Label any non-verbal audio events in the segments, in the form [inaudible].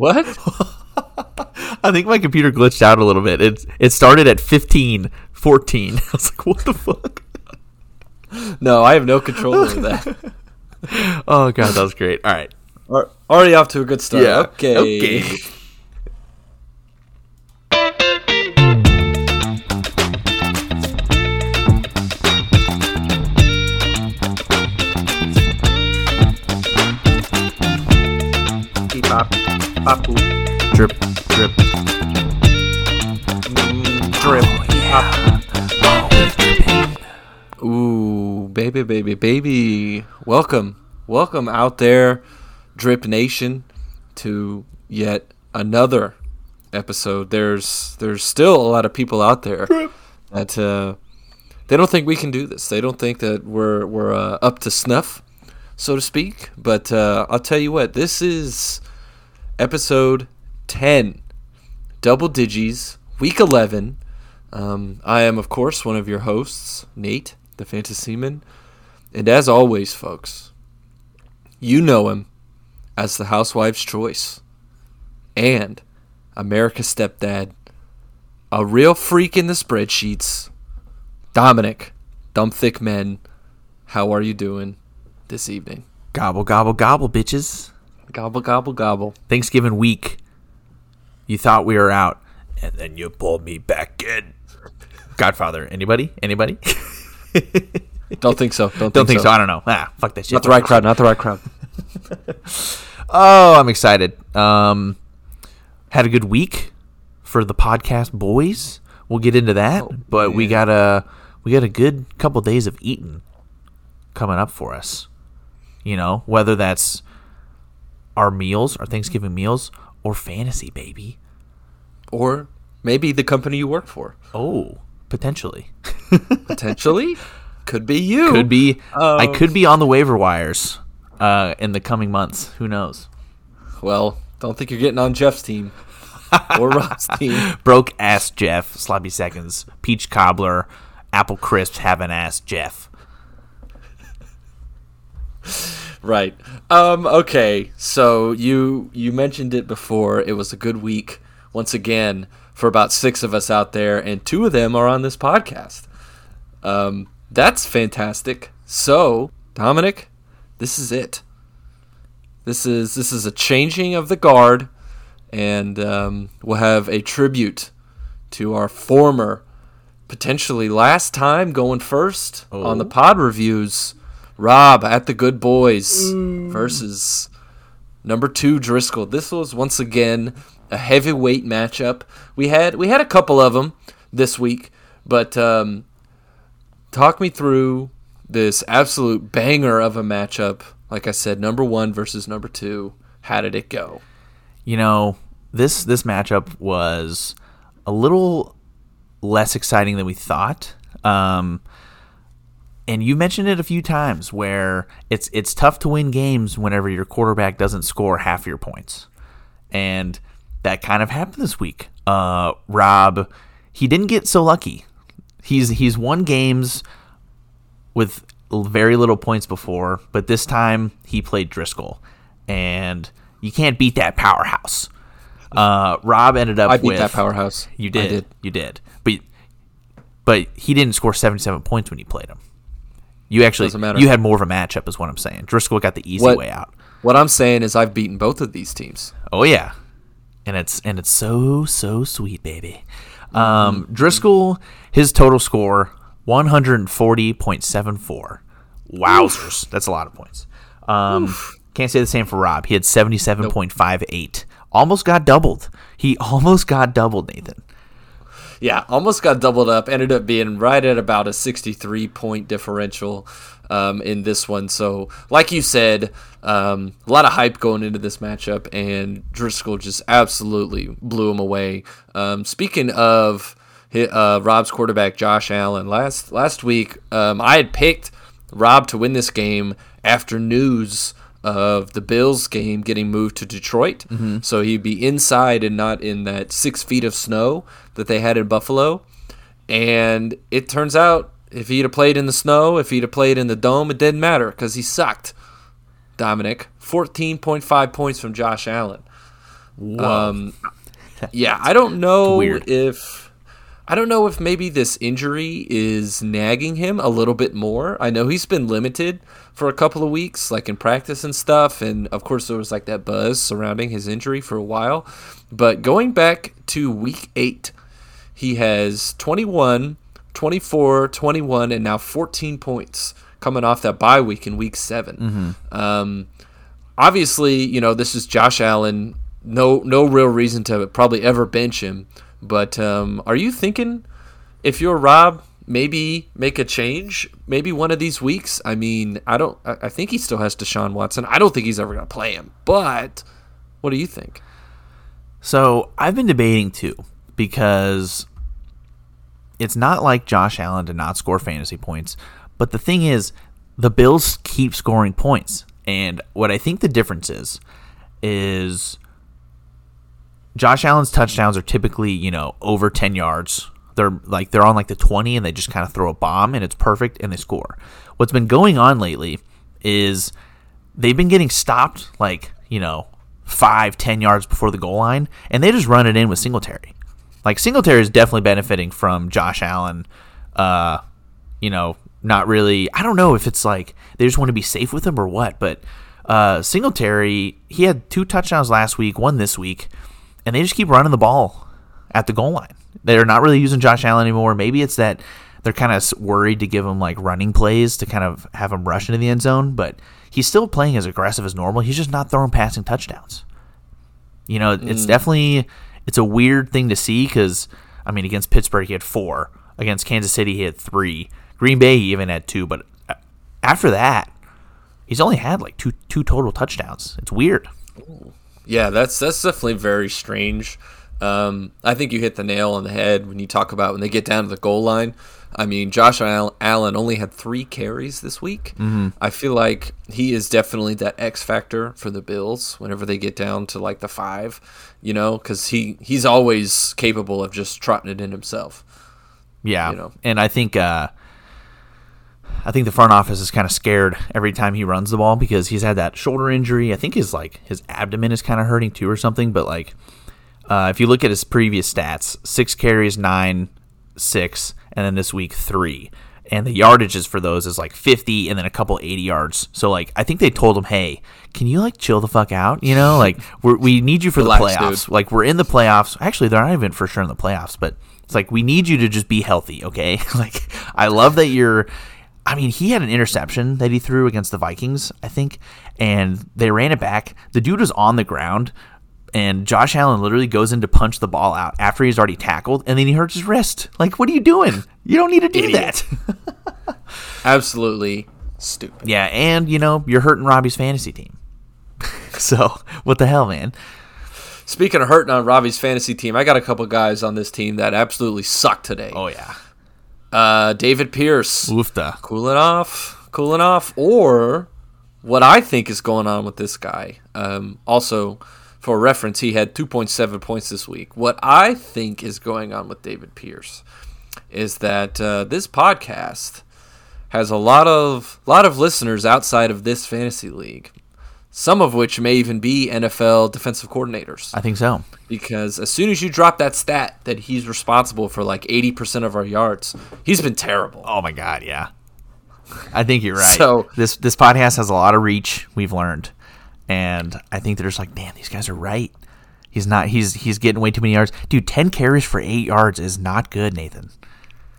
What? [laughs] I think my computer glitched out a little bit. It it started at 15, 14. [laughs] I was like, what the fuck? No, I have no control over that. [laughs] Oh god, that was great. All right. Already off to a good start. Yeah. Okay. Okay. Bop. Drip, drip. Mm, drip. Bop. Ooh, baby, baby, baby. Welcome. Welcome out there, Drip Nation, to yet another episode. There's there's still a lot of people out there that uh, they don't think we can do this. They don't think that we're we're uh, up to snuff, so to speak. But uh, I'll tell you what, this is episode ten, double digits, week eleven. Um, I am, of course, one of your hosts, Nate, the Fantasyman. And as always, folks, you know him as the Housewife's Choice and America's Stepdad, a real freak in the spreadsheets, Dominic, Dumb Thick Men. How are you doing this evening? Gobble, gobble, gobble, bitches. Gobble, gobble, gobble. Thanksgiving week. You thought we were out, and then you pulled me back in. Godfather. Anybody? Anybody? [laughs] Don't think so. Don't, Don't think so. I don't know. Ah, fuck that shit. Not the right crowd. Not the right crowd. [laughs] Oh, I'm excited. Um, had a good week for the podcast boys. We'll get into that, Oh, but we got a we got a good couple days of eating coming up for us. You know, whether that's our meals, our Thanksgiving meals, or fantasy, baby. Or maybe the company you work for. Oh, potentially [laughs] Potentially. Could be you. could be. I Um, could be on the waiver wires uh, in the coming months. Who knows? Well, don't think you're getting on Jeff's team or [laughs] Rob's team. Broke ass Jeff, sloppy seconds, peach cobbler, apple crisps, haven't ass Jeff. Right. Um, okay. So you you mentioned it before. It was a good week once again for about six of us out there, and two of them are on this podcast. Um, that's fantastic. So Dominic, this is it. This is this is a changing of the guard, and um, we'll have a tribute to our former, potentially last time going first on the pod reviews. Rob at the Good Boys versus number two Driscoll. This was once again a heavyweight matchup. We had we had a couple of them this week, but um, talk me through this absolute banger of a matchup. Like I said, number one versus number two. How did it go? you know this this matchup was a little less exciting than we thought um and you mentioned it a few times where it's it's tough to win games whenever your quarterback doesn't score half your points and that kind of happened this week uh rob he didn't get so lucky he's he's won games with very little points before, but this time he played Driscoll, and you can't beat that powerhouse. Uh, Rob ended up I beat with that powerhouse. You I did, did. you did, but but he didn't score seventy-seven points when you played him. You actually Doesn't matter. you had more of a matchup, is what I'm saying. Driscoll got the easy What- way out. What I'm saying is I've beaten both of these teams. Oh yeah, and it's and it's so so sweet, baby. Um, Driscoll, his total score one hundred and forty point seven four. Wowzers, that's a lot of points. Um, can't say the same for Rob. He had seventy seven point five eight. Almost got doubled. He almost got doubled, Nathan. Yeah, almost got doubled up. Ended up being right at about a 63 point differential um, in this one. So, like you said, um, a lot of hype going into this matchup, and Driscoll just absolutely blew him away. Um, speaking of uh, Rob's quarterback, Josh Allen, last last week um, I had picked Rob to win this game after news of the Bills game getting moved to Detroit. So he'd be inside and not in that six feet of snow that they had in Buffalo. And it turns out if he'd have played in the snow, if he'd have played in the dome, it didn't matter because he sucked. Dominic, 14.5 points from Josh Allen. Um, yeah, I don't know if I don't know if maybe this injury is nagging him a little bit more. I know he's been limited for a couple of weeks, like in practice and stuff, and of course there was like that buzz surrounding his injury for a while. But going back to week eight, he has 21, 24, 21, and now 14 points coming off that bye week in week 7 Um, obviously, you know, this is Josh Allen. No, no real reason to probably ever bench him. But um, are you thinking if you're Rob, maybe make a change? Maybe one of these weeks. I mean, I don't. I think he still has Deshaun Watson. I don't think he's ever going to play him. But what do you think? So I've been debating too because it's not like Josh Allen did not score fantasy points, but the thing is, the Bills keep scoring points, and what I think the difference is is Josh Allen's touchdowns are typically you know over ten yards. They're like they're on like the twenty, and they just kind of throw a bomb, and it's perfect, and they score. What's been going on lately is they've been getting stopped like you know five ten yards before the goal line and they just run it in with singletary like singletary is definitely benefiting from josh allen uh you know not really i don't know if it's like they just want to be safe with him or what but uh singletary he had two touchdowns last week one this week and they just keep running the ball at the goal line they're not really using josh allen anymore maybe it's that they're kind of worried to give him like running plays to kind of have him rush into the end zone, but he's still playing as aggressive as normal. He's just not throwing passing touchdowns. You know, it's definitely it's a weird thing to see because I mean, against Pittsburgh he had four, against Kansas City he had three, Green Bay he even had two, but uh, after that he's only had like two two total touchdowns. It's weird. Yeah, that's that's definitely very strange. Um, I think you hit the nail on the head when you talk about when they get down to the goal line. I mean, Josh Al- Allen only had three carries this week. Mm-hmm. I feel like he is definitely that X factor for the Bills whenever they get down to like the five, you know, because he he's always capable of just trotting it in himself. Yeah, You know. and I think uh, I think the front office is kind of scared every time he runs the ball because he's had that shoulder injury. I think his like his abdomen is kind of hurting too or something. But like, uh, if you look at his previous stats, six carries, nine, six, and then this week three, and the yardages for those is like fifty and then a couple eighty yards. So like, I think they told him, hey. Can you like chill the fuck out? You know, like [laughs] we need you for Relax, the playoffs. dude. Like we're in the playoffs. Actually, they're not even for sure in the playoffs, but it's like we need you to just be healthy, okay? [laughs] like I love that you're I mean, he had an interception that he threw against the Vikings, I think, and they ran it back. The dude was on the ground and Josh Allen literally goes in to punch the ball out after he's already tackled and then he hurts his wrist. Like, what are you doing? You don't need to do Idiot. that. [laughs] Absolutely stupid. yeah, and you know, you're hurting Robbie's fantasy team. [laughs] so, what the hell, man? Speaking of hurting on Robbie's fantasy team, I got a couple guys on this team that absolutely suck today. Oh yeah. Uh, Dameon Pierce. Oofta. cooling off, cooling off, or what I think is going on with this guy. Um, also, for reference, he had 2.7 points this week. What I think is going on with Dameon Pierce is that uh, this podcast has a lot of lot of listeners outside of this fantasy league. Some of which may even be NFL defensive coordinators I think so. because as soon as you drop that stat that he's responsible for like 80% of our yards, he's been terrible. Oh my god, yeah. I think you're right. So- this this podcast has a lot of reach. We've learned, and I think they're just like, man, these guys are right. He's not. He's he's getting way too many yards, dude. Ten carries for eight yards is not good, Nathan.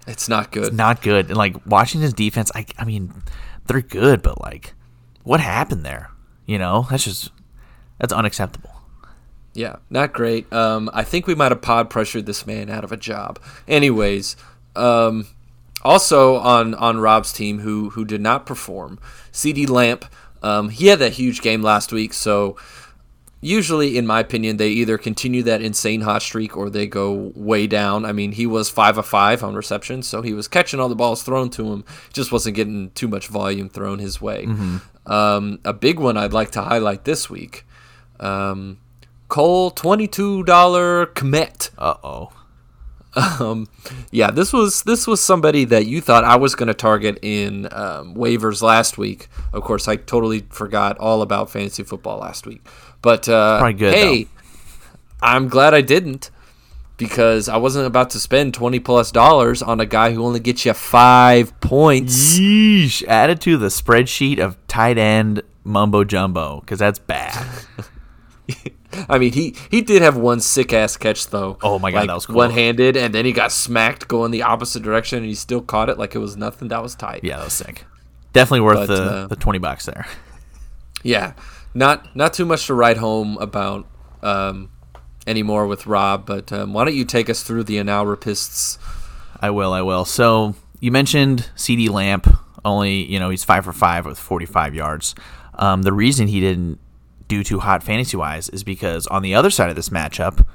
It's not good. Not good. And like watching his defense, I I mean, they're good, but like, what happened there? You know, that's just that's unacceptable. Yeah, not great. Um, I think we might have pod pressured this man out of a job. Anyways, um, also on on Rob's team, who who did not perform, CeeDee Lamb. Um, he had that huge game last week, so usually, in my opinion, they either continue that insane hot streak or they go way down. I mean, he was five of five on reception, so he was catching all the balls thrown to him, just wasn't getting too much volume thrown his way. Um, a big one I'd like to highlight this week. Um, Cole twenty two dollar Kmet. Uh oh. Um, yeah, this was this was somebody that you thought I was going to target in um, waivers last week. Of course, I totally forgot all about fantasy football last week. But uh, good, hey, I'm glad I didn't because I wasn't about to spend 20 plus dollars on a guy who only gets you five points. Yeesh. Add it to the spreadsheet of tight end mumbo jumbo because that's bad. [laughs] I mean, he he did have one sick ass catch though. Oh my God, Like, that was cool. one handed, and then he got smacked going the opposite direction, and he still caught it like it was nothing. That was tight. Yeah, that was sick. Definitely worth But, the, uh, the 20 bucks there. [laughs] Yeah, not not too much to write home about um, anymore with Rob. But um, why don't you take us through the Analrapists? I will, I will. So you mentioned CeeDee Lamb. Only, you know, he's five for five with 45 yards. Um, the reason he didn't do too hot fantasy wise is because on the other side of this matchup,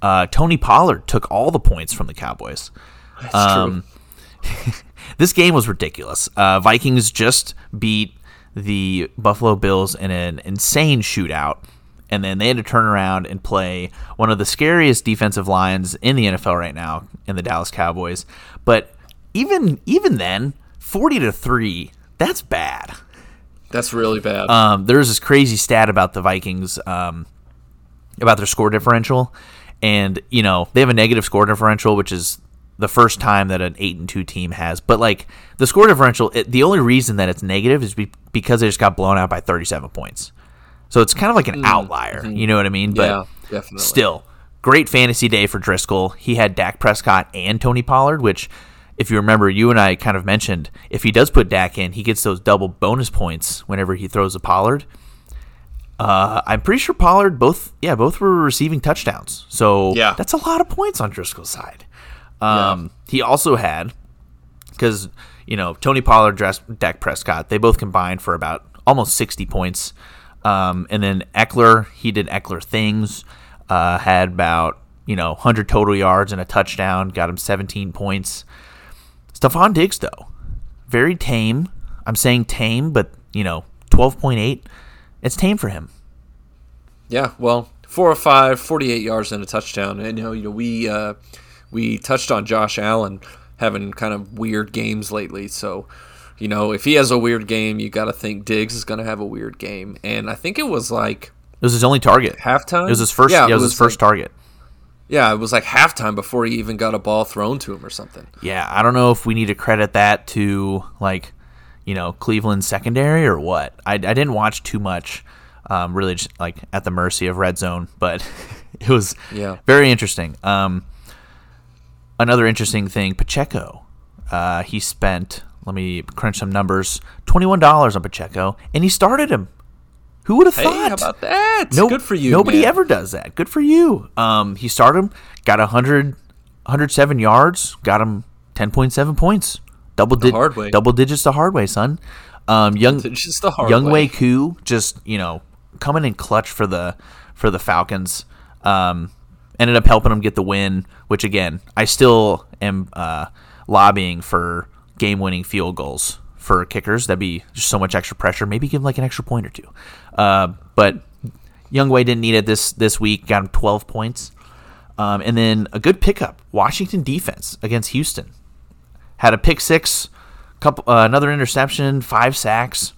uh, Tony Pollard took all the points from the Cowboys. That's Um, [laughs] this game was ridiculous. Uh, Vikings just beat the Buffalo Bills in an insane shootout, and then they had to turn around and play one of the scariest defensive lines in the NFL right now in the Dallas Cowboys. But even even then, forty to three, that's bad. That's really bad. Um, there's this crazy stat about the Vikings, um, about their score differential, and you know they have a negative score differential, which is the first time that an eight and two team has. But like the score differential, it, the only reason that it's negative is be, because they just got blown out by 37 points. So it's kind of like an outlier. You know what I mean? Mm. yeah, But definitely. still, great fantasy day for Driscoll. He had Dak Prescott and Tony Pollard, which, if you remember, you and I kind of mentioned, if he does put Dak in, he gets those double bonus points whenever he throws a Pollard. Uh, I'm pretty sure Pollard both, yeah, both were receiving touchdowns. So Yeah. that's a lot of points on Driscoll's side. Um, He also had because you know Tony Pollard, dressed Dak Prescott, they both combined for about almost 60 points. Um, and then Ekeler, he did Ekeler things, uh, had about you know 100 total yards and a touchdown, got him 17 points. Stefon Diggs though, very tame. I'm saying tame, but you know 12.8, it's tame for him. Yeah, well, four or five, 48 yards and a touchdown. And you know, you know, we uh, we touched on Josh Allen having kind of weird games lately. So, you know, if he has a weird game, you got to think Diggs is going to have a weird game. And I think it was like It was his only target. halftime. It was his first. Yeah, it was, his first like- target. yeah, it was like halftime before he even got a ball thrown to him or something. Yeah, I don't know if we need to credit that to like, you know, Cleveland secondary or what. I, I didn't watch too much, um, really just like at the mercy of red zone, but [laughs] it was Yeah. very interesting. Um, another interesting thing, Pacheco, uh, he spent. Let me crunch some numbers. Twenty one dollars on Pacheco, and he started him. Who would have Hey, thought? how about that? No, Good for you. Nobody man. ever does that. Good for you. Um, he started him, got 100, 107 yards, got him ten point seven points. Double di- hard way. Double digits the hard way, son. Um, young just the hard Young way. Wei Koo just you know coming in clutch for the for the Falcons. Um, ended up helping them get the win, which again I still am uh, lobbying for game winning field goals for kickers. That'd be just so much extra pressure. Maybe give them like an extra point or two. Uh, but Younghoe didn't need it this this week. Got him twelve points, um, and then a good pickup. Washington defense against Houston had a pick six, couple uh, another interception, five sacks.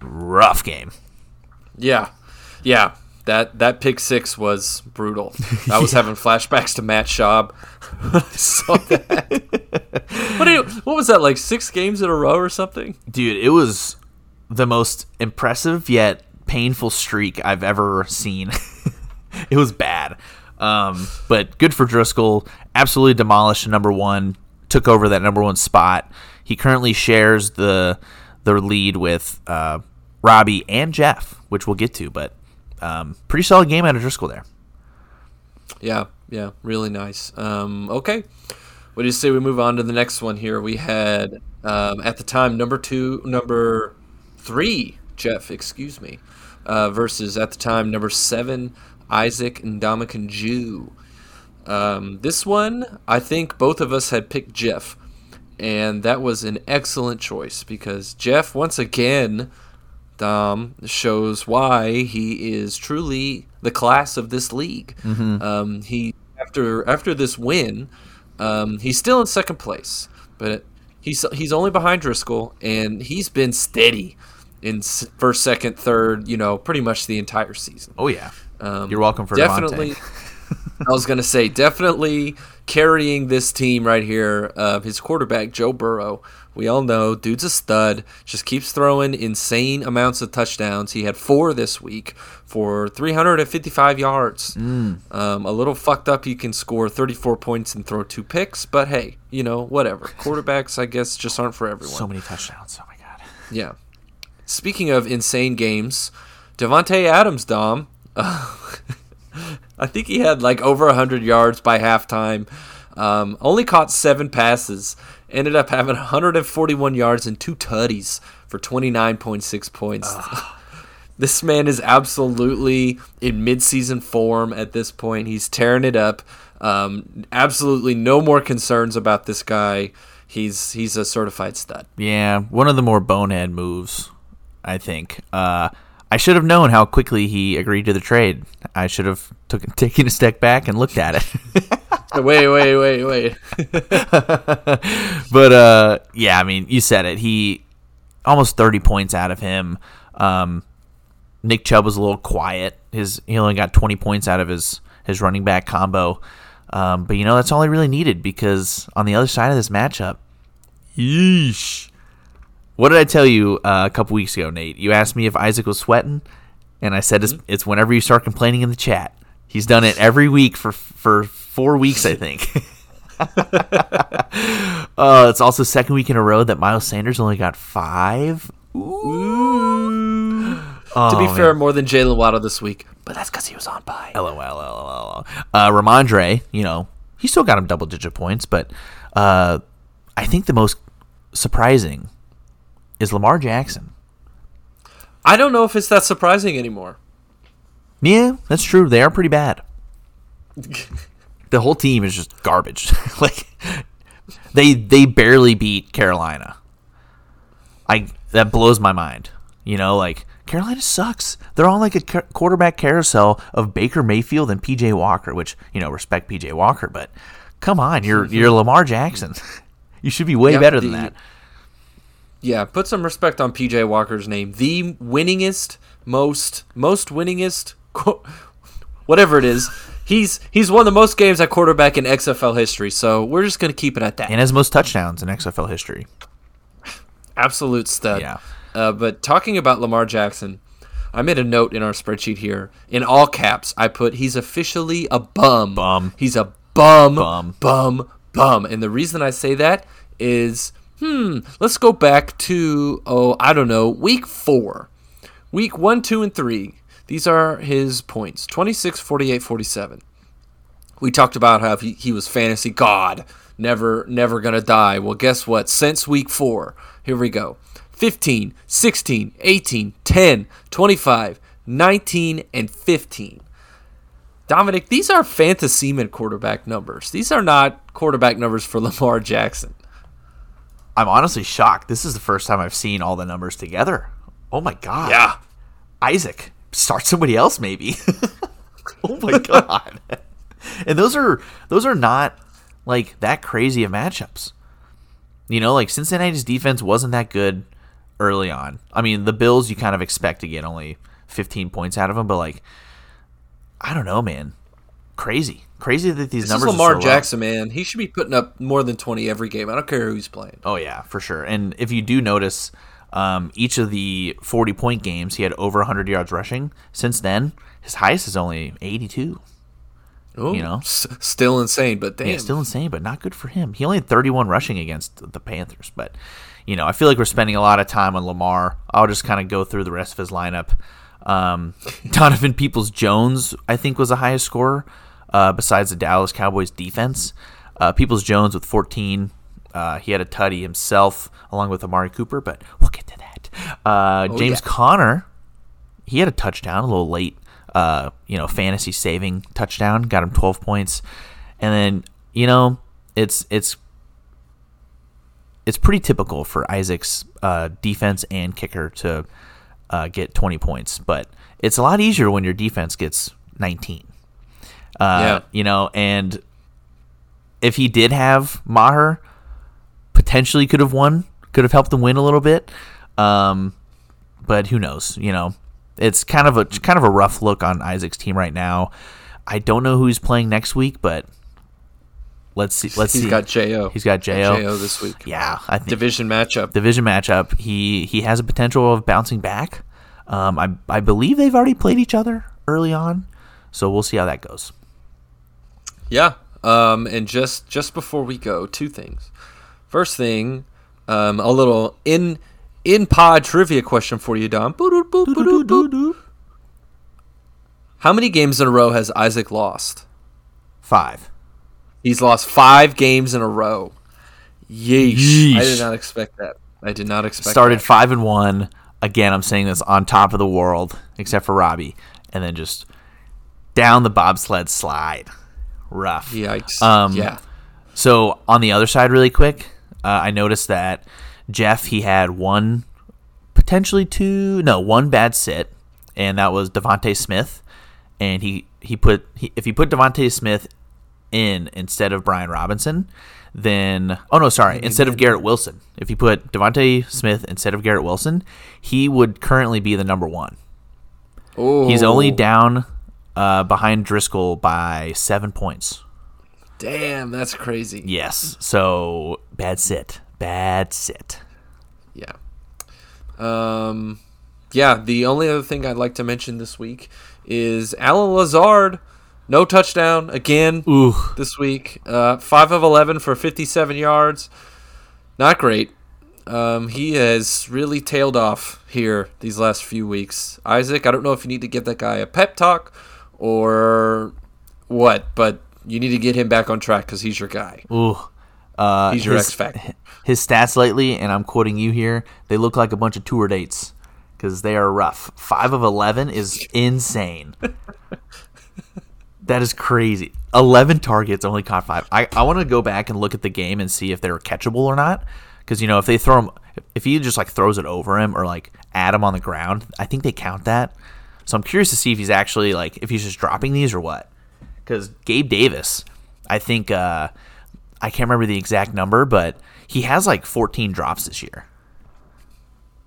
Rough game. Yeah, yeah. That that pick six was brutal. [laughs] I was having flashbacks to Matt Schaub. [laughs] I saw that. [laughs] what, do you, what was that like? Six games in a row or something? Dude, it was the most impressive yet painful streak I've ever seen. [laughs] it was bad. Um, but good for Driscoll. Absolutely demolished number one. Took over that number one spot. He currently shares the the lead with uh, Robbie and Jeff, which we'll get to. But um, pretty solid game out of Driscoll there. Yeah, yeah, really nice. Um, okay, what do you say we move on to the next one here? We had um, at the time number two, number three, Jeff, excuse me, uh, versus at the time number seven, Isaac and Dominican Jew. Um, this one, I think both of us had picked Jeff, and that was an excellent choice because Jeff once again. Dom shows why he is truly the class of this league. Um, he after after this win, um, he's still in second place, but he's he's only behind Driscoll, and he's been steady in first, second, third. You know, pretty much the entire season. Oh yeah. Um, You're welcome for definitely. I was gonna say definitely carrying this team right here. Uh, his quarterback Joe Burrow. We all know dude's a stud. Just keeps throwing insane amounts of touchdowns. He had four this week for 355 yards. Mm. Um, a little fucked up. You can score 34 points and throw two picks, but hey, you know whatever. [laughs] Quarterbacks, I guess, just aren't for everyone. So many touchdowns. Oh my god. Yeah. Speaking of insane games, Davante Adams, Dom. [laughs] I think he had like over 100 yards by halftime. Um, only caught seven passes. Ended up having 141 yards and two tutties for 29.6 points. [laughs] this man is absolutely in midseason form at this point. He's tearing it up. Um, absolutely no more concerns about this guy. He's he's a certified stud. Yeah, one of the more bonehead moves, I think. Uh, I should have known how quickly he agreed to the trade. I should have took, [laughs] taken a step back and looked at it. [laughs] [laughs] wait, wait, wait, wait. [laughs] but uh, yeah, I mean, you said it. He almost 30 points out of him. Um, Nick Chubb was a little quiet. His he only got 20 points out of his his running back combo. Um, but you know that's all he really needed because on the other side of this matchup, yeesh. What did I tell you uh, a couple weeks ago, Nate? You asked me if Isaac was sweating, and I said it's, it's whenever you start complaining in the chat. He's done it every week for for four weeks, I think. [laughs] uh, it's also second week in a row that Miles Sanders only got five. Ooh. to be Oh, fair, man. more than Jaylen Waddle this week, but that's because he was on by. LOL, LOL. Uh, Rhamondre, you know, he still got him double digit points, but uh, I think the most surprising is Lamar Jackson. I don't know if it's that surprising anymore. Yeah, that's true. They are pretty bad. [laughs] the whole team is just garbage. [laughs] like they they barely beat Carolina. I that blows my mind. You know, like Carolina sucks. They're on like a ca- quarterback carousel of Baker Mayfield and PJ Walker, which you know respect PJ Walker, but come on, you're mm-hmm. you're Lamar Jackson. [laughs] you should be way better than the- that. Yeah, put some respect on PJ Walker's name. The winningest, most most winningest, [laughs] whatever it is. He's he's won the most games at quarterback in XFL history. So we're just gonna keep it at that. And has most touchdowns in XFL history. Absolute stud. Yeah. Uh, but talking about Lamar Jackson, I made a note in our spreadsheet here. In all caps, I put he's officially a bum. Bum. He's a bum. Bum. Bum. Bum. And the reason I say that is, hmm, let's go back to, oh, I don't know, week four. Week one, two, and three. These are his points 26, 48, 47 we talked about how he, he was fantasy god, never never gonna die. Well, guess what? Since week four, here we go 15, 16, 18, 10, 25, 19, and 15. Dominic, these are fantasy man quarterback numbers. These are not quarterback numbers for [laughs] Lamar Jackson. I'm honestly shocked. This is the first time I've seen all the numbers together. Oh my god. Yeah. Isaac, start somebody else maybe. [laughs] oh my god. and those are those are not like that crazy of matchups. You know, like Cincinnati's defense wasn't that good early on. I mean, the Bills you kind of expect to get only 15 points out of them, but like I don't know, man. Crazy. Crazy that these This is numbers Lamar are so low. Jackson, man. He should be putting up more than 20 every game. I don't care who he's playing. Oh yeah, for sure. And if you do notice, um, each of the forty-point games, he had over hundred yards rushing. Since then, his highest is only eighty-two. Ooh, You know? s- still insane, but damn. Yeah, still insane, but not good for him. He only had thirty-one rushing against the Panthers. But you know, I feel like we're spending a lot of time on Lamar. I'll just kind of go through the rest of his lineup. Um, [laughs] Donovan Peoples Jones, I think, was the highest scorer uh, besides the Dallas Cowboys defense. Uh, Peoples Jones with 14. Uh, he had a tutty himself along with Amari Cooper, but we'll get to that. Uh, James yeah. Conner, he had a touchdown a little late. Uh, you know, fantasy saving touchdown, got him 12 points, and then you know, it's it's it's pretty typical for Isaac's uh, defense and kicker to uh, get 20 points, but it's a lot easier when your defense gets 19. Uh, Yeah. You know, and if he did have Maher, potentially could have won, could have helped them win a little bit. Um, but who knows? You know, it's kind of a kind of a rough look on Isaac's team right now. I don't know who he's playing next week, but let's see. Let's He's see. got Jo. He's got Jo. Jo this week. Yeah, I think Division matchup. division matchup. He he has a potential of bouncing back. Um, I I believe they've already played each other early on, so we'll see how that goes. Yeah. Um, and just just before we go, two things. First thing, um, a little in in pod trivia question for you, Dom. How many games in a row has Isaac lost? Five. He's lost five games in a row. Yeesh. I did not expect that. I did not expect Started that. five and one. Again, I'm saying this on top of the world, except for Robbie, and then just down the bobsled slide. Rough. Yikes. Um, yeah. So on the other side, really quick, uh, I noticed that Jeff he had one, potentially two, no, one bad sit, and that was DeVonta Smith, and he he put he, if he put DeVonta Smith in instead of Brian Robinson, then oh no, sorry, instead of Garrett Wilson, if he put Devonte Smith instead of Garrett Wilson, he would currently be the number one. Oh, He's only down uh, behind Driscoll by seven points. Damn, that's crazy. Yes. So bad sit. Bad sit. Yeah. Um, yeah, the only other thing I'd like to mention this week is Allen Lazard. No touchdown again Ooh. this week. Uh, 5 of 11 for 57 yards. Not great. Um, he has really tailed off here these last few weeks. Isaac, I don't know if you need to give that guy a pep talk or what, but you need to get him back on track because he's your guy. Ooh. Uh, He's your his- X factor. [laughs] His stats lately, and I'm quoting you here, they look like a bunch of tour dates because they are rough. Five of 11 is [laughs] insane. that is crazy. 11 targets, only caught five. I, I want to go back and look at the game and see if they're catchable or not. Because, you know, if they throw him, if he just like throws it over him or like at him on the ground, I think they count that. So I'm curious to see if he's actually like, if he's just dropping these or what. Because Gabe Davis, I think, uh, I can't remember the exact number, but he has like 14 drops this year.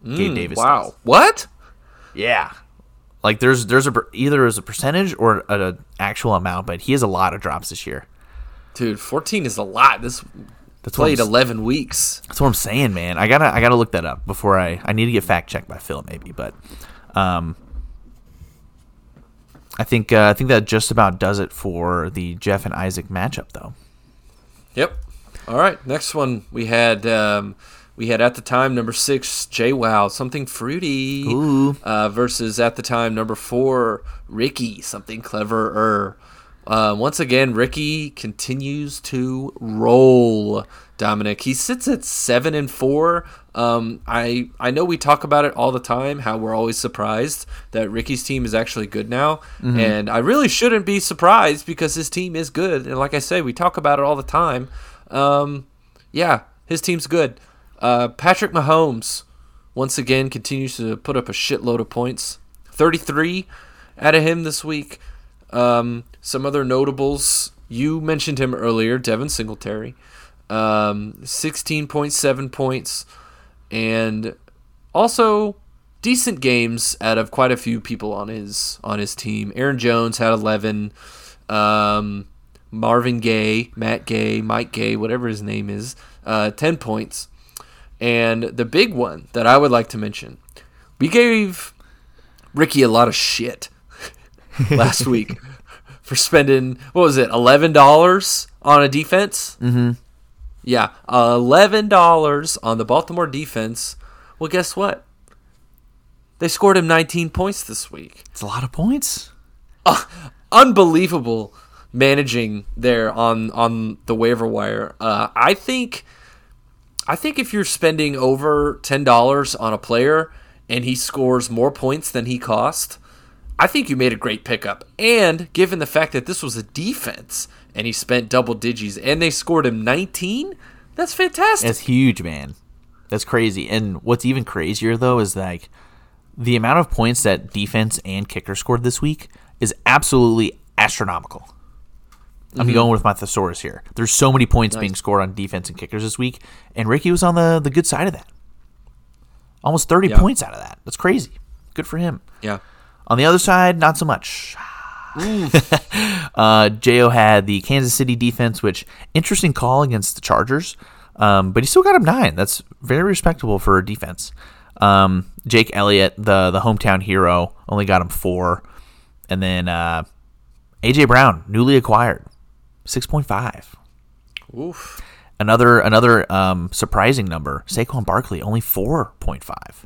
Gabe Davis. Mm, Wow. does. What? Yeah. Like there's there's a either as a percentage or an actual amount, but he has a lot of drops this year. Dude, 14 is a lot. This That's played 11 weeks. that's what I'm saying, man. I gotta I gotta look that up before I I need to get fact checked by Phil maybe, but um, I think uh, I think that just about does it for the Jeff and Isaac matchup, though. Yep. All right. Next one we had um, we had at the time number six Jay Wow something fruity Ooh. Uh, versus at the time number four Ricky something cleverer. Uh, once again, Ricky continues to roll. Dominic, he sits at seven and four. Um, I I know we talk about it all the time. How we're always surprised that Ricky's team is actually good now, and I really shouldn't be surprised because his team is good. And like I say, we talk about it all the time. Um, yeah, his team's good. Uh, Patrick Mahomes once again continues to put up a shitload of points. 33 out of him this week. Um, some other notables. You mentioned him earlier, Devin Singletary. Um, 16.7 points. And also decent games out of quite a few people on his on his team. Aaron Jones had 11. Um, Marvin Gaye, Matt Gay, Mike Gay, whatever his name is, uh, 10 points. And the big one that I would like to mention, we gave Ricky a lot of shit [laughs] last week for spending what was it, eleven dollars on a defense? Mm-hmm. Yeah, eleven dollars on the Baltimore defense. Well, guess what? They scored him 19 points this week. It's a lot of points. Unbelievable managing there on on the waiver wire. Uh, I think I think if you're spending over ten dollars on a player and he scores more points than he cost, I think you made a great pickup. And given the fact that this was a defense and he spent double digits and they scored him 19, that's fantastic. That's huge, man. That's crazy. And what's even crazier though is like the amount of points that defense and kicker scored this week is absolutely astronomical. I'm mm-hmm. going with my thesaurus here. There's so many points being scored on defense and kickers this week, and Ricky was on the the good side of that. Almost 30 Yeah. points out of that. That's crazy. Good for him. Yeah. On the other side, not so much. [laughs] uh, Jo had the Kansas City defense, which interesting call against the Chargers, um, but he still got him nine. That's very respectable for a defense. Um, Jake Elliott, the the hometown hero, only got him four, and then uh, AJ Brown, newly acquired, six point five. Oof. Another another um, surprising number. Saquon Barkley only four point five.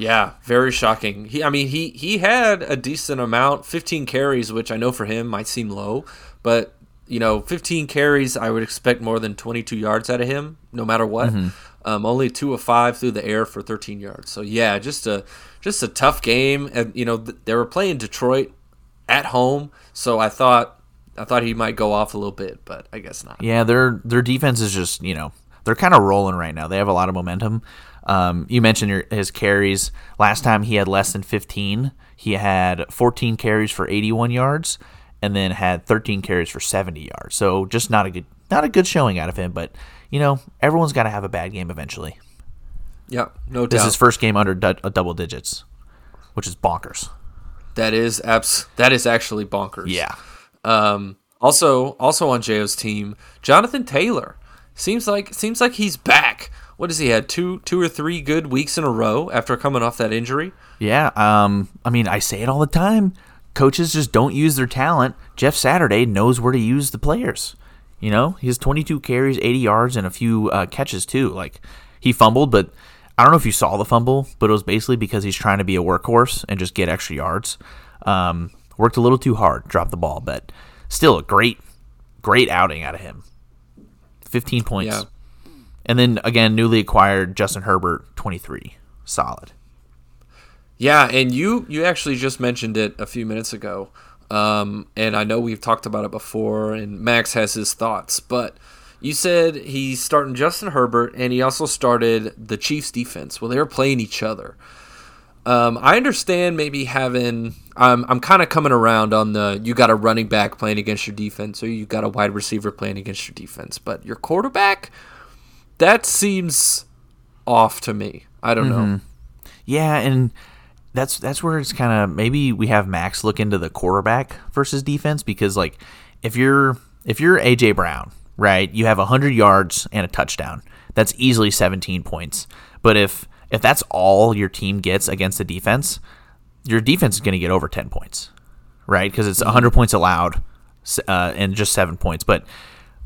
Yeah, very shocking. He, I mean, he he had a decent amount, 15 carries, which I know for him might seem low, but you know, 15 carries, I would expect more than 22 yards out of him, no matter what. Mm-hmm. Um, only two of five through the air for 13 yards. So yeah, just a just a tough game, and you know they were playing Detroit at home, so I thought I thought he might go off a little bit, but I guess not. Yeah, their their defense is just you know they're kind of rolling right now. They have a lot of momentum. Um, you mentioned your, his carries. Last time he had less than 15. He had 14 carries for 81 yards, and then had 13 carries for 70 yards. So just not a good not a good showing out of him. But you know everyone's got to have a bad game eventually. Yeah, no doubt. This is his first game under du- double digits, which is bonkers. That is abs- That is actually bonkers. Yeah. Um, also, also on Jo's team, Jonathan Taylor seems like seems like he's back what has he had two two or three good weeks in a row after coming off that injury? Yeah, um, I mean, I say it all the time. Coaches just don't use their talent. Jeff Saturday knows where to use the players. You know, he has 22 carries, 80 yards, and a few uh, catches too. Like he fumbled, but I don't know if you saw the fumble, but it was basically because he's trying to be a workhorse and just get extra yards. Um, worked a little too hard, dropped the ball, but still a great, great outing out of him. 15 points. Yeah. And then again, newly acquired Justin Herbert, 23. Solid. Yeah, and you you actually just mentioned it a few minutes ago. Um, and I know we've talked about it before, and Max has his thoughts, but you said he's starting Justin Herbert, and he also started the Chiefs defense. Well, they were playing each other. Um, I understand maybe having. I'm I'm kind of coming around on the you got a running back playing against your defense, or you got a wide receiver playing against your defense, but your quarterback that seems off to me. I don't mm-hmm. know. Yeah, and that's that's where it's kind of maybe we have Max look into the quarterback versus defense because like if you're if you're AJ Brown, right, you have 100 yards and a touchdown. That's easily 17 points. But if if that's all your team gets against the defense, your defense is going to get over 10 points, right? Because it's 100 points allowed uh, and just seven points. But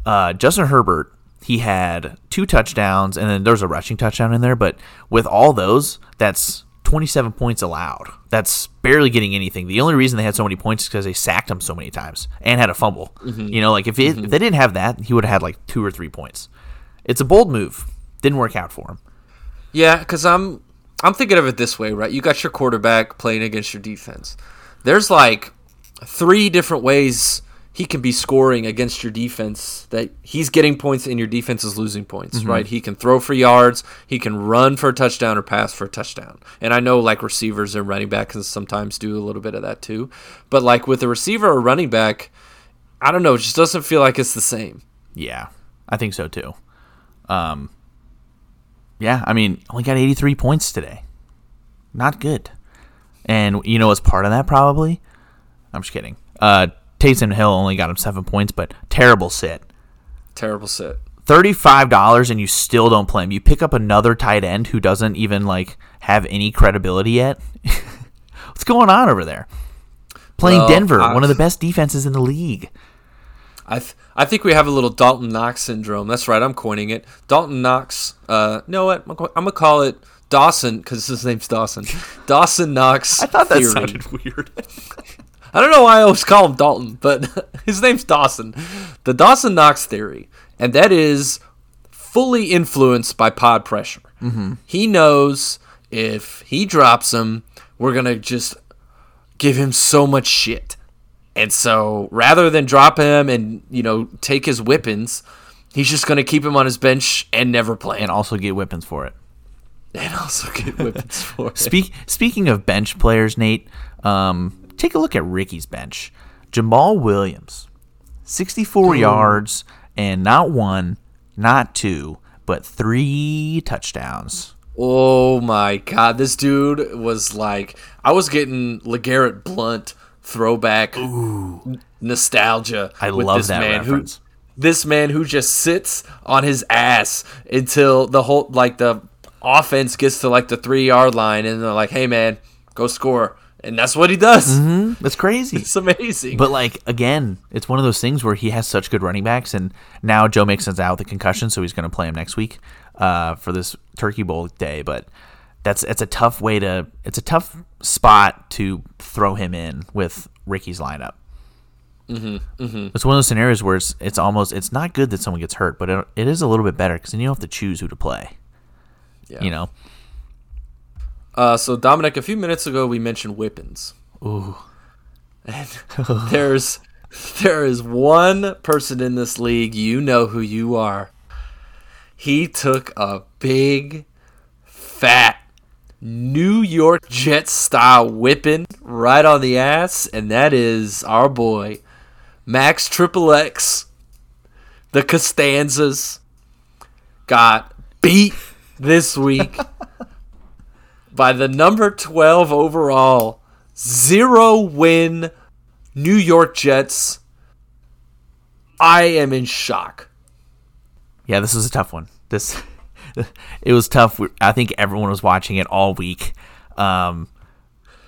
uh, Justin Herbert he had two touchdowns, and then there's a rushing touchdown in there. But with all those, that's 27 points allowed. That's barely getting anything. The only reason they had so many points is because they sacked him so many times and had a fumble. Mm-hmm. You know, like if, it, mm-hmm. if they didn't have that, he would have had like two or three points. It's a bold move. Didn't work out for him. Yeah, because I'm I'm thinking of it this way, right? You got your quarterback playing against your defense. There's like three different ways he can be scoring against your defense that he's getting points and your defense is losing points, mm-hmm. right? He can throw for yards, he can run for a touchdown or pass for a touchdown. And I know like receivers and running backs can sometimes do a little bit of that too. But like with a receiver or running back, I don't know, it just doesn't feel like it's the same. Yeah. I think so too. Um Yeah, I mean, only got 83 points today. Not good. And you know what's part of that probably? I'm just kidding. Uh Taysom Hill only got him seven points, but terrible sit. Terrible sit. Thirty-five dollars, and you still don't play him. You pick up another tight end who doesn't even like have any credibility yet. [laughs] What's going on over there? Playing well, Denver, I've, one of the best defenses in the league. I th- I think we have a little Dalton Knox syndrome. That's right. I'm coining it. Dalton Knox. Uh, know what? I'm gonna call it Dawson because his name's Dawson. [laughs] Dawson Knox. I thought that theory. sounded weird. [laughs] I don't know why I always call him Dalton, but [laughs] his name's Dawson. The Dawson Knox theory, and that is fully influenced by pod pressure. Mm-hmm. He knows if he drops him, we're gonna just give him so much shit. And so rather than drop him and, you know, take his weapons, he's just going to keep him on his bench and never play. And also get weapons for it. And also get weapons for it. [laughs] Speak, speaking of bench players, Nate, um, take a look at Ricky's bench. Jamaal Williams, 64 Ooh. yards and not one, not two, but three touchdowns. Oh my god, this dude was like I was getting LeGarrette Blunt throwback nostalgia. I love this that man reference. Who, this man who just sits on his ass until the whole like the offense gets to like the three yard line, and they're like, "Hey man, go score," and that's what he does. That's crazy. It's amazing. But like again, it's one of those things where he has such good running backs, and now Joe Mixon's out with a concussion, so he's going to play him next week uh, for this Turkey Bowl day. But that's it's a tough way to it's a tough spot to throw him in with Ricky's lineup. Mm-hmm, It's one of those scenarios where it's it's almost it's not good that someone gets hurt, but it, it is a little bit better because then you don't have to choose who to play. Yeah. You know, Uh, so Dominic, a few minutes ago we mentioned whippings. ooh, And [laughs] there's there is one person in this league, you know who you are. He took a big fat New York Jets style whipping right on the ass, and that is our boy Max Triple X. The Costanzas got beat this week [laughs] by the number 12 overall zero win New York Jets. I am in shock. Yeah, this was a tough one. This [laughs] it was tough. I think everyone was watching it all week. Um,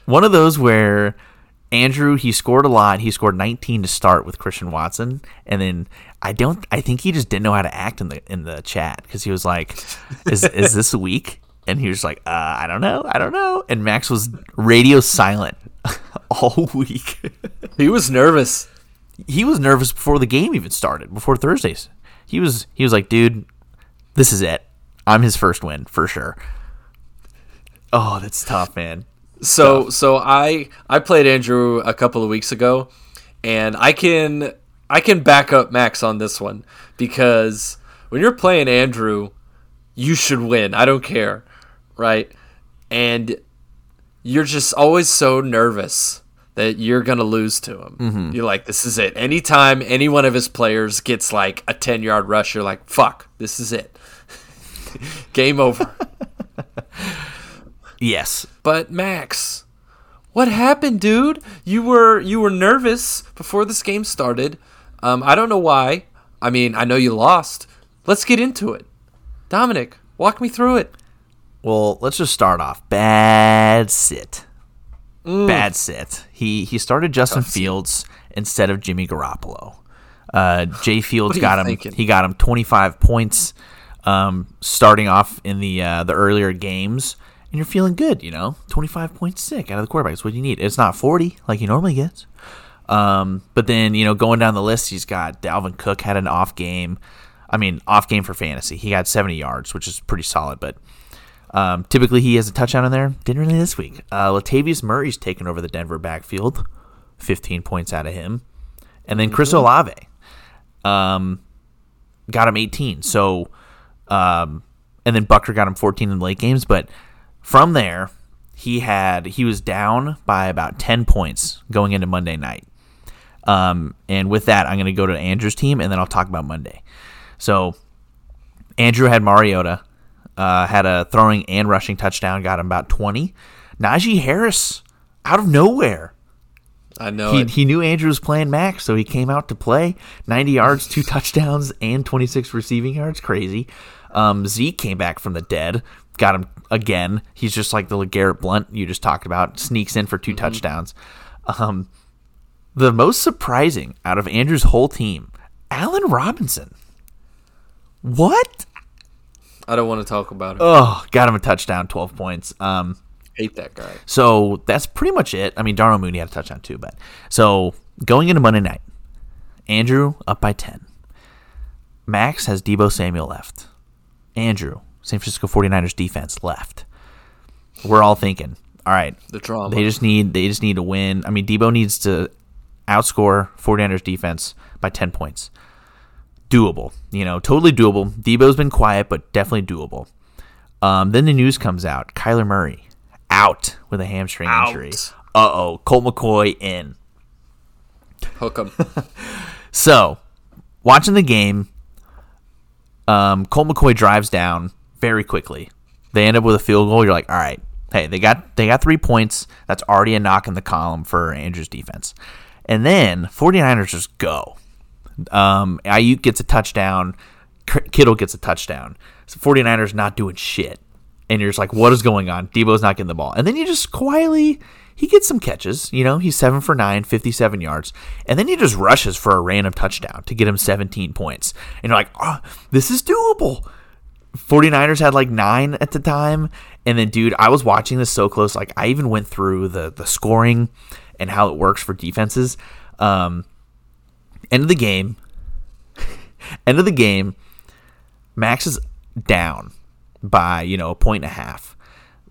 one of those where Andrew he scored a lot. He scored 19 to start with Christian Watson, and then I don't. I think he just didn't know how to act in the in the chat because he was like, "Is is this a week?" And he was like, uh, "I don't know. I don't know." And Max was radio silent [laughs] all week. He was nervous. he was nervous before the game even started, before Thursdays. He was he was like, dude, this is it. I'm his first win for sure. Oh, that's tough, man. So so I I played Andrew a couple of weeks ago and I can I can back up Max on this one because when you're playing Andrew, you should win. I don't care, right? And you're just always so nervous that you're going to lose to him. You're like this is it. Anytime any one of his players gets like a 10-yard rush, you're like, "Fuck, this is it." [laughs] Game over. [laughs] Yes. But Max, what happened, dude? You were you were nervous before this game started. Um, I don't know why. I mean, I know you lost. Let's get into it. Dominic, walk me through it. Well, let's just start off. Bad sit. Bad sit. He he started Justin Fields instead of Jimmy Garoppolo. Uh, Jay [laughs] Fields got him. thinking? He got him 25 points, um, starting off in the uh, the earlier games, and you're feeling good. You know, 25 points sick out of the quarterback. That's what you need. It's not 40 like he normally gets. Um, but then you know, going down the list, he's got Dalvin Cook had an off game. I mean, off game for fantasy. He got 70 yards, which is pretty solid, but um, typically, he has a touchdown in there. Didn't really this week. Uh, Latavius Murray's taken over the Denver backfield, 15 points out of him, and then Chris Olave, um, got him 18. So, um, and then Butker got him 14 in the late games. But from there, he had he was down by about 10 points going into Monday night. Um, and with that, I'm going to go to Andrew's team, and then I'll talk about Monday. So, Andrew had Mariota, uh, had a throwing and rushing touchdown, got him about 20. Najee Harris, out of nowhere. I know He, it. he knew Andrew was playing max, so he came out to play. 90 yards, two [laughs] touchdowns, and 26 receiving yards. Crazy. Um, Zeke came back from the dead, got him again. He's just like the LeGarrette Blunt you just talked about, sneaks in for 2 touchdowns. Um, the most surprising out of Andrew's whole team, Allen Robinson. What? I don't want to talk about it. Oh, got him a touchdown, 12 points. Um, Hate that guy. so that's pretty much it. I mean, Darnell Mooney had a touchdown too, but so going into Monday night, Andrew up by 10. Max has Deebo Samuel left. Andrew, San Francisco 49ers defense left. We're all thinking, all right, The drama. they just need they just need to win. I mean, Debo needs to outscore 49ers defense by 10 points. Doable, you know, totally doable. Deebo's been quiet, but definitely doable. Um, then the news comes out: Kyler Murray out with a hamstring Out. injury. Uh oh, Colt McCoy in. Hook him. [laughs] So, watching the game, um, Colt McCoy drives down very quickly. They end up with a field goal. You're like, all right, hey, they got they got three points. That's already a knock in the column for Andrew's defense. And then 49ers just go. Um, Aiyuk gets a touchdown. Kittle gets a touchdown. So 49ers not doing shit. And you're just like, what is going on? Deebo's not getting the ball. And then you just quietly, he gets some catches. You know, he's 7 for 9, 57 yards. And then he just rushes for a random touchdown to get him 17 points. And you're like, oh, this is doable. 49ers had like nine at the time. And then, dude, I was watching this so close. Like, I even went through the, the scoring and how it works for defenses. Um, end of the game. [laughs] end of the game. Max is down by, you know, a point and a half.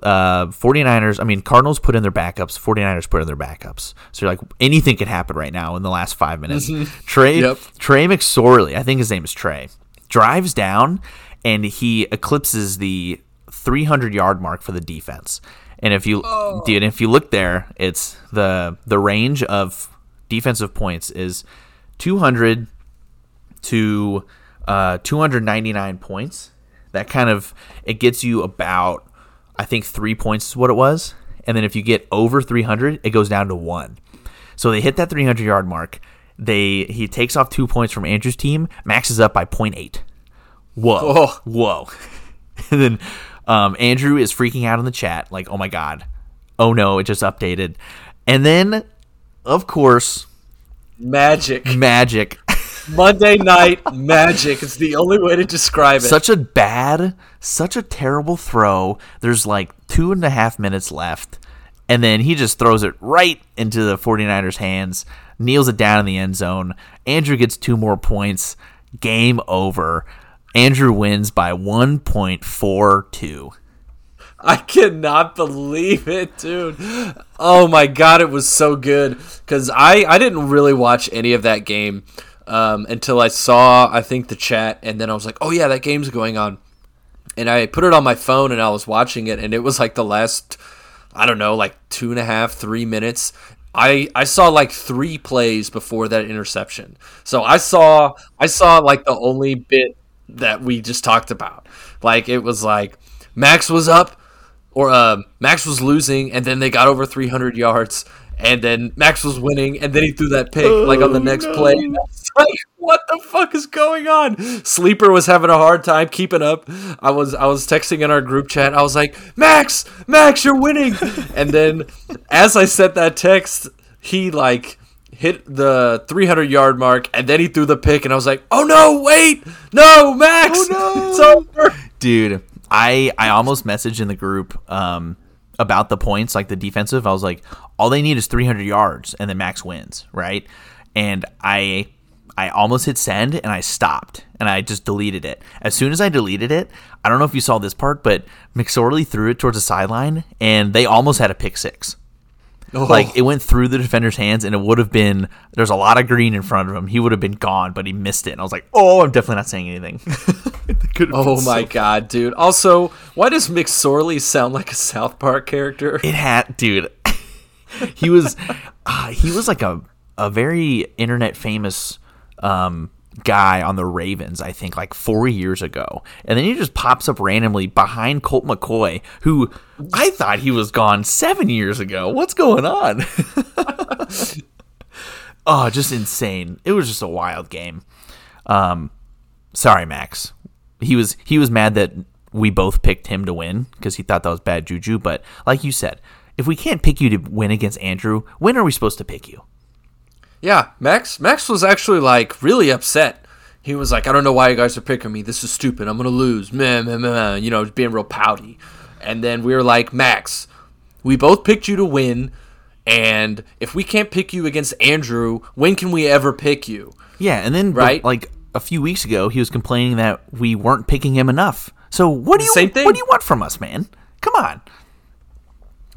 Uh, 49ers, I mean, Cardinals put in their backups, 49ers put in their backups. So you're like, anything could happen right now in the last five minutes. [laughs] Trey, yep. Trey McSorley, I think his name is Trey, drives down and he eclipses the 300 yard mark for the defense. And if you oh. dude, if you look there, it's the the range of defensive points is 200 to uh, 299 points. That kind of it gets you about I think three points is what it was, and then if you get over 300, it goes down to one. So they hit that 300 yard mark. They he takes off two points from Andrew's team. Max is up by 0.8. Whoa, oh. whoa, [laughs] and then um, Andrew is freaking out in the chat, like, "Oh my god, oh no, it just updated," and then, of course, magic, magic. Monday [laughs] night magic. It's the only way to describe it. Such a bad, such a terrible throw. There's like two and a half minutes left. And then he just throws it right into the 49ers' hands, kneels it down in the end zone. Andrew gets two more points. Game over. Andrew wins by 1.42. [laughs] I cannot believe it, dude. Oh my god, it was so good cuz I I didn't really watch any of that game um, until I saw I think the chat and then I was like, "Oh yeah, that game's going on." And I put it on my phone and I was watching it and it was like the last I don't know, like two and a half, three minutes. I, I saw like three plays before that interception. So I saw I saw like the only bit that we just talked about. Like it was like Max was up or uh, Max was losing, and then they got over 300 yards, and then Max was winning, and then he threw that pick oh, like on the next no. play. Like, what the fuck is going on? Sleeper was having a hard time keeping up. I was I was texting in our group chat. I was like, Max, Max, you're winning. [laughs] and then as I sent that text, he like hit the 300 yard mark, and then he threw the pick, and I was like, "Oh no, wait, no, Max, oh, no. it's over." Dude, I I almost messaged in the group um, about the points, like the defensive. I was like, all they need is 300 yards, and then Max wins, right? And I I almost hit send, and I stopped, and I just deleted it. As soon as I deleted it, I don't know if you saw this part, but McSorley threw it towards the sideline, and they almost had a pick six. Oh. Like it went through the defender's hands, and it would have been. There's a lot of green in front of him. He would have been gone, but he missed it. And I was like, "Oh, I'm definitely not saying anything." [laughs] oh my so god, dude! Also, why does McSorley sound like a South Park character? It had, dude. [laughs] he was, [laughs] uh, he was like a a very internet famous um, guy on the Ravens, I think, like four years ago. And then he just pops up randomly behind Colt McCoy, who I thought he was gone seven years ago. What's going on? [laughs] oh, just insane. It was just a wild game. Um, sorry, Max. He was he was mad that we both picked him to win because he thought that was bad juju. But like you said, if we can't pick you to win against Andrew, when are we supposed to pick you? Yeah, Max. Max was actually like really upset. He was like, "I don't know why you guys are picking me. This is stupid. I'm gonna lose." Meh, meh, meh, you know, being real pouty. And then we were like, "Max, we both picked you to win, and if we can't pick you against Andrew, when can we ever pick you?" Yeah, and then right, like a few weeks ago, he was complaining that we weren't picking him enough. So what do you Same thing. what do you want from us, man? Come on.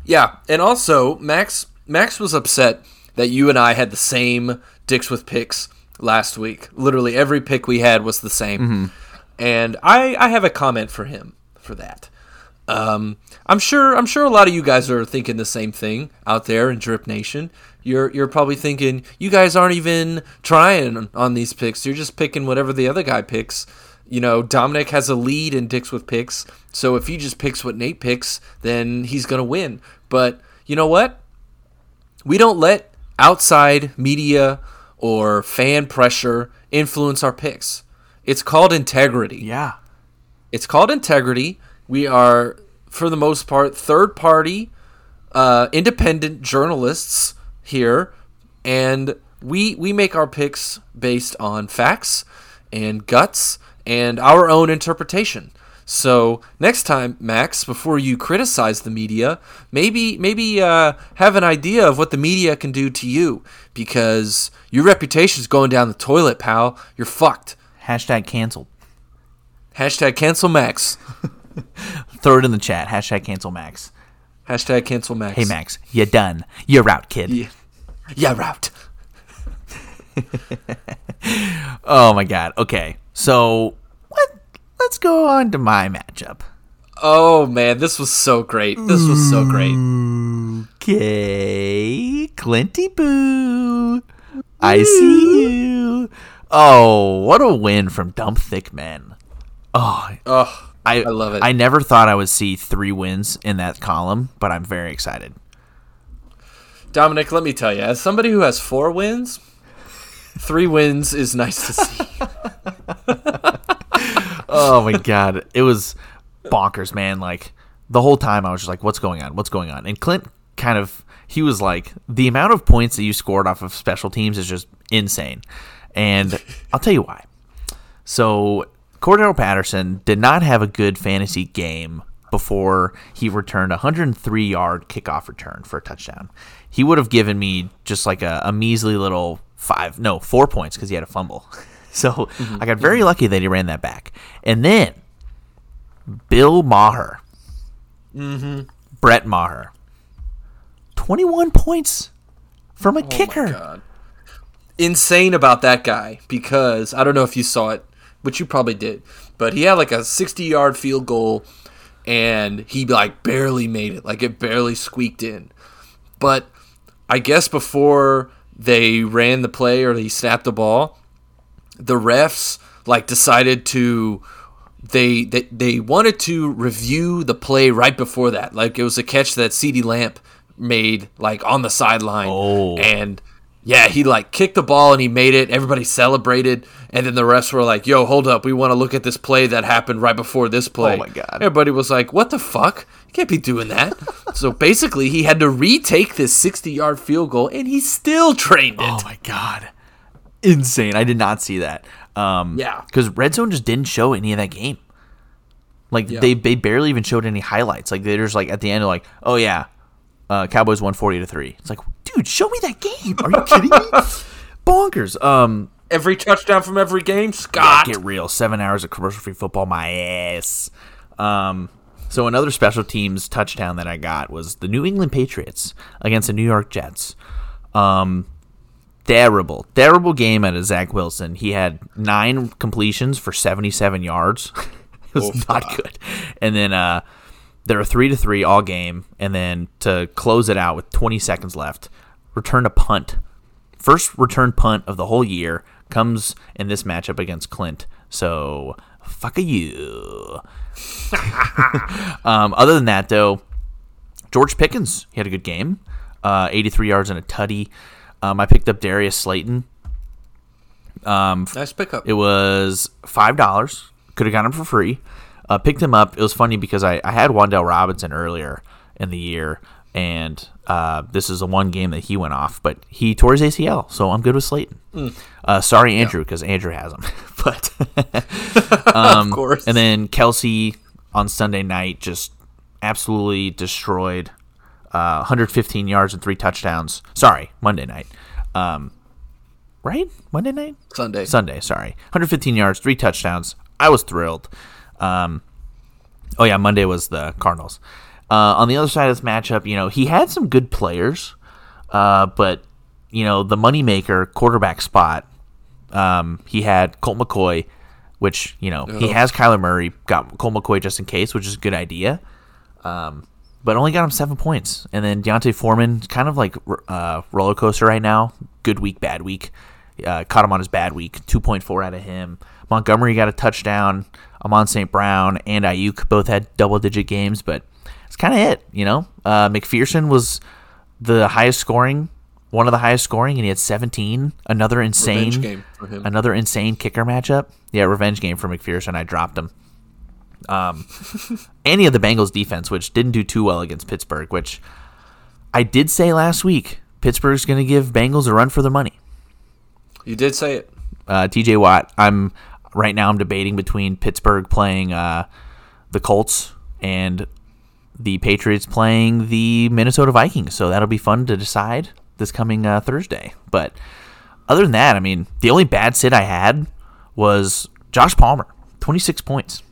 Yeah, and also Max Max was upset that you and I had the same dicks with picks last week. Literally every pick we had was the same. Mm-hmm. And I, I have a comment for him for that. Um, I'm sure I'm sure a lot of you guys are thinking the same thing out there in Drip Nation. You're you're probably thinking you guys aren't even trying on these picks. You're just picking whatever the other guy picks you know, Dominic has a lead in Dicks with Picks. So if he just picks what Nate picks, then he's going to win. But you know what? We don't let outside media or fan pressure influence our picks. It's called integrity. Yeah. It's called integrity. We are, for the most part, third party, uh, independent journalists here, and we we make our picks based on facts and guts and our own interpretation. So next time, Max, before you criticize the media, maybe maybe uh, have an idea of what the media can do to you because your reputation's going down the toilet, pal. You're fucked. Hashtag canceled. Hashtag cancel Max. [laughs] Throw it in the chat. Hashtag cancel Max. Hashtag cancel Max. Hey Max, you're done. You're out, kid. Yeah, yeah out. [laughs] Oh my god. Okay. So let's go on to my matchup. Oh man, this was so great. This was so great. Okay, Clinty Boo. I see you. Oh, what a win from Dump Thick Men. Oh, Oh, I, I love it. I never thought I would see three wins in that column, but I'm very excited. Dominic, let me tell you, as somebody who has four wins, three wins is nice to see. [laughs] Oh my god, it was bonkers, man. Like the whole time, I was just like, "What's going on? What's going on?" And Clint kind of he was like, "The amount of points that you scored off of special teams is just insane," and [laughs] I'll tell you why. So Cordero Patterson did not have a good fantasy game before he returned a 103 yard kickoff return for a touchdown. He would have given me just like a, a measly little five, no, four points because he had a fumble. [laughs] [laughs] So mm-hmm. I got very mm-hmm. lucky that he ran that back. And then Bill Maher, mm-hmm. Brett Maher, 21 points from a oh kicker. God. Insane about that guy because I don't know if you saw it, but you probably did. But he had like a 60 yard field goal and he like barely made it. Like it barely squeaked in. But I guess before they ran the play or he snapped the ball, the refs like decided to they, they they wanted to review the play right before that. Like it was a catch that CeeDee Lamb made like on the sideline. Oh. And yeah, he like kicked the ball and he made it. Everybody celebrated, and then the refs were like, "Yo, hold up, we want to look at this play that happened right before this oh play." Oh my God. Everybody was like, "What the fuck? You can't be doing that." so [laughs] basically, he had to retake this sixty-yard field goal, and he still trained it. Oh my god, insane! I did not see that. Um, Yeah. because Red Zone just didn't show any of that game. Like Yeah. they they barely even showed any highlights. Like they're just like at the end, like, oh yeah, uh, Cowboys won forty to three. It's like, dude, show me that game. Are you kidding me? [laughs] Bonkers. Um, Every touchdown from every game, Scott. get real. Seven hours of commercial free football, my ass. Um, so another special teams touchdown that I got was the New England Patriots against the New York Jets. Um, terrible, terrible game out of Zach Wilson. He had nine completions for seventy-seven yards. [laughs] it was not good. And then uh, they were three to three all game, and then to close it out with twenty seconds left, return a punt first return punt of the whole year comes in this matchup against Clint. So fuck a you. [laughs] um, other than that, though, George Pickens he had a good game, uh, 83 yards and a tutty. Um, I picked up Darius Slayton. Nice pickup. It was five dollars. Could have gotten him for free. Uh, picked him up. It was funny because I, I had Wan'Dale Robinson earlier in the year, and uh, this is the one game that he went off, but he tore his ACL, so I'm good with Slayton. Uh, sorry, Andrew, because Andrew has him. [laughs] but [laughs] [laughs] of course. and then Kelce on Sunday night just absolutely destroyed. Uh, 115 yards and three touchdowns. Sorry, Monday night. Um, right? Monday night? Sunday. Sunday, sorry. 115 yards, three touchdowns. I was thrilled. Um, oh, yeah, Monday was the Cardinals. Uh, on the other side of this matchup, you know, he had some good players, uh, but, you know, the moneymaker quarterback spot, um, he had Colt McCoy, which, you know, he has Kyler Murray, got Colt McCoy just in case, which is a good idea. Um, but only got him seven points. And then D'Onta Foreman, kind of like uh, roller coaster right now. Good week, bad week. Uh, caught him on his bad week. 2.4 out of him. Montgomery got a touchdown. Amon St. Brown and Aiyuk both had double digit games, but it's kind of it, you know. Uh, McPherson was the highest scoring, one of the highest scoring, and he had 17. Another insane game for him. another insane kicker matchup. Yeah, revenge game for McPherson. I dropped him. Um, any of the Bengals defense, which didn't do too well against Pittsburgh, which I did say last week, Pittsburgh's going to give Bengals a run for their money. You did say it. Uh, TJ Watt, I'm right now. I'm debating between Pittsburgh playing uh, the Colts and the Patriots playing the Minnesota Vikings. So that'll be fun to decide this coming uh, Thursday. But other than that, I mean, the only bad sit I had was Josh Palmer, 26 points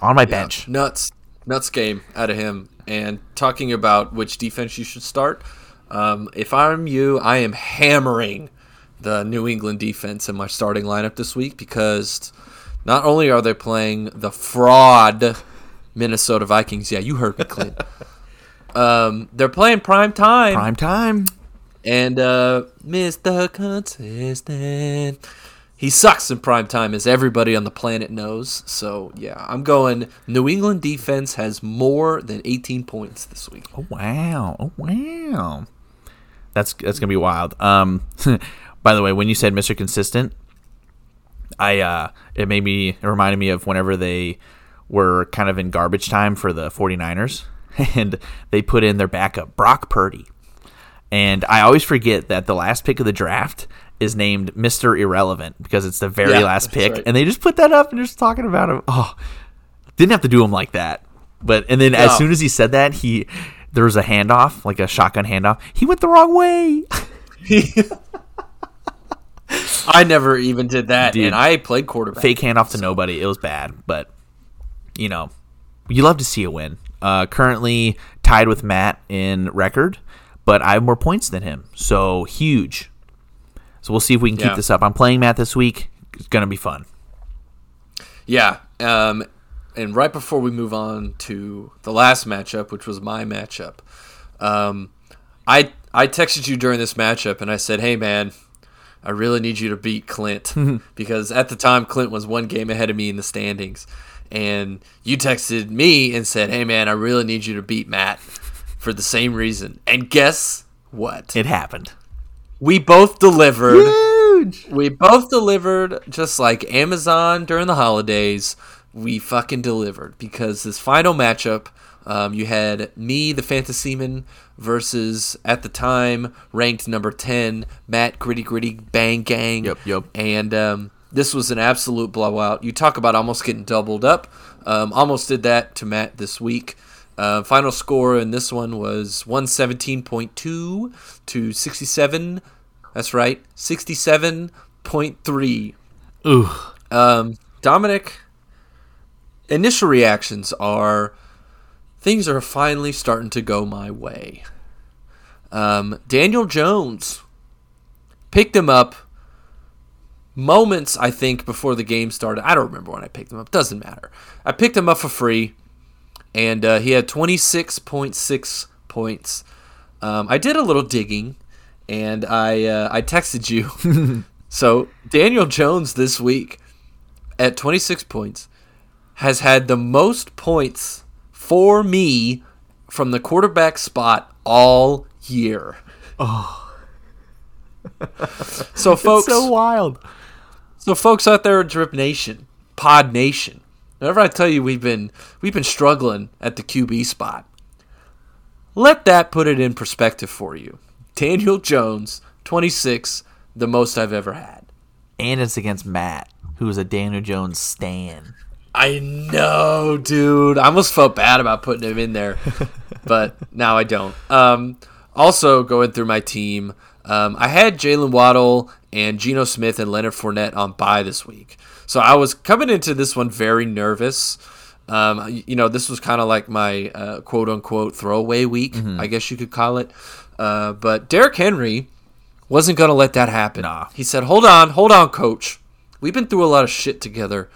on my bench. Nuts, nuts game out of him. And talking about which defense you should start, um, if I'm you, I am hammering the New England defense in my starting lineup this week because not only are they playing the fraud Minnesota Vikings, yeah, you heard me, [laughs] Clint. um, they're playing prime time, Prime time. and uh, Mr. Consistent. He sucks in prime time, as everybody on the planet knows. So yeah, I'm going. New England defense has more than 18 points this week. Oh wow! Oh wow! That's that's gonna be wild. Um, [laughs] by the way, when you said Mr. Consistent, I uh, it made me it reminded me of whenever they were kind of in garbage time for the 49ers [laughs] and they put in their backup Brock Purdy. And I always forget that the last pick of the draft is named Mr. Irrelevant because it's the very Yeah, last pick. right. And they just put that up and they're just talking about him. Oh, didn't have to do him like that. But and then as soon as he said that, he there was a handoff, like a shotgun handoff. He went the wrong way. [laughs] I never even did that, Dude. and I played quarterback. Fake handoff to nobody. It was bad, but you know, you love to see a win. Uh, currently tied with Matt in record, but I have more points than him, so huge. So we'll see if we can keep Yeah. this up. I'm playing Matt this week. It's gonna be fun. Yeah. Um, and right before we move on to the last matchup, which was my matchup, um, I I texted you during this matchup and I said, "Hey man, I really need you to beat Clint [laughs] because at the time Clint was one game ahead of me in the standings." And you texted me and said, "Hey man, I really need you to beat Matt for the same reason." And guess what? It happened. We both delivered. Huge. We both delivered just like Amazon during the holidays. We fucking delivered because this final matchup, um, you had me, the Fantasyman, versus at the time ranked number ten, Matt Gritty Gritty Bang Gang. Yep, yep. And um, this was an absolute blowout. You talk about almost getting doubled up. Um, almost did that to Matt this week. Uh, final score in this one was 117.2 to 67. That's right, 67.3. Ooh. Um, Dominic, initial reactions are things are finally starting to go my way. Um, Daniel Jones picked him up moments, I think, before the game started. I don't remember when I picked him up. Doesn't matter. I picked him up for free, and uh, he had 26.6 points. Um, I did a little digging, and I uh, I texted you. [laughs] so Daniel Jones this week at 26 points has had the most points for me from the quarterback spot all year. Oh. so [laughs] folks, so wild. so folks out there Drip Nation, Pod Nation, whenever I tell you we've been we've been struggling at the QB spot, let that put it in perspective for you. Daniel Jones, 26, the most I've ever had. And it's against Matt, who is a Daniel Jones stan. I know, dude. I almost felt bad about putting him in there, [laughs] but now I don't. Um, also, going through my team, um, I had Jaylen Waddle and Geno Smith and Leonard Fournette on bye this week. So I was coming into this one very nervous. Um, you know, this was kind of like my uh, quote unquote throwaway week, I guess you could call it. Uh, but Derrick Henry wasn't going to let that happen. Nah. He said, "Hold on, hold on, coach. We've been through a lot of shit together.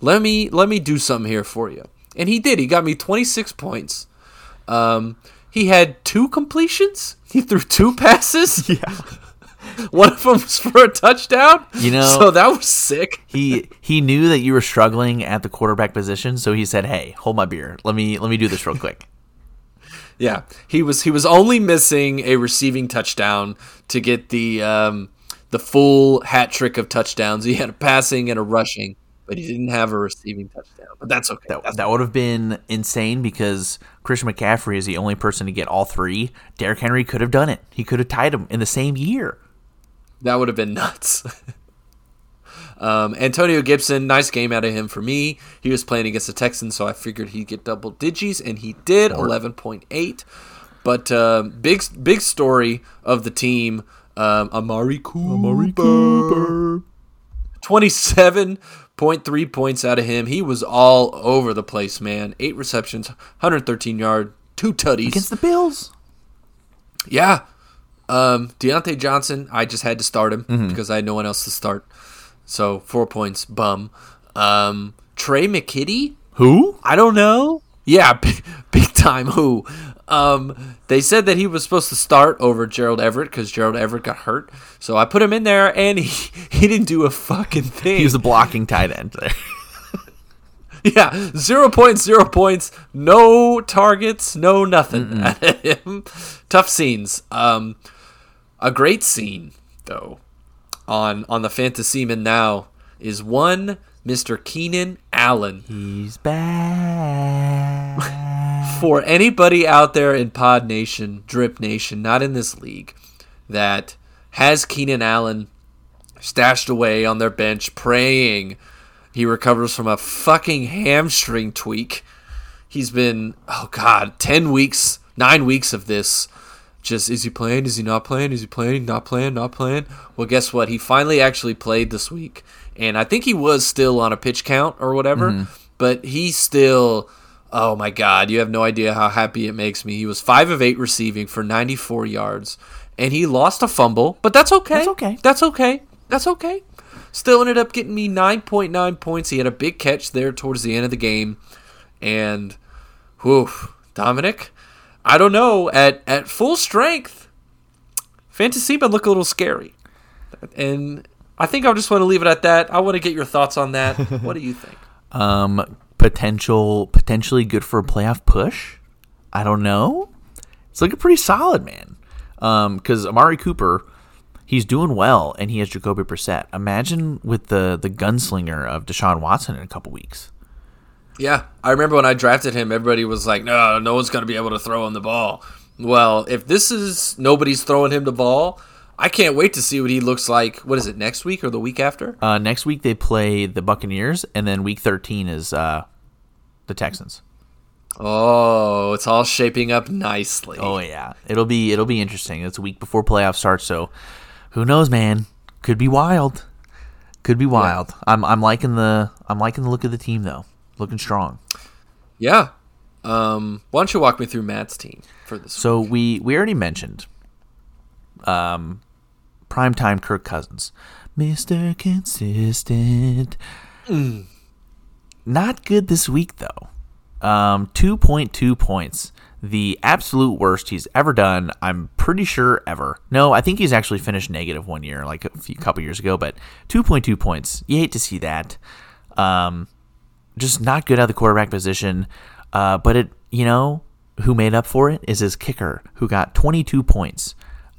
Let me let me do something here for you." And he did. He got me 26 points. Um, he had two completions. [laughs] He threw two passes. [laughs] Yeah. [laughs] one of them was for a touchdown. You know- so that was sick. he he knew that you were struggling at the quarterback position, so he said, "Hey, hold my beer. Let me let me do this real quick." [laughs] Yeah, he was he was only missing a receiving touchdown to get the um, the full hat trick of touchdowns. He had a passing and a rushing, but he didn't have a receiving touchdown. But that's okay. That, That's that would have been insane because Christian McCaffrey is the only person to get all three. Derrick Henry could have done it. He could have tied him in the same year. That would have been [laughs] nuts. um, Antonio Gibson, nice game out of him for me. He was playing against the Texans, so I figured he'd get double digits, and he did, eleven point eight. But um, big big story of the team, um, Amari Cooper. Twenty seven point three points out of him. He was all over the place, man. Eight receptions, hundred thirteen yard, two tutties. Against the Bills. Yeah. Um, Diontae Johnson, I just had to start him because I had no one else to start. So four points, bum. Um, Trey McKitty, Who? I don't know. Yeah, [laughs] big, big time. Who? Um, they said that he was supposed to start over Gerald Everett because Gerald Everett got hurt. So I put him in there, and [laughs] he he didn't do a fucking thing. He was a blocking tight end there. [laughs] Yeah, zero points, zero points, no targets, no nothing out of him. Tough scenes. Um, a great scene though on on the Fantasy Man now is one Mr. Keenan Allen. He's back. [laughs] For anybody out there in Pod Nation, Drip Nation, not in this league, that has Keenan Allen stashed away on their bench, praying he recovers from a fucking hamstring tweak. He's been, oh God, 10 weeks, nine weeks of this. Just, is he playing? Is he not playing? Is he playing? Not playing? Not playing? Well, guess what? He finally actually played this week. And I think he was still on a pitch count or whatever, mm-hmm. but he still, oh my God, you have no idea how happy it makes me. He was 5 of 8 receiving for 94 yards, and he lost a fumble, but that's okay. That's okay. That's okay. That's okay. Still ended up getting me 9.9 points. He had a big catch there towards the end of the game. And, whew, Dominic, I don't know. At, at full strength, Fantasy but look a little scary. And I think I just want to leave it at that. I want to get your thoughts on that. [laughs] what do you think? Um, potential, potentially good for a playoff push. I don't know. It's looking pretty solid, man. Um, because Amari Cooper, he's doing well, and he has Jacoby Brissett. Imagine with the the gunslinger of Deshaun Watson in a couple weeks. Yeah, I remember when I drafted him, everybody was like, "No, no one's going to be able to throw him the ball." Well, if this is nobody's throwing him the ball, I can't wait to see what he looks like. What is it next week or the week after? Uh, next week they play the Buccaneers, and then week thirteen is uh, the Texans. Oh, it's all shaping up nicely. Oh yeah, it'll be it'll be interesting. It's a week before playoff starts, so who knows, man? Could be wild. Could be wild. I'm I'm liking the I'm liking the look of the team though. Looking strong. Yeah. Um, why don't you walk me through Matt's team for this? So we we already mentioned um primetime Kirk Cousins. Mr. Consistent. Not good this week though. Um 2.2 points. The absolute worst he's ever done. I'm pretty sure ever. No, I think he's actually finished negative one year, like a few couple years ago. But 2.2 points. You hate to see that. Um, just not good at the quarterback position. Uh, but it, you know, who made up for it is his kicker, who got 22 points.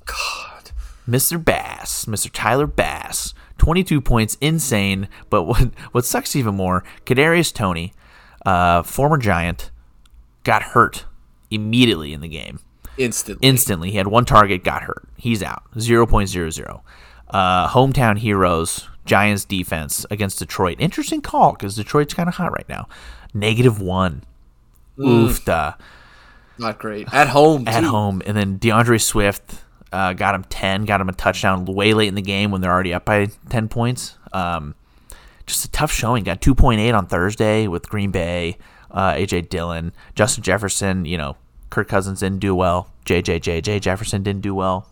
God. Mr. Bass, Mr. Tyler Bass, 22 points, insane. But what what sucks even more, Kadarius Toney, uh, former Giant, got hurt immediately in the game. Instantly. Instantly, he had one target, got hurt. He's out. 0.00. Uh, hometown heroes, Giants defense against Detroit. Interesting call because Detroit's kind of hot right now. Negative one. Oof, da. Not great. At home. At too. home. And then D'Andre Swift uh, got him 10, got him a touchdown way late in the game when they're already up by 10 points. Um, just a tough showing. Got 2.8 on Thursday with Green Bay, uh, AJ Dillon, Justin Jefferson. You know, Kirk Cousins didn't do well. JJ JJ Jefferson didn't do well.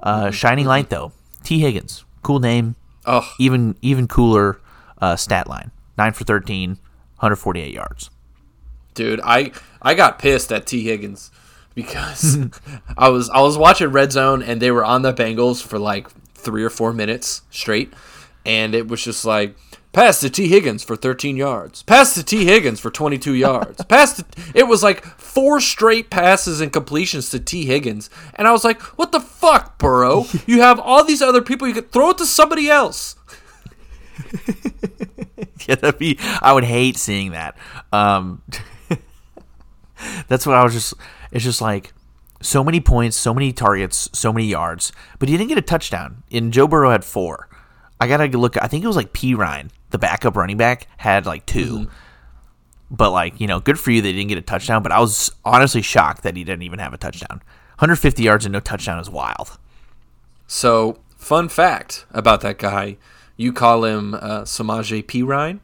Uh, shining light though, Tee Higgins, cool name, Oh, even even cooler uh, stat line. Nine for 13, 148 yards. dude, I I got pissed at Tee Higgins because [laughs] I was I was watching Red Zone and they were on the Bengals for like three or four minutes straight, and it was just like pass to Tee Higgins for 13 yards, pass to Tee Higgins for 22 yards, [laughs] pass to. It was like four straight passes and completions to Tee Higgins, and I was like, what the fuck, Burrow? [laughs] You have all these other people. You could throw it to somebody else. [laughs] yeah, that'd be. I would hate seeing that. Um, [laughs] that's what I was just. It's just like so many points, so many targets, so many yards, but he didn't get a touchdown. And Joe Burrow had four. I gotta look. I think it was like P Ryan, the backup running back, had like 2 Mm-hmm. But like you know, good for you that he didn't get a touchdown. But I was honestly shocked that he didn't even have a touchdown. 150 yards and no touchdown is wild. So, fun fact about that guy you call him uh, Samaje Perine.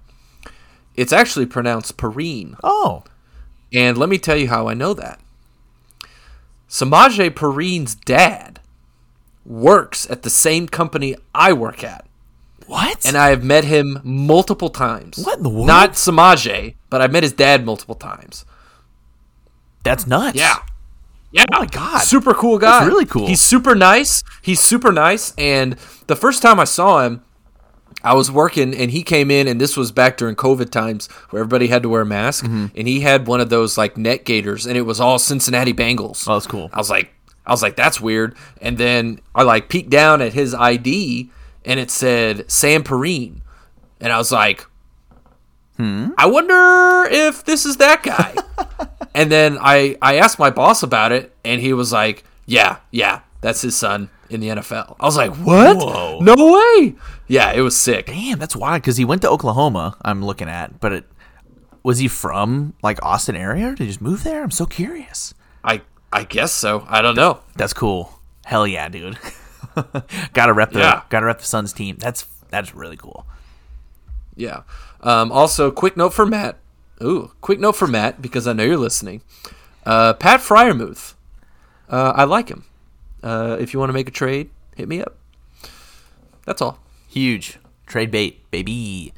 It's actually pronounced Perine. Oh, And let me tell you how I know that. Samaje Perine's dad works at the same company I work at. What? And I have met him multiple times. What in the world? Not Samaje, but I've met his dad multiple times. that's nuts. Yeah. Yeah. Oh my God. Super cool guy. That's really cool. He's super nice. He's super nice. And the first time I saw him, I was working and he came in and this was back during COVID times where everybody had to wear a mask Mm-hmm. and he had one of those like net gaiters and it was all Cincinnati Bengals. Oh, that's cool. I was like I was like that's weird. And then I like peeked down at his ID and it said Sam Perine. And I was like Hmm? I wonder if this is that guy. [laughs] and then I I asked my boss about it and he was like, "Yeah, yeah, that's his son in the NFL." I was like, "What? Whoa. No way!" Yeah, it was sick. Damn, that's wild. Because he went to Oklahoma. I'm looking at, but it was he from like Austin area? Or did he just move there? I'm so curious. I I guess so. I don't know. That's cool. Hell yeah, dude. [laughs] [laughs] gotta rep the Yeah. gotta rep the Suns team. That's that's really cool. Yeah. Um, also, quick note for Matt. Ooh, quick note for Matt because I know you're listening. Uh, Pat Freiermuth. Uh, I like him. Uh, if you want to make a trade, hit me up. That's all. Huge trade bait, baby.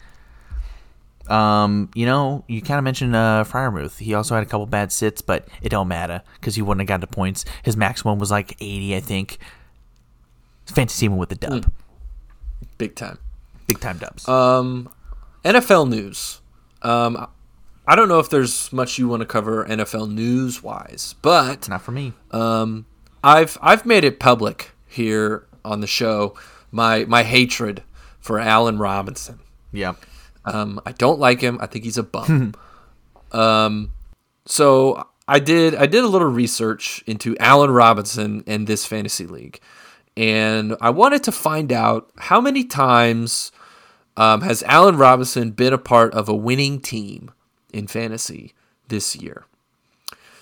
Um, you know, you kind of mentioned uh, Fryermuth. He also had a couple bad sits, but it don't matter because he wouldn't have gotten to points. His maximum was like 80, I think. Fantasy with the dub, Big time. big time dubs. Um, NFL news. Um, I don't know if there's much you want to cover NFL news wise, but Not for me. um, I've I've made it public here on the show my my hatred for Allen Robinson. yeah. Um, I don't like him. I think he's a bum. [laughs] um, so I did I did a little research into Allen Robinson and this fantasy league, and I wanted to find out how many times um, has Allen Robinson been a part of a winning team in fantasy this year.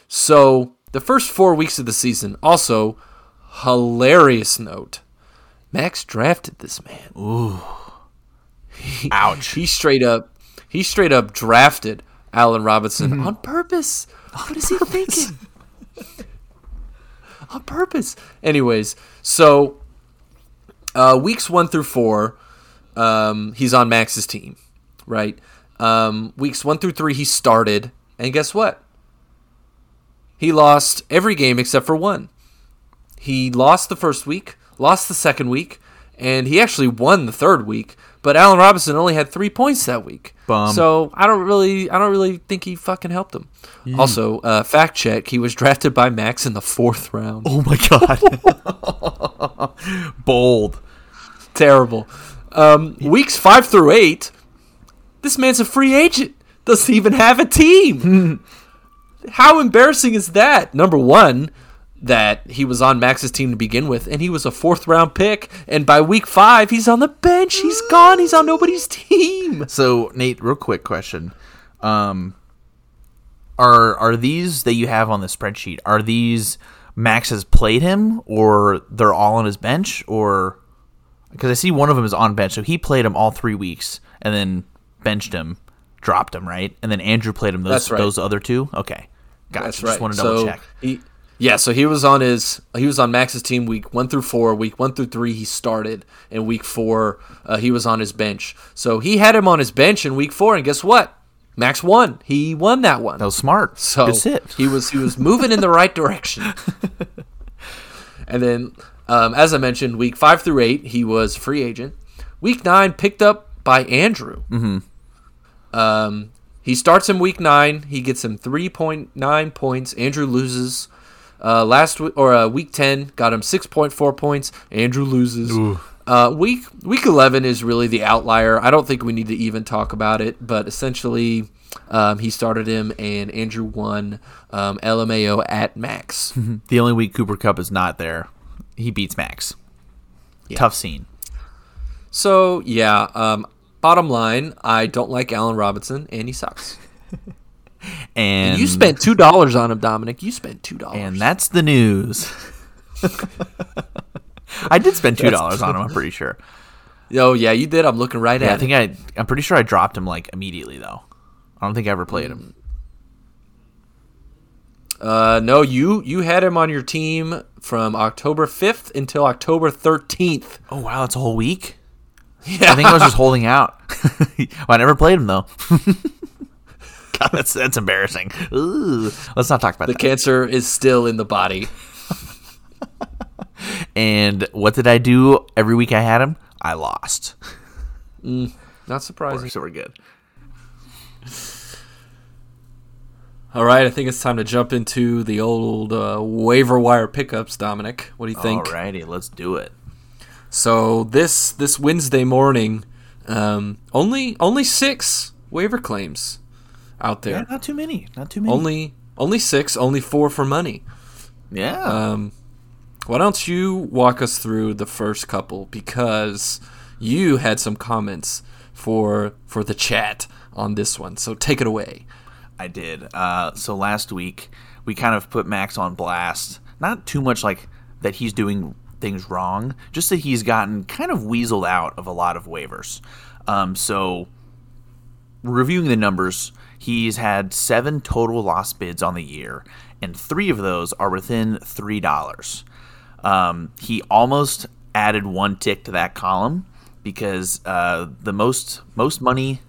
So the first four weeks of the season, also hilarious note, Max drafted this man. Ooh! Ouch. He straight up, he straight up drafted Allen Robinson on purpose. what is he thinking? On purpose. Anyways, so uh, weeks one through four, um, he's on Max's team, right? Um, weeks one through three, he started, and guess what? He lost every game except for one. He lost the first week, lost the second week, and he actually won the third week. But Allen Robinson only had three points that week. Bum. So I don't really, I don't really think he fucking helped him. Also, uh, fact check: he was [laughs] drafted by Max in the fourth round. Oh my god. [laughs] Bold. Terrible. Um, weeks five through eight, this man's a free agent. Doesn't even have a team. [laughs] How embarrassing is that? Number one, that he was on Max's team to begin with, and he was a fourth round pick. And by week five, he's on the bench. He's gone. He's on nobody's team. [laughs] So Nate, real quick question. Um are are these that you have on the spreadsheet, are these Max has played him or they're all on his bench or because I see one of them is on bench, so he played him all three weeks and then benched him, dropped him, right? And then Andrew played him those right. those other two. Okay, gotcha. That's Just right. want to double so check. He, yeah, so he was on his he was on Max's team week one through four. Week one through three, he started, and week four, uh, he was on his bench. So he had him on his bench in week four, and guess what? Max won. He won that one. That was smart. So Good sit. he was he was moving in the right direction. [laughs] and then Um, as I mentioned, week five through eight, he was a free agent. Week nine, picked up by Andrew. Mm-hmm. Um, he starts in week nine. He gets him 3.9 points. Andrew loses. Uh, last week or uh, week 10 got him 6.4 points. Andrew loses. Uh, week week 11 is really the outlier. I don't think we need to even talk about it, but essentially um, he started him and Andrew won um, LMAO at max. [laughs] The only week Cooper Kupp is not there, he beats Max. Tough scene. So yeah, um, bottom line, I don't like Allen Robinson and he sucks. [laughs] [laughs] And you spent two dollars on him, Dominic. You spent two dollars. and that's the news. [laughs] I did spend two dollars on him. I'm pretty sure. oh yeah, you did. I'm looking right Yeah, at I think I. I'm pretty sure I dropped him like immediately though. I don't think I ever played him. Uh, no, you you had him on your team from October 5th until October 13th. Oh wow, that's a whole week. Yeah, I think I was just [laughs] holding out. well, I never played him though. God, [laughs] that's that's embarrassing. Ooh. Let's not talk about The that. cancer is still in the body. [laughs] And what did I do every week I had him? I lost. Not surprising. So we're good. All right, I think it's time to jump into the old uh, waiver wire pickups, Dominic. What do you think? All righty, let's do it. So this this Wednesday morning, um, only only six waiver claims out there. Yeah, not too many. Not too many. Only only six, only four for money. yeah. Um, why don't you walk us through the first couple because you had some comments for for the chat on this one. So take it away. I did. Uh, so last week we kind of put Max on blast. Not too much like that he's doing things wrong, just that he's gotten kind of weaseled out of a lot of waivers. Um, so reviewing the numbers, he's had seven total lost bids on the year, and three of those are within three dollars. Um, he almost added one tick to that column because uh, the most most money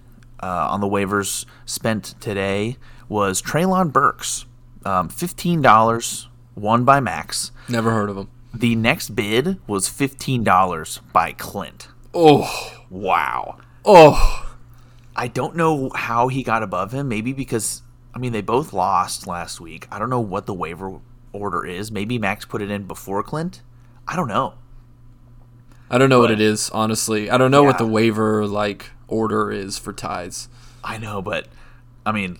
uh, on the waivers spent today was Treylon Burks, um, fifteen dollars, won by Max. Never heard of him. The next bid was fifteen dollars by Clint. Oh, Wow. oh, I don't know how he got above him. Maybe because I mean they both lost last week. I don't know what the waiver order is. Maybe Max put it in before Clint. I don't know. I don't know what it is. Honestly, I don't know what the waiver like order is for ties. I know, but I mean,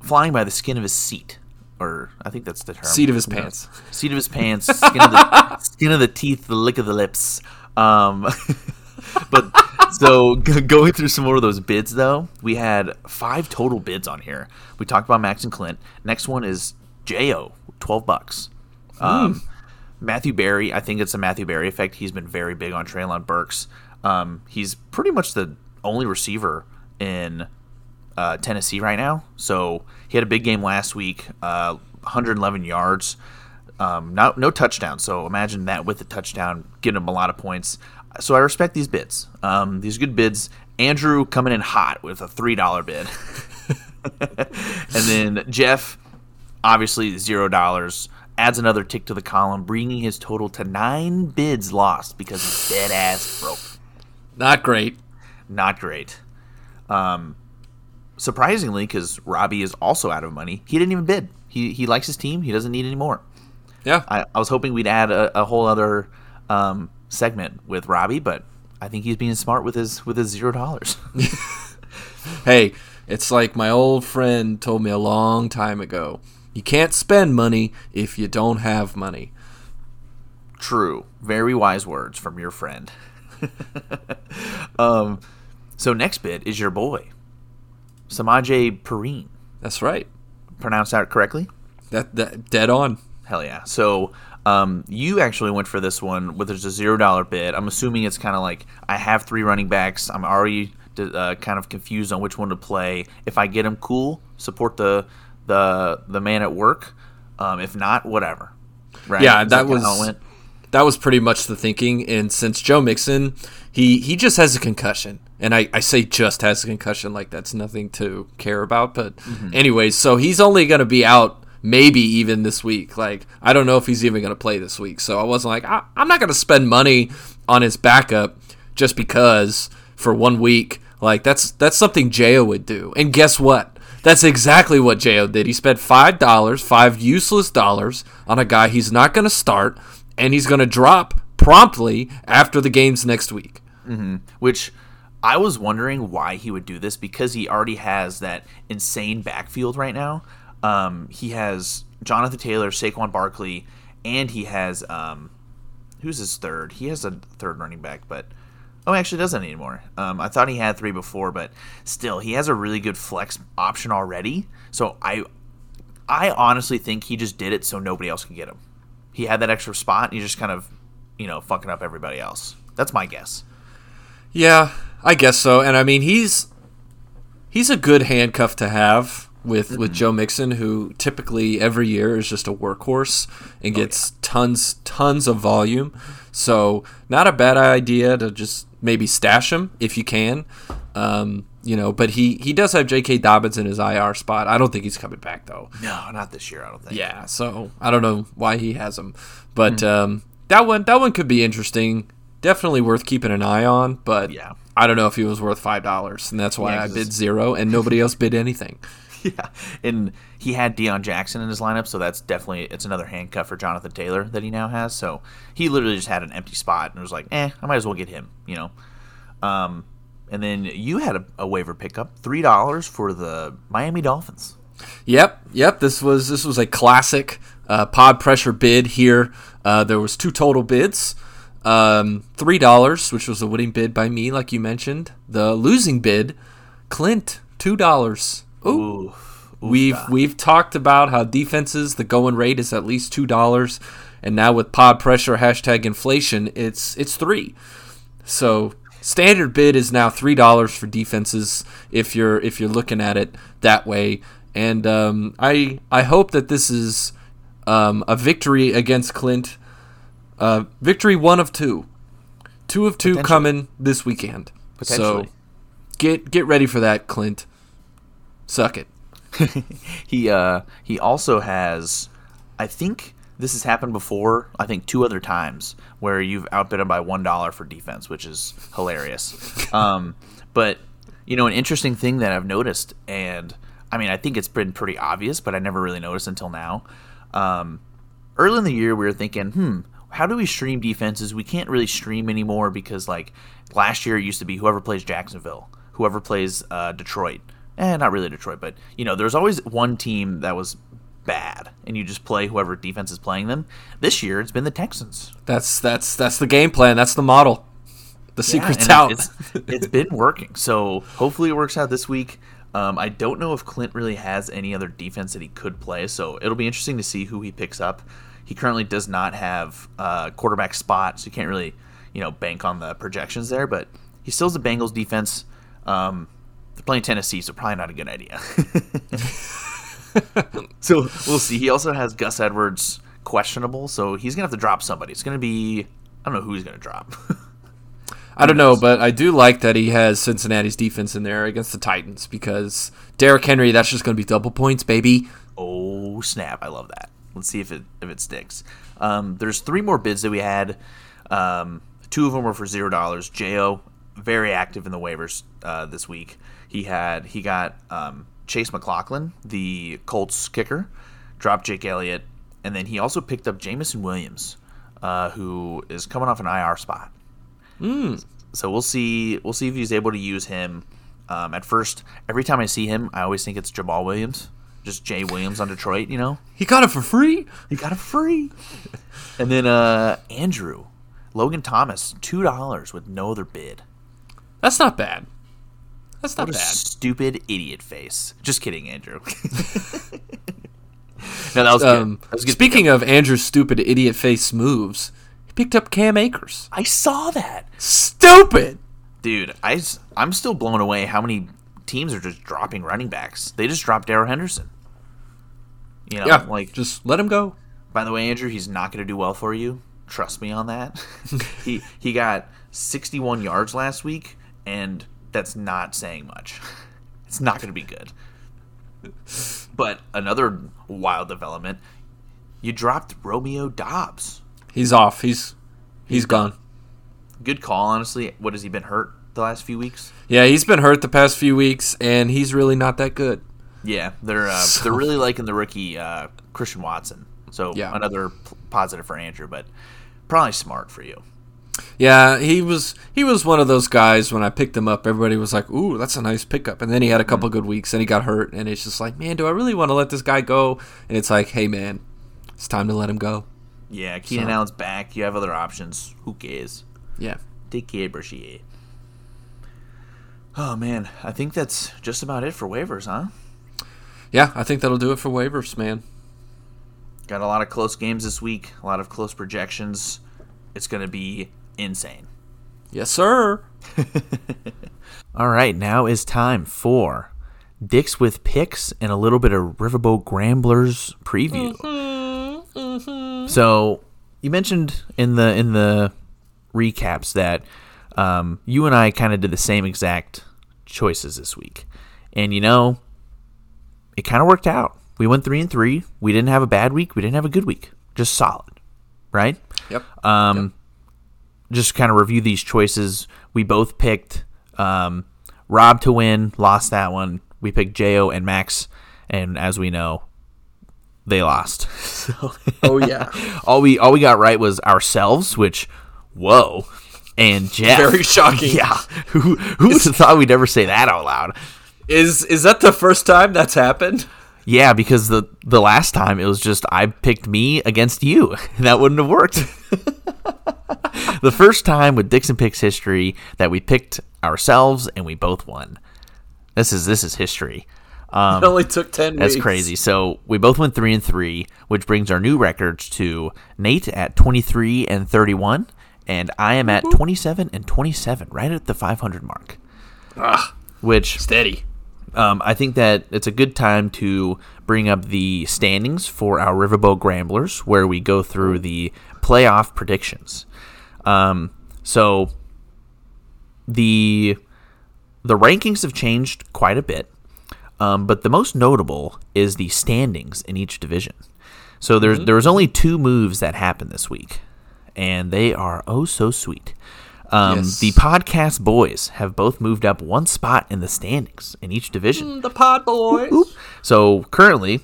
flying by the skin of his seat, or I think that's the term. Seat of his pants. Seat of his pants. Skin of the [laughs] skin of the teeth. The lick of the lips. Um, [laughs] but so g- going through some more of those bids, though, we had five total bids on here. We talked about Max and Clint. Next one is Jo, twelve bucks. Um, Matthew Berry, I think it's a Matthew Berry effect. He's been very big on Treylon Burks. Um, he's pretty much the only receiver in uh, Tennessee right now. So he had a big game last week, uh, 111 yards, um, no, no touchdown. So imagine that with a touchdown, getting him a lot of points. So I respect these bids. Um, these good bids. Andrew coming in hot with a three dollar bid, [laughs] and then Jeff, obviously zero dollars. Adds another tick to the column, bringing his total to nine bids lost because he's dead ass broke Not great. not great. Um, surprisingly, because Robbie is also out of money, he didn't even bid. He he likes his team. He doesn't need any more. Yeah. I, I was hoping we'd add a, a whole other um, segment with Robbie, but I think he's being smart with his with his zero dollars. [laughs] Hey, it's like my old friend told me a long time ago. You can't spend money if you don't have money. True, very wise words from your friend. [laughs] um, so next bit is your boy, Samaje Perine. That's right. Pronounced that correctly? That that dead on. Hell yeah. So um, you actually went for this one with just a zero dollar bid. I'm assuming it's kind of like I have three running backs. I'm already uh, kind of confused on which one to play. If I get him, cool. Support the the the man at work. Um, if not, whatever. Right? Yeah, Is that was-? That was pretty much the thinking. And since Joe Mixon, he he just has a concussion, and I, I say just has a concussion like that's nothing to care about. But anyways, so he's only going to be out maybe even this week. Like I don't know if he's even going to play this week. So I wasn't like I, I'm not going to spend money on his backup just because for one week. Like that's that's something Jo would do. And guess what? That's exactly what Jo did. He spent five dollars, five useless dollars, on a guy he's not going to start, and he's going to drop promptly after the games next week. Mm-hmm. Which I was wondering why he would do this because he already has that insane backfield right now. Um, he has Jonathan Taylor, Saquon Barkley, and he has um, who's his third? He has a third running back, but oh, he actually doesn't anymore. Um, I thought he had three before, but still, he has a really good flex option already. So I, I honestly think he just did it so nobody else could get him. He had that extra spot, and he just kind of, you know, fucking up everybody else. That's my guess. Yeah, I guess so. And I mean, he's he's a good handcuff to have with mm-hmm. with Joe Mixon, who typically every year is just a workhorse and gets oh, yeah. tons tons of volume. So not a bad idea to just maybe stash him if you can. Um, you know, but he he does have J.K. Dobbins in his IR spot. I don't think he's coming back though. No, not this year. I don't think. Yeah, so I don't know why he has him, but mm-hmm. um, that one that one could be interesting. Definitely worth keeping an eye on, but yeah, I don't know if he was worth five dollars, and that's why yeah, I bid zero, and nobody else bid anything. [laughs] [laughs] Yeah, and he had Deon Jackson in his lineup, so that's definitely it's another handcuff for Jonathan Taylor that he now has. So he literally just had an empty spot and was like, "Eh, I might as well get him," you know. Um, and then you had a, a waiver pickup, three dollars for the Miami Dolphins. Yep, yep. This was this was a classic uh, pod pressure bid here. Uh, there was two total bids. Um, three dollars, which was a winning bid by me, like you mentioned. The losing bid, Clint, two dollars. Ooh. we've we've talked about how defenses the going rate is at least two dollars, and now with pod pressure hashtag inflation, it's it's three. So standard bid is now three dollars for defenses if you're if you're looking at it that way. And um, I I hope that this is um, a victory against Clint uh, victory one of two, two of two coming this weekend. So get get ready for that, Clint. Suck it. [laughs] he uh, he also has, I think this has happened before. I think two other times where you've outbid him by one dollar for defense, which is hilarious. [laughs] um, but you know, an interesting thing that I've noticed, and I mean, I think it's been pretty obvious, but I never really noticed until now. Um, early in the year, we were thinking, hmm, how do we stream defenses? We can't really stream anymore because like last year it used to be whoever plays Jacksonville, whoever plays uh, Detroit. Eh, not really Detroit, but you know, there's always one team that was bad, and you just play whoever defense is playing them. This year, it's been the Texans. That's that's that's the game plan. That's the model. The secret's yeah, out. It's, it's been working. So hopefully, it works out this week. Um, I don't know if Clint really has any other defense that he could play, so it'll be interesting to see who he picks up. He currently does not have a quarterback spot, so you can't really, you know, bank on the projections there. But he still has the Bengals defense. Um, playing Tennessee, so probably not a good idea. [laughs] [laughs] so we'll see. He also has Gus Edwards questionable, so he's gonna have to drop somebody. It's gonna be I don't know who he's gonna drop. [laughs] I don't know, but I do like that he has Cincinnati's defense in there against the Titans because Derrick Henry, that's just going to be double points, baby. Oh snap! I love that. Let's see if it if it sticks. Um, there's three more bids that we had. Um, two of them were for zero dollars. Jo very active in the waivers uh, this week. He had he got um, Chase McLaughlin, the Colts kicker, dropped Jake Elliott, and then he also picked up Jameson Williams, uh, who is coming off an IR spot. Mm. So we'll see. We'll see if he's able to use him. Um, at first, every time I see him, I always think it's Jamaal Williams just Jay Williams on Detroit, you know? He got it for free. He got it free. [laughs] and then uh Andrew, Logan Thomas, two dollars with no other bid. That's not bad. That's not what bad. stupid idiot face. Just kidding, Andrew. [laughs] no, that was, um, that was Speaking of Andrew's stupid idiot face moves, he picked up Cam Akers. I saw that. Stupid. Dude, I, I'm still blown away how many teams are just dropping running backs. They just dropped Darrell Henderson. You know, yeah, like just let him go. By the way, Andrew, he's not going to do well for you. Trust me on that. [laughs] he he got 61 yards last week, and that's not saying much. It's not going to be good. But another wild development, you dropped Romeo Doubs. He's off. He's he's gone. Good call, honestly. What has he been hurt the last few weeks? Yeah, he's been hurt the past few weeks, and he's really not that good. Yeah, they're uh, So- they're really liking the rookie uh, Christian Watson. So Yeah. another p- positive for Andrew, but probably smart for you. Yeah, he was he was one of those guys when I picked him up. Everybody was like, "Ooh, that's a nice pickup." And then he had a mm-hmm. couple good weeks, and he got hurt, and it's just like, man, do I really want to let this guy go? And it's like, hey, man, it's time to let him go. Yeah, Keenan So- Allen's back. You have other options. Who cares? Yeah, Take care, Brashier. Oh man, I think that's just about it for waivers, huh? yeah, I think that'll do it for waivers, man. Got a lot of close games this week. A lot of close projections. It's going to be insane. Yes, sir. [laughs] All right, now is time for Dicks with picks and a little bit of Riverboat Gramblers preview. So you mentioned in the in the recaps that um, you and I kind of did the same exact choices this week, and you know, it kind of worked out. We went three and three. We didn't have a bad week. We didn't have a good week. Just solid, right? Yep. Um, Just kind of review these choices. We both picked um, Rob to win, lost that one. We picked Jo and Max, and as we know, they lost. [laughs] So Oh yeah. [laughs] all we all we got right was ourselves, which whoa, and Jeff. Very shocking. [laughs] Yeah, who who would have thought we'd ever say that out loud? is is that the first time that's happened? Yeah, because the the last time it was just I picked me against you. That wouldn't have worked. [laughs] the first time with Dixon picks history that we picked ourselves and we both won. This is this is history. Um, It only took ten. That's weeks. crazy. So we both went three and three, which brings our new records to Nate at twenty three and thirty one, and I am at twenty seven and twenty seven, right at the five hundred mark. Ah, Which steady. um, I think that it's a good time to bring up the standings for our Riverboat Gramblers, where we go through the playoff predictions. Um, so the the rankings have changed quite a bit, um, but the most notable is the standings in each division. So there's there was only two moves that happened this week, and they are oh so sweet. Um, Yes. The podcast boys have both moved up one spot in the standings in each division. The Pod Boys. So currently,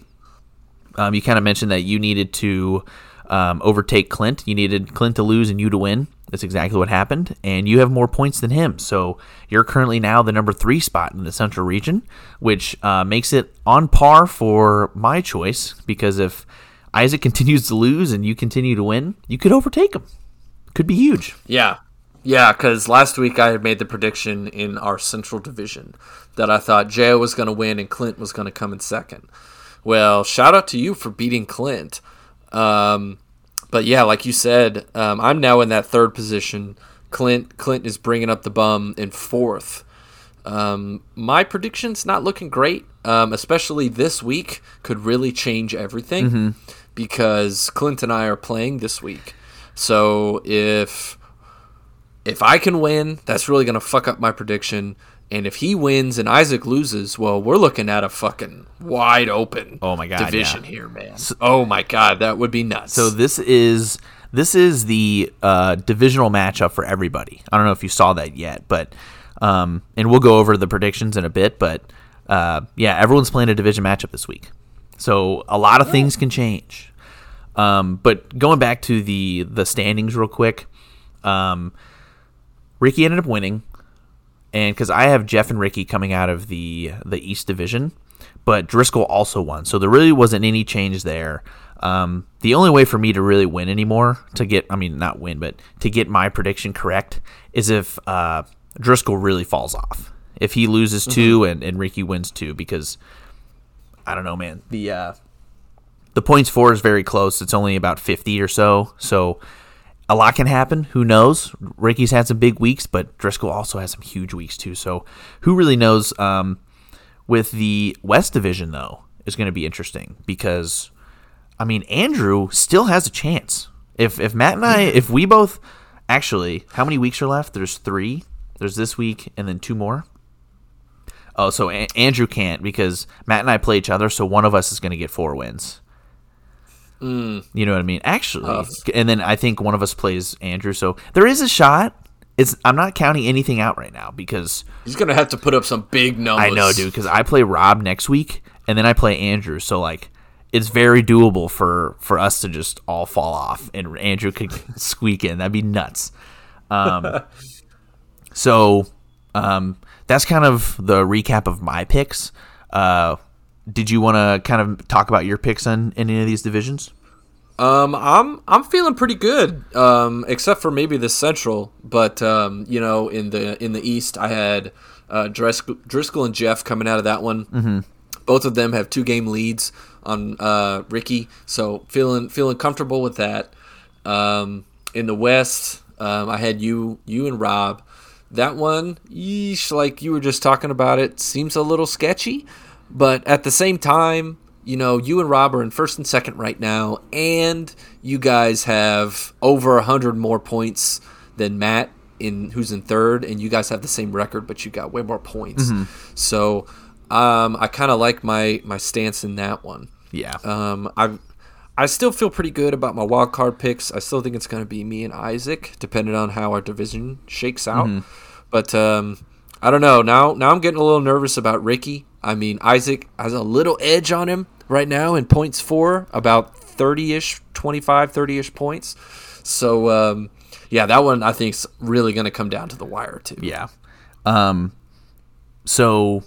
um, you kind of mentioned that you needed to um, overtake Clint. You needed Clint to lose and you to win. That's exactly what happened. And you have more points than him. So you're currently now the number three spot in the Central region, which uh, makes it on par for my choice because if Isaac [laughs] continues to lose and you continue to win, you could overtake him. Could be huge. Yeah. Yeah, because last week I had made the prediction in our Central Division that I thought Jay was going to win and Clint was going to come in second. Well, shout out to you for beating Clint. Um, but yeah, like you said, um, I'm now in that third position. Clint Clint is bringing up the bum in fourth. Um, my prediction's not looking great, um, especially this week could really change everything because Clint and I are playing this week. So if if I can win, that's really going to fuck up my prediction. And if he wins and Isaac loses, well, we're looking at a fucking wide open Oh my God, division yeah. here, man. oh my god, that would be nuts. So this is this is the uh, divisional matchup for everybody. I don't know if you saw that yet, but um, and we'll go over the predictions in a bit. But uh, yeah, everyone's playing a division matchup this week, so a lot of things can change. Um, but going back to the the standings real quick, um, Ricky ended up winning, and because I have Jeff and Ricky coming out of the the East Division, but Driscoll also won, so there really wasn't any change there. Um, the only way for me to really win anymore, to get, I mean, not win, but to get my prediction correct, is if uh, Driscoll really falls off. If he loses two and, and Ricky wins two, because I don't know, man. The uh, the points four is very close. It's only about 50 or so. So a lot can happen. Who knows? Ricky's had some big weeks, but Driscoll also has some huge weeks too. So who really knows? Um, with the West Division, though, is going to be interesting because, I mean, Andrew still has a chance. If if Matt and I, if we both, actually, how many weeks are left? There's three. There's this week and then two more. Oh, so a- Andrew can't because Matt and I play each other, so one of us is going to get four wins. Mm. You know what I mean? Actually, and then I think one of us plays Andrew, so there is a shot. It's I'm not counting anything out right now because He's gonna have to put up some big numbers. I know, dude. Because I play Rob next week, and then I play Andrew. So like, it's very doable for for us to just all fall off, and Andrew could [laughs] squeak in. That'd be nuts. Um, [laughs] so um, that's kind of the recap of my picks. Uh, did you want to kind of talk about your picks on in any of these divisions? Um, I'm I'm feeling pretty good. Um, except for maybe the Central, but um, you know, in the in the East, I had uh, Driscoll, Driscoll and Jeff coming out of that one. Mm-hmm. Both of them have two game leads on uh, Ricky, so feeling feeling comfortable with that. Um, in the West, um, I had you you and Rob. That one, yeesh, like you were just talking about it, seems a little sketchy, but at the same time, you know, you and Rob are in first and second right now, and you guys have over a hundred more points than Matt in who's in third, and you guys have the same record, but you got way more points. So, um, I kind of like my my stance in that one. Yeah. Um, I I still feel pretty good about my wild card picks. I still think it's going to be me and Isaac, depending on how our division shakes out. But um, I don't know. Now now I'm getting a little nervous about Ricky. I mean, Isaac has a little edge on him right now in points for about 30-ish, 25, 30-ish points. So um, yeah, that one I think is really going to come down to the wire too. Yeah. Um, so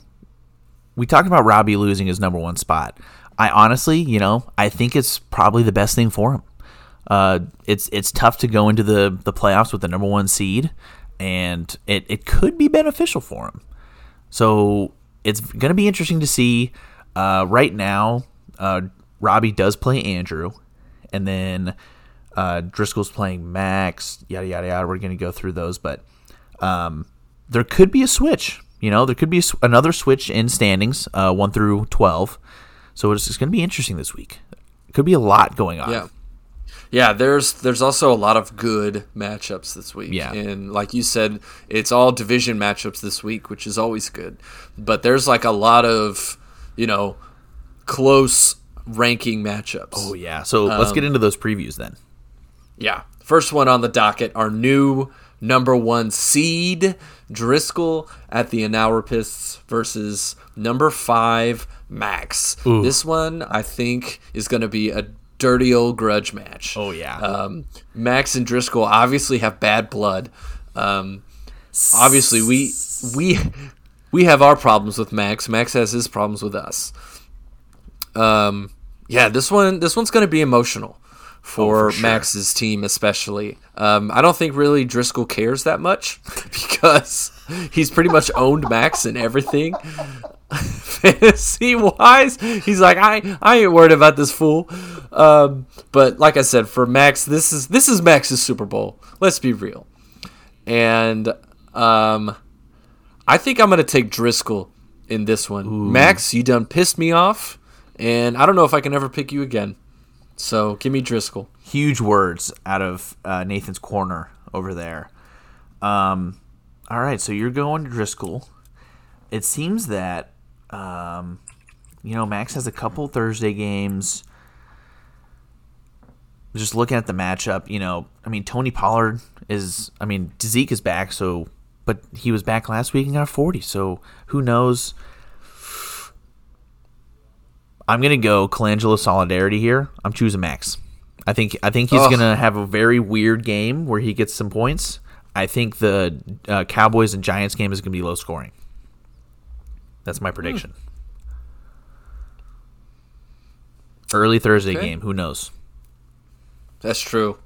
we talked about Robbie losing his number one spot. I honestly, you know, I think it's probably the best thing for him. Uh, it's it's tough to go into the the playoffs with the number one seed, and it, it could be beneficial for him. So it's going to be interesting to see. Uh, right now, uh, Robbie does play Andrew, and then uh, Driscoll's playing Max. Yada yada yada. We're going to go through those, but um, there could be a switch. You know, there could be a another switch in standings, uh, one through twelve. So it's, it's going to be interesting this week. Could be a lot going on. Yeah. Yeah, there's there's also a lot of good matchups this week. Yeah. And like you said, it's all division matchups this week, which is always good. But there's like a lot of, you know, close ranking matchups. Oh yeah. So let's get um, into those previews then. Yeah. First one on the docket, our new number one seed, Driscoll at the Anauropists versus number five, Max. This one, I think, is going to be a dirty old grudge match. Oh, yeah. Um, Max and Driscoll obviously have bad blood. Um, obviously, we we we have our problems with Max. Max has his problems with us. Um, yeah, this one this one's going to be emotional for, sure. Max's team, especially. Um, I don't think really Driscoll cares that much [laughs] because he's pretty much owned Max and everything. [laughs] Fantasy wise, he's like, I, I ain't worried about this fool. Um, but like I said, for Max, this is this is Max's Super Bowl. Let's be real. And um, I think I'm gonna take Driscoll in this one. Max, you done pissed me off, and I don't know if I can ever pick you again. So give me Driscoll. Huge words out of uh, Nathan's corner over there. Um, all right, so you're going to Driscoll. It seems that um, you know Max has a couple Thursday games. Just looking at the matchup, you know, I mean Tony Pollard is, I mean Zeke is back, so but he was back last week and got 40, so who knows? I'm gonna go Colangelo Solidarity here. I'm choosing Max. I think I think he's Ugh. gonna have a very weird game where he gets some points. I think the uh, Cowboys and Giants game is gonna be low scoring. That's my prediction. Early Thursday Okay. game. Who knows? That's true.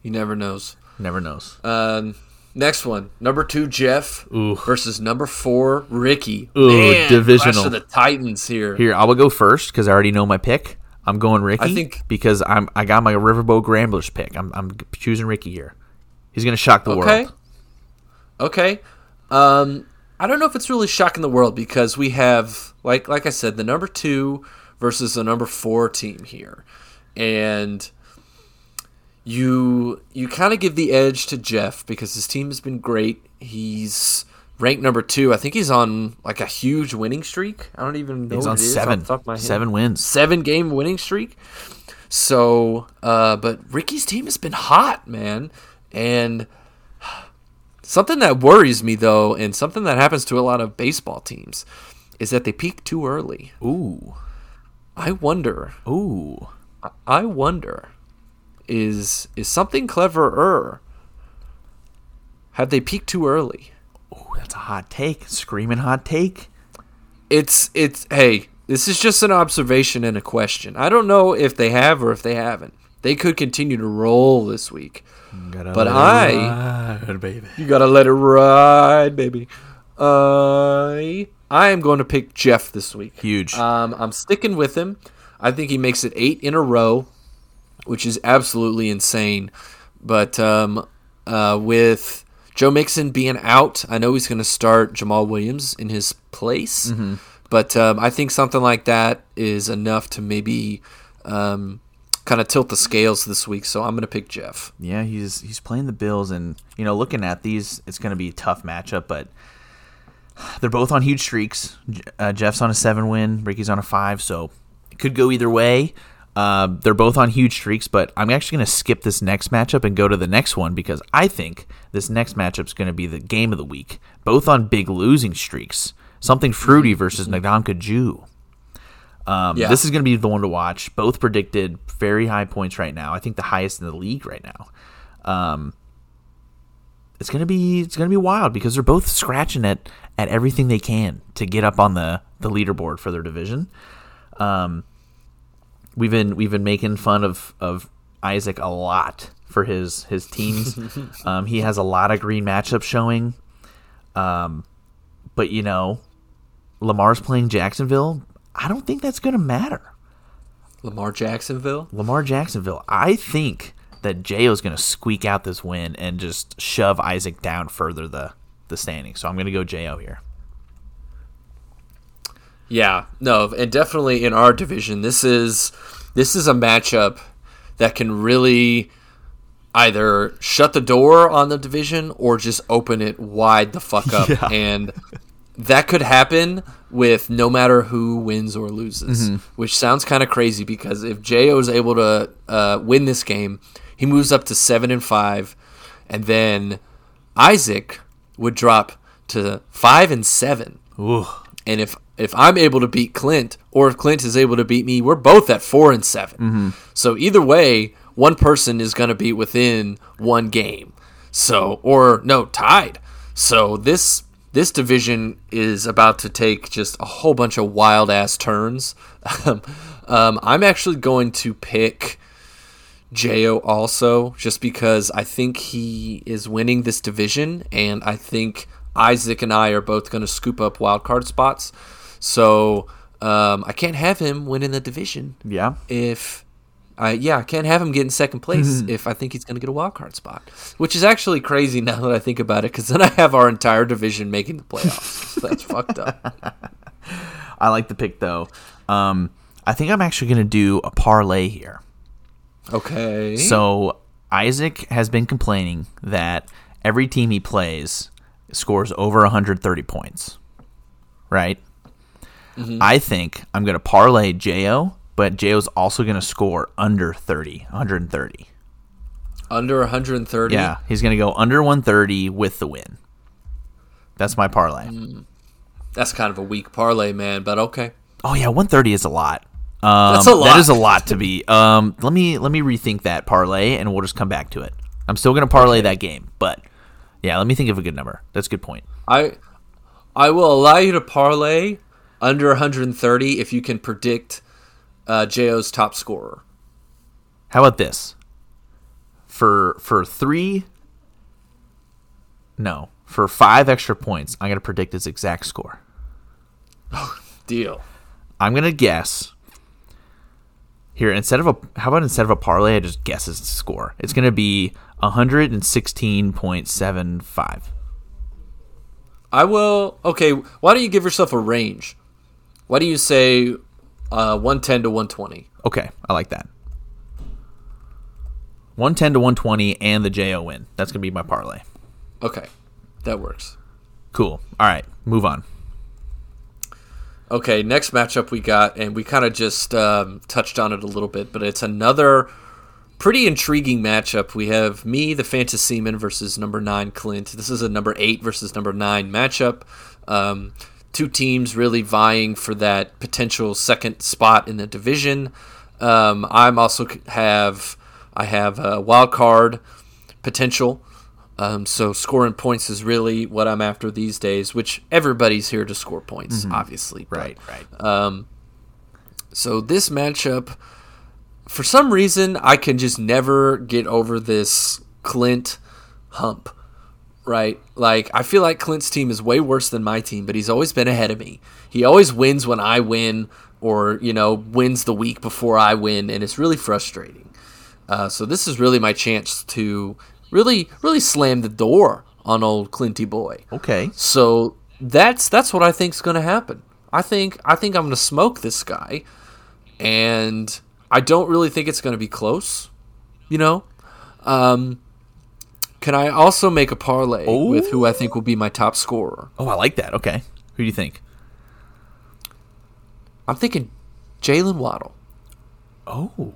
You never knows. Never knows. Um, next one, number two Jeff Ooh. versus number four Ricky. Ooh, Man, divisional. the Titans here. Here, I will go first because I already know my pick. I'm going Ricky. I think- because I'm I got my Riverboat Gramblers pick. I'm I'm choosing Ricky here. He's gonna shock the Okay. world. Okay. Okay. Um, I don't know if it's really shocking the world because we have, like, like I said, the number two versus the number four team here, and you you kind of give the edge to Jeff because his team has been great. He's ranked number two. I think he's on like a huge winning streak. I don't even know He's what on it is off seven, the my seven wins. seven game winning streak. So, uh, but Ricky's team has been hot, man, and something that worries me though, and something that happens to a lot of baseball teams, is that they peak too early. Ooh, I wonder. ooh. I wonder, is is something cleverer? Have they peaked too early? Ooh, that's a hot take. Screaming hot take. It's it's hey, this is just an observation and a question. I don't know if they have or if they haven't. They could continue to roll this week. But I- baby. You gotta let it ride, baby. I I am going to pick Jeff this week. Huge. Um, I'm sticking with him. I think he makes it eight in a row, which is absolutely insane. But um, uh, with Joe Mixon being out, I know he's going to start Jamaal Williams in his place. But um, I think something like that is enough to maybe um, kind of tilt the scales this week. So I'm going to pick Jeff. Yeah, he's he's playing the Bills, and you know, looking at these, it's going to be a tough matchup. But they're both on huge streaks. Uh, Jeff's on a seven win, Ricky's on a five, so it could go either way. Uh, they're both on huge streaks, but I'm actually going to skip this next matchup and go to the next one because I think this next matchup is going to be the game of the week. Both on big losing streaks. Something fruity versus Nagamka Jew. Um, Yeah. This is going to be the one to watch. Both predicted very high points right now. I think the highest in the league right now. Um, it's gonna be it's gonna be wild because they're both scratching at at everything they can to get up on the the leaderboard for their division. Um, we've been we've been making fun of of Isaac a lot for his his teams. [laughs] um, he has a lot of green matchups showing. Um, but you know, Lamar's playing Jacksonville. I don't think that's gonna matter. Lamar Jacksonville. Lamar Jacksonville. I think that J.O.'s going to squeak out this win and just shove Isaac down further the the standing. So I'm going to go J.O. here. Yeah, no, and definitely in our division, this is this is a matchup that can really either shut the door on the division or just open it wide the fuck up. [laughs] Yeah. And that could happen with no matter who wins or loses, which sounds kind of crazy because if Jo is able to uh, win this game, he moves up to seven and five, and then Isaac would drop to five and seven. Ooh. And if if I'm able to beat Clint, or if Clint is able to beat me, we're both at four and 7 So either way, one person is going to be within one game. So or no tied. So this this division is about to take just a whole bunch of wild ass turns. [laughs] um, I'm actually going to pick Jo also, just because I think he is winning this division, and I think Isaac and I are both going to scoop up wild card spots. So um, I can't have him winning the division Yeah. if I yeah I can't have him get in second place if I think he's going to get a wild card spot, which is actually crazy now that I think about it, because then I have our entire division making the playoffs. so [laughs] that's fucked up. [laughs] I like the pick though. Um, I think I'm actually going to do a parlay here. Okay. So Isaac has been complaining that every team he plays scores over 130 points. Right? I think I'm going to parlay Jo, but Jo's also going to score under 30, 130. under 130. Yeah, he's going to go under 130 with the win. That's my parlay. That's kind of a weak parlay, man, but okay. Oh yeah, 130 is a lot. Um, That's a lot. is a lot to be. Um, let me let me rethink that parlay, and we'll just come back to it. I'm still going to parlay that game, but yeah, let me think of a good number. That's a good point. I I will allow you to parlay under 130 if you can predict uh, JO's top scorer. How about this? For for three, no, for five extra points, I'm going to predict his exact score. [laughs] Deal. I'm going to guess. Here, instead of a how about instead of a parlay, I just guess his score. It's going to be 116.75. I will. Okay, why don't you give yourself a range? Why do you say uh, 110 to 120? Okay, I like that. 110 to 120 and the JO win. That's going to be my parlay. Okay, that works. Cool. All right, move on. Okay, next matchup we got, and we kind of just um, touched on it a little bit, but it's another pretty intriguing matchup. We have me, the Fantasy Man, versus number nine Clint. This is a number eight versus number nine matchup. Um, two teams really vying for that potential second spot in the division. Um, I'm also have I have a wild card potential. Um, so scoring points is really what I'm after these days, which everybody's here to score points, obviously. but- Right, right. um, so this matchup, for some reason, I can just never get over this Clint hump. Right? Like I feel like Clint's team is way worse than my team, but he's always been ahead of me. He always wins when I win, or you know, wins the week before I win, and it's really frustrating. Uh, so this is really my chance to really, really slam the door on old Clinty boy. Okay. So that's that's what I think's going to happen. I think I think I'm going to smoke this guy, and I don't really think it's going to be close. You know, um, can I also make a parlay with who I think will be my top scorer? Oh, I like that. Okay. Who do you think? I'm thinking Jaylen Waddle. Oh,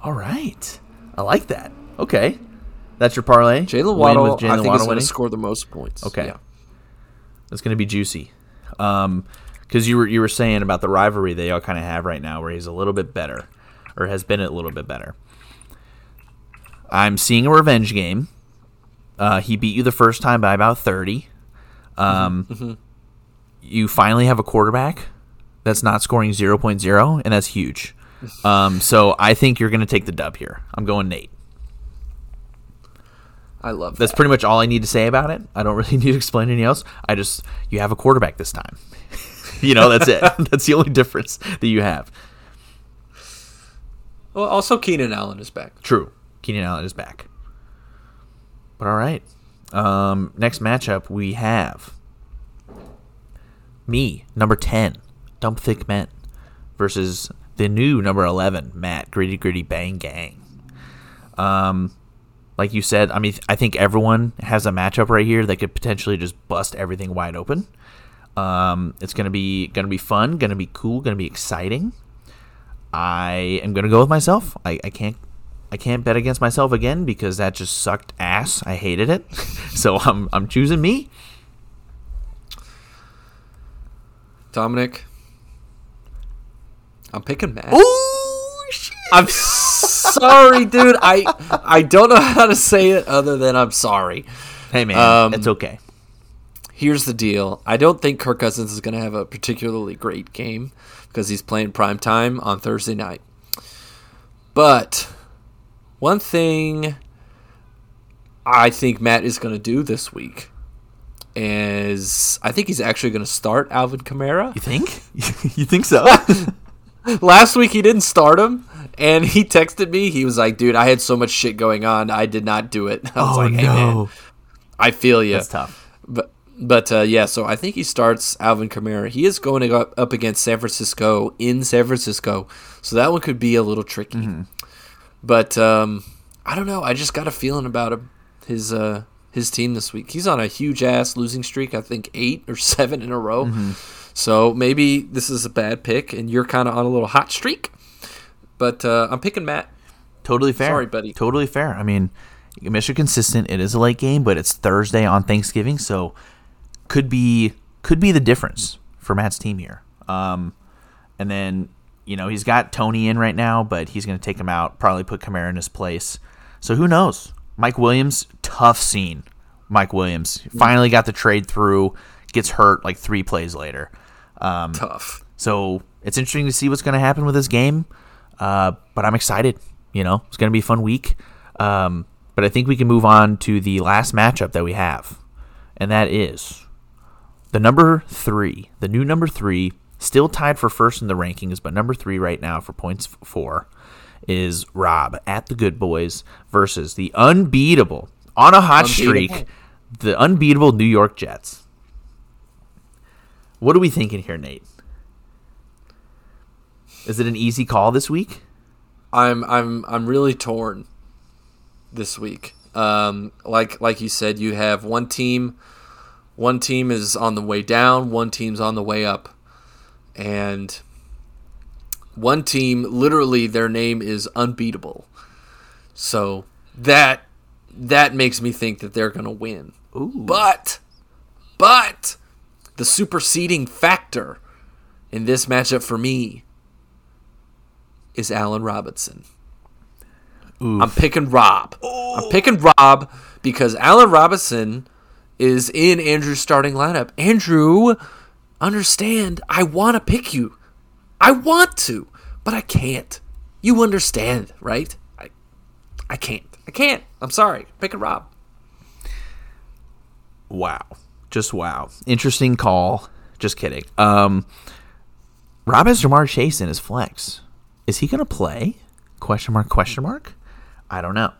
all right. I like that. Okay. That's your parlay. Jaylen Waddle, Jaylen I think, Waddle is going to score the most points. Okay. Yeah. That's going to be juicy. Um, because you were you were saying about the rivalry they all kind of have right now, where he's a little bit better, or has been a little bit better. I'm seeing a revenge game. Uh, he beat you the first time by about thirty. Um, you finally have a quarterback that's not scoring 0.0, and that's huge. [laughs] Um, so I think you're going to take the dub here. I'm going Nate. I love that. That's pretty much all I need to say about it. I don't [laughs] really need to explain anything else. I just you have a quarterback this time. [laughs] you know, that's it. that's the only difference that you have. Well, also Keenan Allen is back. True. Keenan Allen is back. But all right. Um, next matchup we have me, number ten, Dump Thick Men, versus the new number eleven, Matt, Gritty Gritty Bang Gang. Um, like you said, I mean, I think everyone has a matchup right here that could potentially just bust everything wide open. Um, it's gonna be gonna be fun, gonna be cool, gonna be exciting. I am gonna go with myself. I, I can't I can't bet against myself again because that just sucked ass. I hated it. [laughs] so I'm I'm choosing me. Dominic, I'm picking Matt. Ooh shit. I'm sorry, dude. I I don't know how to say it other than I'm sorry. Hey man, Um, it's okay. Here's the deal. I don't think Kirk Cousins is going to have a particularly great game because he's playing prime time on Thursday night. But one thing I think Matt is going to do this week is I think he's actually going to start Alvin Kamara. You think? [laughs] [laughs] you think so? [laughs] Last week he didn't start him, and he texted me. He was like, "Dude, I had so much shit going on, I did not do it." I was oh like, "Hey man, no, I feel you." that's tough. But but uh, yeah, so I think he starts Alvin Kamara. He is going up, up against San Francisco in San Francisco, so that one could be a little tricky. But um, I don't know. I just got a feeling about him. His uh, his team this week. He's on a huge ass losing streak. I think eight or [laughs] seven in a row. So maybe this is a bad pick, and you're kind of on a little hot streak. But uh, I'm picking Matt. Totally fair. Sorry, buddy. Totally fair. I mean, Mission consistent. It is a late game, but it's Thursday on Thanksgiving, so could be could be the difference for Matt's team here. Um, and then you know he's got Tony in right now, but he's going to take him out. Probably put Kamara in his place. So who knows? Mike Williams, tough scene. Mike Williams finally got the trade through. Gets hurt like three plays later. Um, Tough. so it's interesting to see what's going to happen with this game. Uh, but I'm excited. You know, it's going to be a fun week. Um, but I think we can move on to the last matchup that we have, and that is the number three, the new number three, still tied for first in the rankings, but number three right now for points four is Rob at the Good Boys versus the unbeatable on a hot Unbeatable. streak, the unbeatable New York Jets. What are we thinking here, Nate? Is it an easy call this week? I'm I'm I'm really torn this week. Um, like like you said, you have one team One team is on the way down, one team's on the way up. And one team, literally, their name is unbeatable. So that that makes me think that they're going to win. Ooh. But, but the superseding factor in this matchup for me is Allen Robinson. Oof. I'm picking Rob. I'm picking Rob because Allen Robinson is in Andrew's starting lineup. Andrew, understand, I want to pick you. I want to, but I can't. You understand, right? I, I can't. I can't. I'm sorry. Pick a Rob. Wow. Just wow. Interesting call. Just kidding. Um, Rob has Ja'Marr Chase in his flex. Is he going to play? Question mark, question mark? I don't know.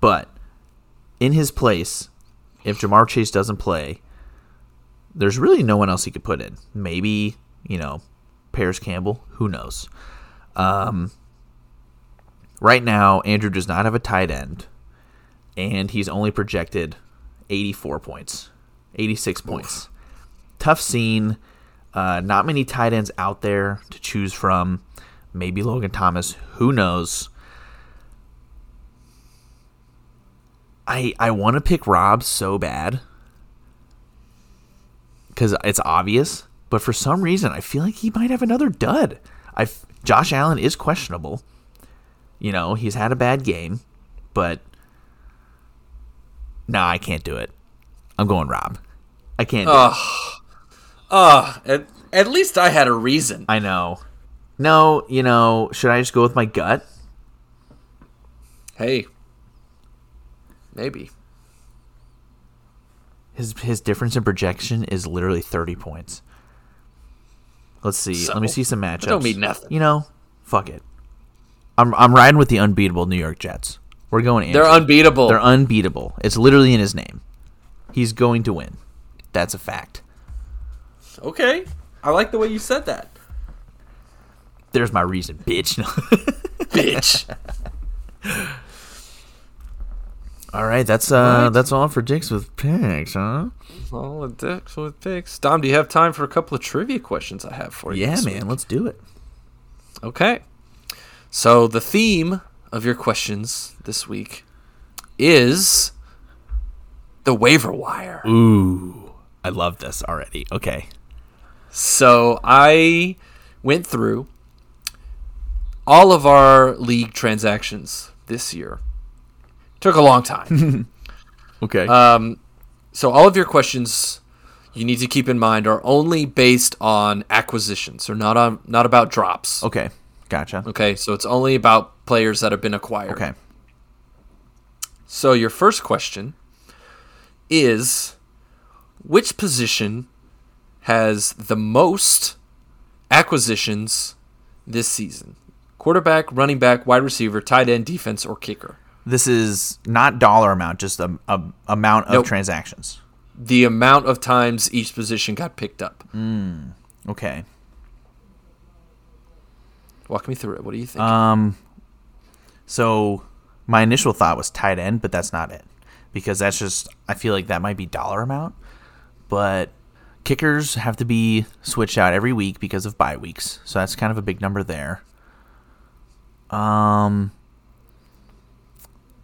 But in his place, if Ja'Marr Chase doesn't play, there's really no one else he could put in. Maybe, you know, Parris Campbell. Who knows? Um, right now, Andrew does not have a tight end, and he's only projected 84 points, 86 points. Tough scene. Uh, not many tight ends out there to choose from. Maybe Logan Thomas. Who knows? I I want to pick Rob so bad because it's obvious, but for some reason I feel like he might have another dud. I Josh Allen is questionable. You know he's had a bad game, but nah, I can't do it. I'm going Rob. I can't. Do it. Uh, at, at least I had a reason. I know. No, you know, should I just go with my gut? Hey, maybe. His his difference in projection is literally 30 points. Let's see. So, Let me see some matchups. don't mean nothing. You know, fuck it. I'm I'm riding with the unbeatable New York Jets. We're going Andrew. They're unbeatable. They're unbeatable. It's literally in his name. He's going to win. That's a fact. okay. I like the way you said that. There's my reason, bitch. [laughs] Bitch. [laughs] all right, that's uh Right. that's all for dicks with picks, huh? All the dicks with picks. Dom, do you have time for a couple of trivia questions I have for you? Yeah, man, week? let's do it. Okay. So the theme of your questions this week is the waiver wire. Ooh, I love this already. Okay. So I went through all of our league transactions this year. Took a long time. [laughs] Okay. um, so all of your questions you need to keep in mind are only based on acquisitions, or not on not about drops. okay. Gotcha. Okay, so it's only about players that have been acquired. Okay. So your first question is which position has the most acquisitions this season? Quarterback, running back, wide receiver, tight end, defense, or kicker? This is not dollar amount, just a, a amount of Nope. transactions. The amount of times each position got picked up. Okay. Walk me through it. What do you think? Um. So my initial thought was tight end, but that's not it because that's just I feel like that might be dollar amount, but kickers have to be switched out every week because of bye weeks, so that's kind of a big number there. Um.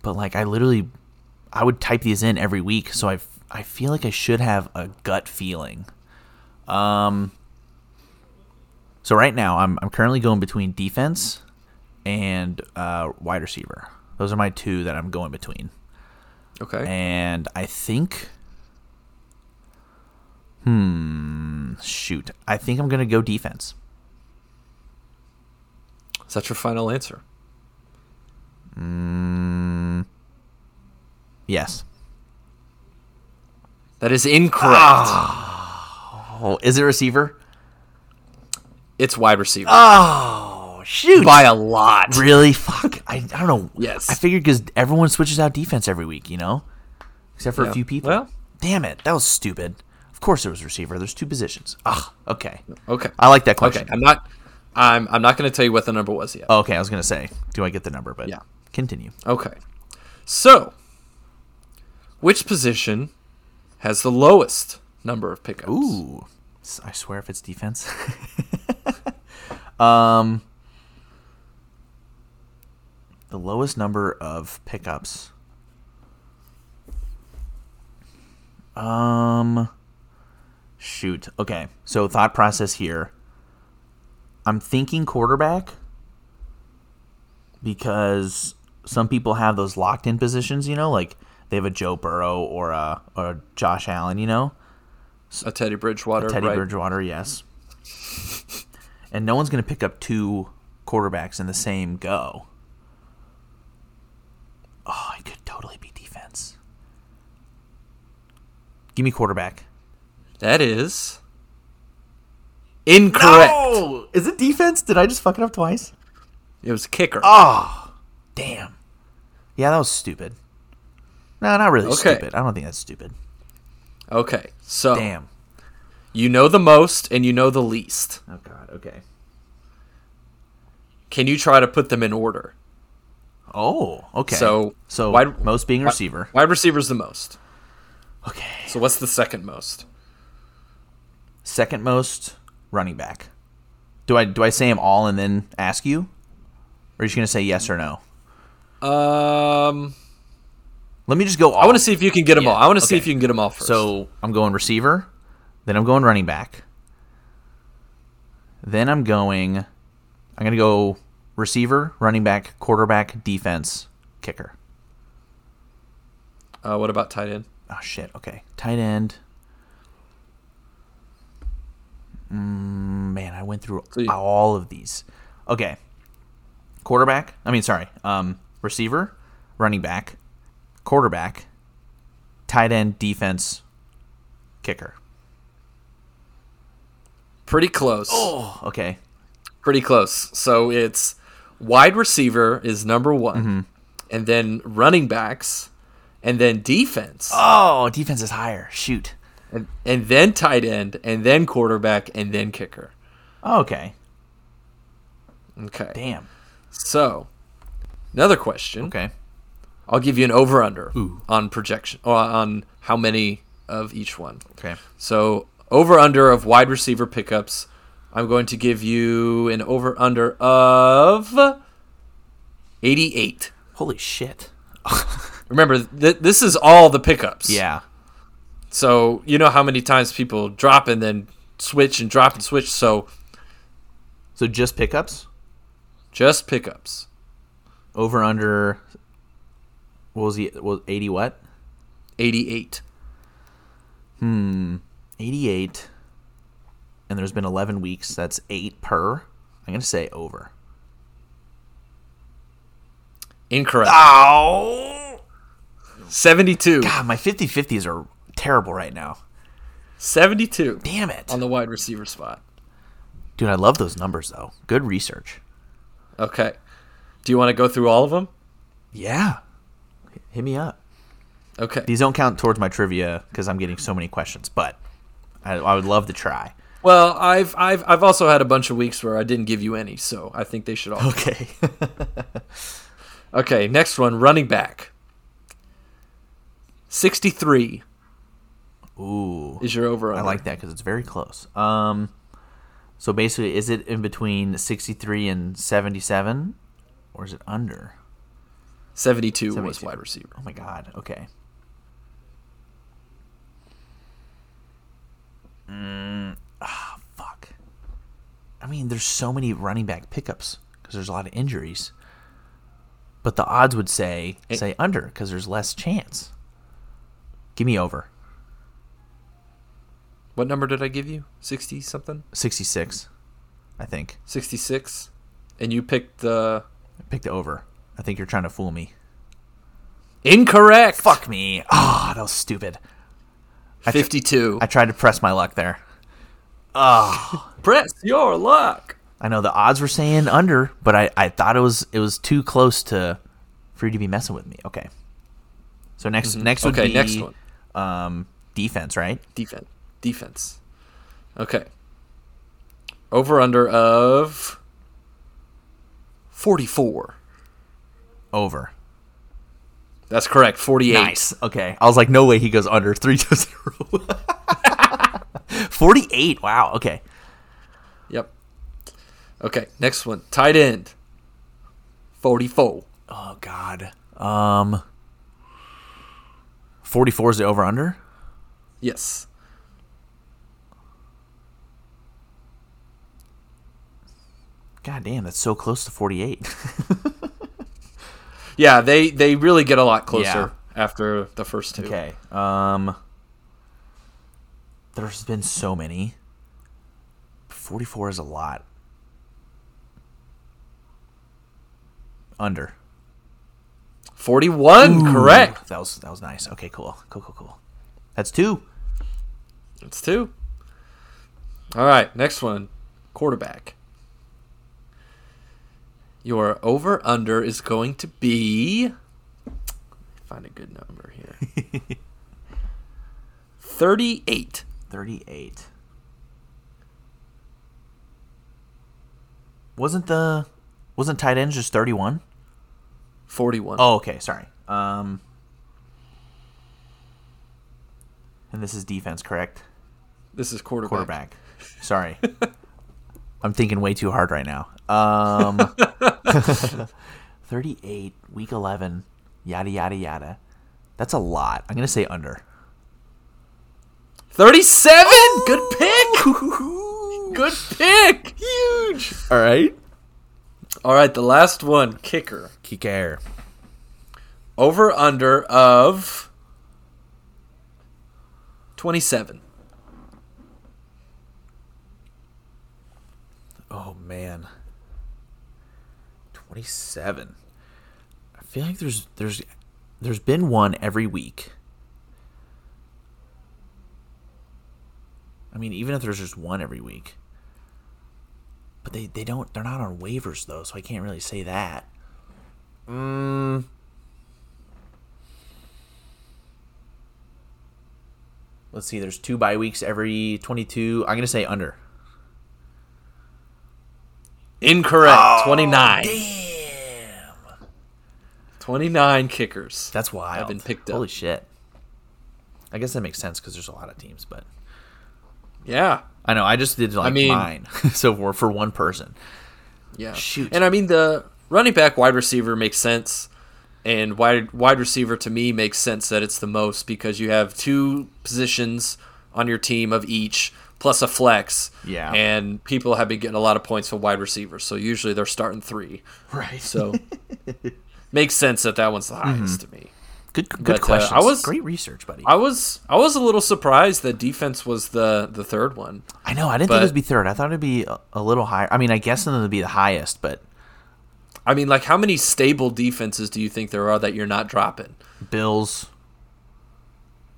But like I literally, I would type these in every week, so I I feel like I should have a gut feeling. Um. So right now, I'm I'm currently going between defense and uh, wide receiver. Those are my two that I'm going between, okay. and I think, hmm, shoot, I think I'm gonna go defense. Is that your final answer? Yes. That is incorrect. Oh, is it receiver? It's wide receiver. Oh, shoot! By a lot. really? Fuck! I, I don't know. Yes. I figured because everyone switches out defense every week, you know, except for Yeah. a few people. Well- damn it, that was stupid. Of course, it was receiver. There's two positions. Ah, okay. Okay. I like that question. Okay. I'm not. I'm. I'm not going to tell you what the number was yet. Okay, I was gonna say, do I get the number? But Yeah. continue. Okay. So, which position has the lowest number of pickups. Ooh, I swear if it's defense. [laughs] um, the lowest number of pickups. Um, shoot. Okay, so thought process here. I'm thinking quarterback because some people have those locked in positions. You know, like they have a Joe Burrow or a or a Josh Allen. You know, A Teddy Bridgewater. Teddy right? Bridgewater, yes. and no one's going to pick up two quarterbacks in the same go. Oh, it could totally be defense. Give me quarterback. That is incorrect. No! Is it defense? Did I just fuck it up twice? It was kicker. Oh, damn. Yeah, that was stupid. No, not really Okay. stupid. I don't think that's stupid. Okay, so Damn. you know the most and you know the least. Oh god. Okay. Can you try to put them in order? Oh, okay. So, so wide- most being receiver. Wide receiver's the most. Okay. So what's the second most? Second most running back. Do I do I say them all and then ask you, or are you just gonna say yes or no? Um, Let me just go. All. I want to see if you can get them Yeah, all. I want to see if you can get them all first. So I'm going receiver, then I'm going running back, then I'm going. I'm gonna go receiver, running back, quarterback, defense, kicker. uh, what about tight end? Oh shit. Okay, tight end. Mm, man, I went through So you- all of these. Okay, quarterback. I mean, sorry. Um, receiver, running back, quarterback, tight end, defense, kicker. Pretty close. Oh, okay. Pretty close. So it's wide receiver is number one, Mm-hmm. and then running backs, and then defense, Oh, defense is higher. Shoot. and, and then tight end, and then quarterback, and then kicker. Okay. Okay. Damn. So another question. Okay. I'll give you an over under on projection or on how many of each one. Okay. So over under of wide receiver pickups, I'm going to give you an over under of 88. Holy shit. [laughs] Remember, th- this is all the pickups. Yeah. So you know how many times people drop and then switch and drop and switch. So So just pickups? just pickups. Over under. What was he? Was eighty what? 88. Hmm. Eighty eight. And there's been eleven weeks. That's eight per. I'm gonna say over. Incorrect. Ow! 72. God, my 50-50s are terrible right now. 72 Damn it, on the wide receiver spot. dude! I love those numbers though. Good research. Okay. Do you want to go through all of them? Yeah. Hit me up. Okay. These don't count towards my trivia because I'm getting so many questions, but I, I would love to try. Well, I've I've I've also had a bunch of weeks where I didn't give you any, so I think they should all. Okay. [laughs] Okay, next one, running back. 63 Ooh. is your over I like that because it's very close. Um, so basically, is it in between 63 and 77, or is it under? 72, was wide receiver. Oh my god. Okay. Mm, ah, fuck. I mean, there's so many running back pickups because there's a lot of injuries. But the odds would say It- say under because there's less chance. Give me over. What number did I give you? 60 something? 66, I think. 66? And you picked the I picked the over. I think you're trying to fool me. incorrect. Fuck me. Ah, that was stupid. I tr- 52. I tried to press my luck there. Press your luck. I know the odds were saying under, but I, I thought it was it was too close to for you to be messing with me. Okay. So next next would Mm-hmm. Okay, be next one. um defense, right? Defense. Defense. Okay. Over under of 44. Over. That's correct. 48. Nice. Okay. I was like, no way he goes under [laughs] three to zero. [laughs] 48. Wow. Okay. Yep. Okay, next one. Tight end. 44. Oh God. Um. 44 is the over under. Yes. God damn, that's so close to 48. [laughs] Yeah, they they really get a lot closer Yeah. after the first two. okay. Um. There's been so many. 44 is a lot. Under. 41, correct. That was that was nice. Okay, cool. Cool, cool, cool. That's two. That's two. All right, next one. Quarterback. Your over under is going to be find a good number here. [laughs] 38. 38. Wasn't the wasn't tight ends just 31? 41. Oh, okay, sorry. Um And this is defense, correct? This is quarterback. Quarterback. Sorry. [laughs] I'm thinking way too hard right now. Um [laughs] [laughs] 38 week 11 yada yada yada. That's a lot. I'm going to say under. 37. Good pick. Good pick. Huge. All right. All right, the last one, kicker. Kicker. Over under of 27. Oh man. 27. I feel like there's there's there's been one every week. I mean, even if there's just one every week. But they, they don't they're not on waivers though, so I can't really say that. Mm. Let's see, there's two bye weeks every 22. I'm going to say under. Incorrect. 29. Damn. 29 kickers. That's wild. I've been picked up. Holy shit. I guess that makes sense because there's a lot of teams, but Yeah. I know I just did like mean- mine, [laughs] so for for one person. Yeah. Shoot. And I mean the running back wide receiver makes sense and wide wide receiver to me makes sense that it's the most because you have two positions on your team of each plus a flex. Yeah. And people have been getting a lot of points for wide receivers, so usually they're starting 3. Right. So [laughs] makes sense that that one's the highest to me. Good good But, uh. I was- great research, buddy. I was I was a little surprised that defense was the the third one. I know. I didn't think it would be third. I thought it'd be a, a little higher. I mean, I guess then it'd be the highest, but I mean, like how many stable defenses do you think there are that you're not dropping? Bills,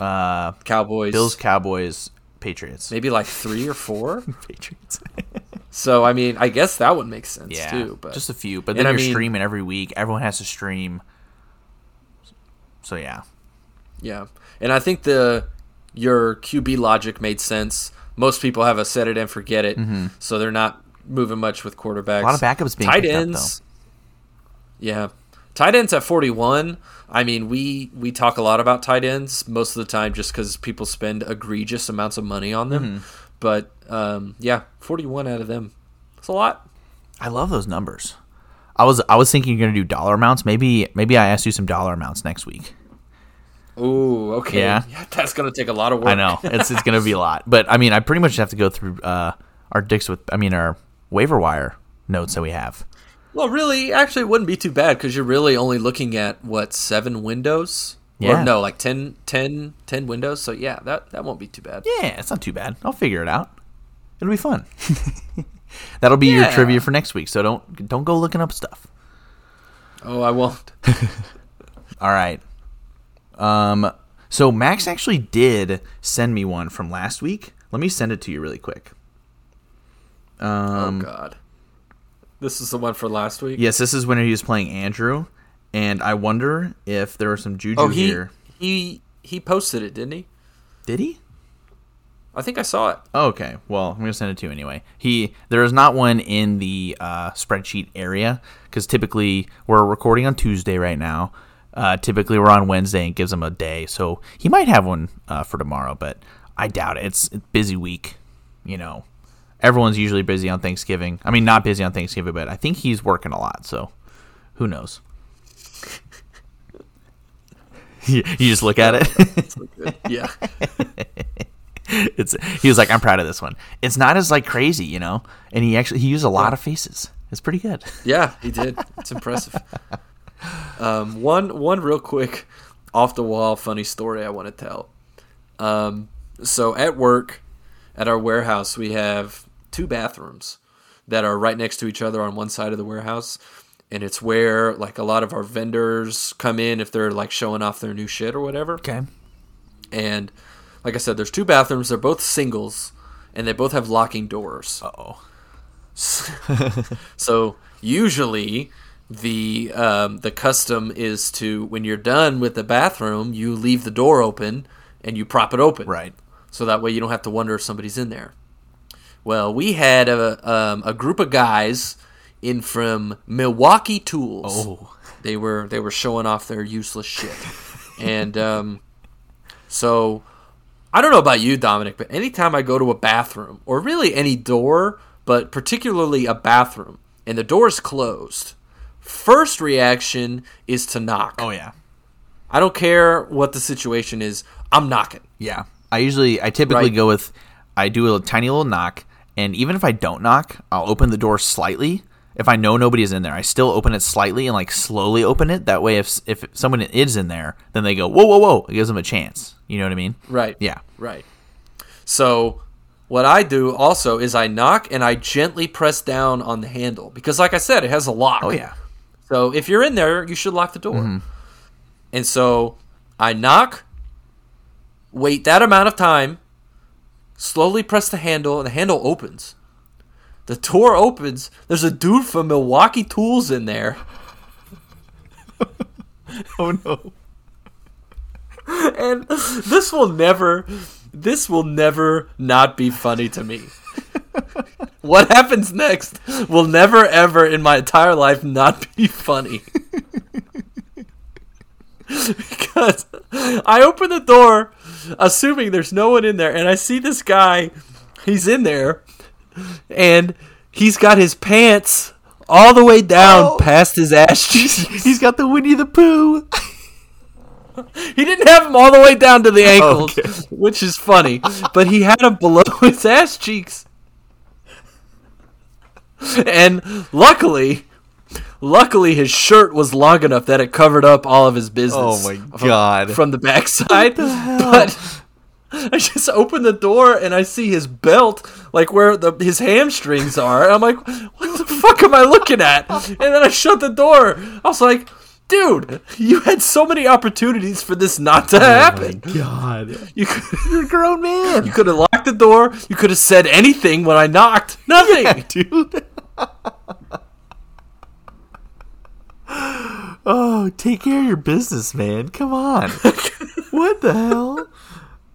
uh, Cowboys, Bills, Cowboys, Patriots, maybe like three or four. [laughs] Patriots. [laughs] so I mean, I guess that would make sense yeah, too. But just a few. But then I you're mean- streaming every week. Everyone has to stream. So yeah, yeah, and I think the your QB logic made sense. Most people have a set it and forget it, so they're not moving much with quarterbacks. Mm-hmm. a lot of backups being tight picked up, ends. yeah, tight ends at forty one. I mean, we we talk a lot about tight ends most of the time just because people spend egregious amounts of money on them. Mm-hmm. But um, yeah, forty one out of them. It's a lot. I love those numbers. I was I was thinking you're gonna do dollar amounts. Maybe maybe I asked you some dollar amounts next week. Ooh, okay. Yeah. that's gonna take a lot of work. I know [laughs] it's it's gonna be a lot, but I mean I pretty much have to go through uh, our dicks with I mean our waiver wire notes that we have. Well, really, actually, it wouldn't be too bad because you're really only looking at what seven windows. Yeah. Or no, like 10, 10, 10 windows. So yeah, that that won't be too bad. Yeah, it's not too bad. I'll figure it out. It'll be fun. [laughs] That'll be your trivia for next week. So don't don't go looking up stuff. Oh, I won't. [laughs] All right. Um. So Maxx actually did send me one from last week. Let me send it to you really quick. Um. oh God, this is the one for last week. Yes, this is when he was playing Andrew, and I wonder if there was some juju Oh, he here. he he posted it, didn't he? Did he? I think I saw it. Oh, okay. Well, I'm gonna send it to you anyway. He there is not one in the uh, spreadsheet area because typically we're recording on Tuesday right now. Uh, typically we're on Wednesday and gives him a day, so he might have one uh, for tomorrow. But I doubt it. It's a busy week, you know. Everyone's usually busy on Thanksgiving. I mean, not busy on Thanksgiving, but I think he's working a lot. So, who knows? [laughs] you, you just look at it. yeah. [laughs] [laughs] it's he was like, I'm proud of this one. It's not as like crazy, you know. And he actually he used a lot of faces. It's pretty good. Yeah, he did. It's impressive. Um, one one real quick off the wall funny story I want to tell. Um, so at work, at our warehouse, we have two bathrooms that are right next to each other on one side of the warehouse, and it's where like a lot of our vendors come in if they're like showing off their new shit or whatever. Okay. And like I said, there's two bathrooms. They're both singles, and they both have locking doors. Oh. [laughs] so usually the um, the custom is to when you're done with the bathroom, you leave the door open and you prop it open, Right. So that way you don't have to wonder if somebody's in there. Well, we had a um, a group of guys in from Milwaukee Tools. Oh. They were they were showing off their useless shit, and um, so I don't know about you, Dominic, but anytime I go to a bathroom or really any door, but particularly a bathroom, and the door is closed, first reaction is to knock. Oh yeah. I don't care what the situation is. I'm knocking. Yeah. I usually I typically Right. go with I do a tiny little knock and even if I don't knock, I'll open the door slightly. If I know nobody is in there, I still open it slightly and like slowly open it. That way if if someone is in there, then they go, "Whoa, whoa, whoa." It gives them a chance. You know what I mean? Right. Yeah. Right. So what I do also is I knock and I gently press down on the handle because like I said, it has a lock. Oh yeah. So if you're in there, you should lock the door. Mm-hmm. And so I knock, wait that amount of time, slowly press the handle, and the handle opens. The door opens. There's a dude from Milwaukee Tools in there. [laughs] Oh no. And this will never this will never not be funny to me. [laughs] what happens next will never ever in my entire life not be funny. [laughs] because I open the door assuming there's no one in there and I see this guy he's in there and he's got his pants all the way down Oh. past his ass cheeks. [laughs] He's got the Winnie the Pooh. [laughs] He didn't have them all the way down to the ankles, Okay. which is funny, but he had them below [laughs] his ass cheeks. And luckily, luckily his shirt was long enough that it covered up all of his business. Oh my from- God. From the backside, [laughs] but I just open the door and I see his belt, like where the his hamstrings are. And I'm like, what the fuck am I looking at? And then I shut the door. I was like, dude, you had so many opportunities for this not to happen. Oh my god. You could, [laughs] You're a grown man. you could have locked the door. You could have said anything when I knocked. Nothing. dude. [laughs] oh, take care of your business, man. Come on. what the hell? [laughs]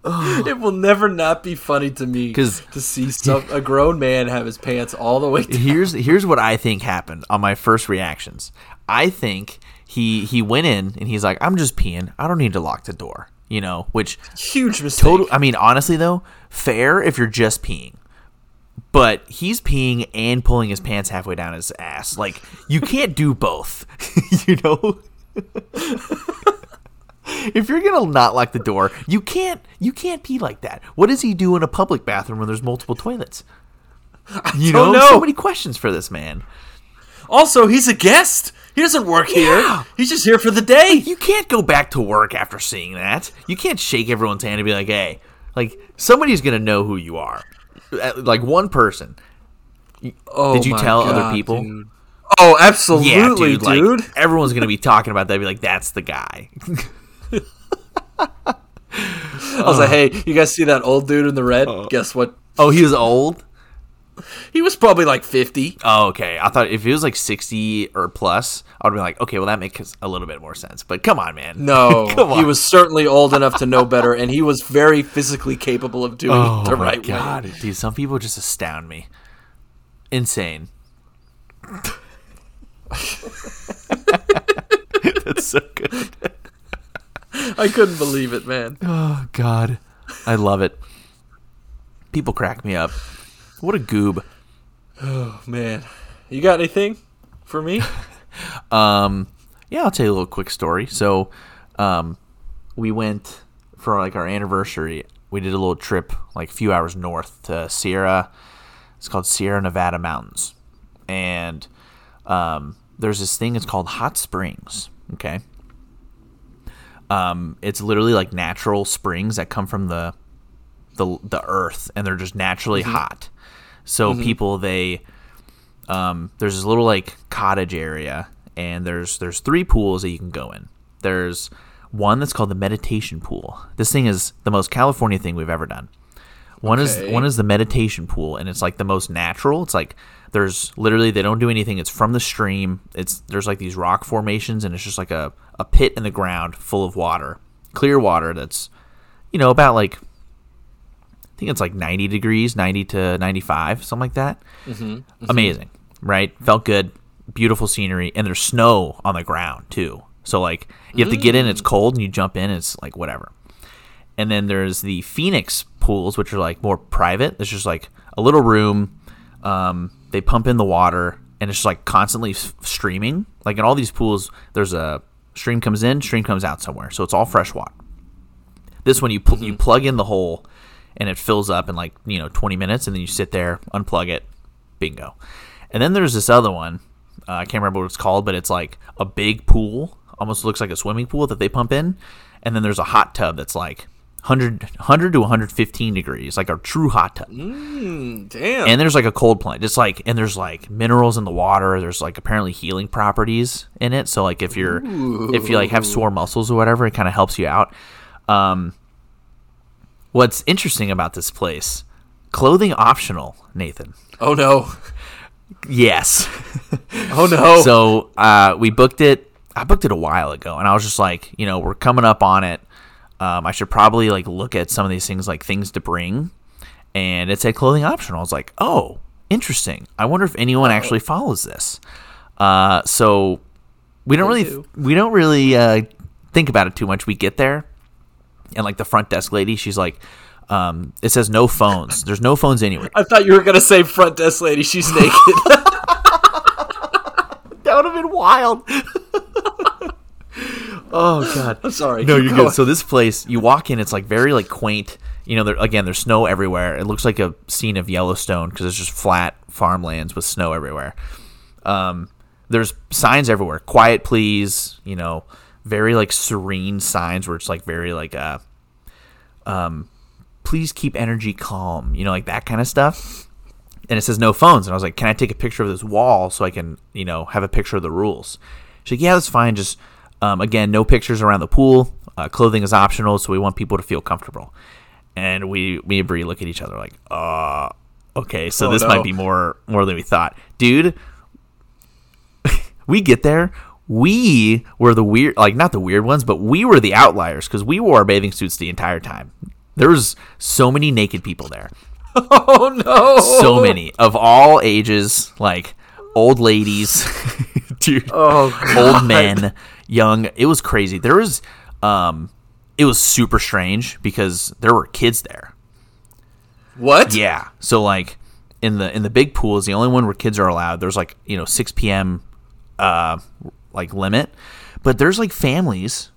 It will never not be funny to me 'Cause- to see some a grown man have his pants all the way down. Here's here's what I think happened on my first reactions. I think he he went in and he's like, I'm just peeing. I don't need to lock the door. You know, which Huge mistake. total. I mean, honestly though, fair if you're just peeing. But he's peeing and pulling his pants halfway down his ass. Like you can't do both. [laughs] you know. [laughs] if you're gonna not lock the door, you can't. You can't pee like that. What does he do in a public bathroom when there's multiple toilets? You know, know. so many questions for this man. Also, he's a guest. He doesn't work Yeah. here. He's just here for the day. You can't go back to work after seeing that. You can't shake everyone's hand and be like, "Hey, like somebody's gonna know who you are." Uh, Like one person. Oh Did you my tell other people? dude. Oh, absolutely, Yeah, dude. dude. Like everyone's gonna be talking about that. Be like, "That's the guy." [laughs] I was like, hey, you guys see that old dude in the red? Guess what? oh, he was old. He was probably like 50. Oh, okay. I thought if it was like sixty or plus, I would be like, okay, well that makes a little bit more sense. But come on, man. No, [laughs] Come he was certainly old enough to know better, and he was very physically capable of doing Oh it the right god, way. dude! Some people just astound me. Insane. [laughs] [laughs] That's so good. I couldn't believe it, man. Oh God, I love it. People crack me up. What a goob. Oh man, you got anything for me? [laughs] Um, yeah, I'll tell you a little quick story. So, um, we went for like our anniversary. We did a little trip, like a few hours north to Sierra. It's called Sierra Nevada Mountains, and um, there's this thing. It's called hot springs. Okay. Um, it's literally like natural springs that come from the the the earth, and they're just naturally hot. So people they um, there's this little like cottage area, and there's there's three pools that you can go in. There's one that's called the meditation pool. This thing is the most California thing we've ever done. One Okay. is one is the meditation pool, and it's like the most natural. It's like there's literally they don't do anything. It's from the stream. It's there's like these rock formations, and it's just like a a pit in the ground full of water, clear water that's you know about like I think it's like 90 degrees, 90 to 95, something like that. Mm-hmm. Mm-hmm. Amazing, right? Felt good, beautiful scenery, and there's snow on the ground too. So like you have to get in, it's mm. cold, and you jump in, it's like whatever. And then there's the Phoenix pools, which are like more private. It's just like a little room. Um, they pump in the water, and it's just like constantly s- streaming. Like in all these pools, there's a stream comes in, stream comes out somewhere, so it's all fresh water. This one you pl- you mm-hmm. plug in the hole, and it fills up in like you know 20 minutes, and then you sit there, unplug it, bingo. And then there's this other one. Uh, I can't remember what it's called, but it's like a big pool, almost looks like a swimming pool that they pump in. And then there's a hot tub that's like 100, 100 to 115 degrees, like a true hot tub. Mm, damn. And there's like a cold plunge. It's like, and there's like minerals in the water. There's like apparently healing properties in it. So like if you're, if you like have sore muscles or whatever, it kind of helps you out. Um, what's interesting about this place, clothing optional, Nathan. oh no. Yes. [laughs] Oh no. So uh, we booked it. I booked it a while ago, and I was just like, you know, we're coming up on it. Um, I should probably like look at some of these things, like things to bring. And it said clothing optional. I was like, oh, interesting. I wonder if anyone actually follows this. Uh, so we don't really, do. we don't really uh, think about it too much. We get there, and like the front desk lady, she's like, um, it says no phones. There's no phones anywhere. I thought you were gonna say front desk lady. She's naked. [laughs] That would have been wild. [laughs] oh god. I'm sorry. No, you're going. good. So this place, you walk in, it's like very like quaint. You know, there, again, there's snow everywhere. It looks like a scene of Yellowstone because it's just flat farmlands with snow everywhere. Um, there's signs everywhere. Quiet, please. You know, very like serene signs where it's like very like uh, um, please keep energy calm. You know, like that kind of stuff. And it says no phones. And I was like, can I take a picture of this wall so I can, you know, have a picture of the rules? She's like, yeah, that's fine. Just um, again, no pictures around the pool. Uh, clothing is optional, so we want people to feel comfortable. And we, me and Bree look at each other like, uh, okay, so Oh, this no. might be more more than we thought, dude. [laughs] we get there. We were the weird, like not the weird ones, but we were the outliers because we wore our bathing suits the entire time. There was so many naked people there [laughs] oh no. so many of all ages, like old ladies, [laughs] dude, Oh, old men, young. It was crazy. There was, um, it was super strange because there were kids there. What? Yeah. So like in the in the big pool is the only one where kids are allowed. There's like you know 6 p.m. uh like limit, but there's like families,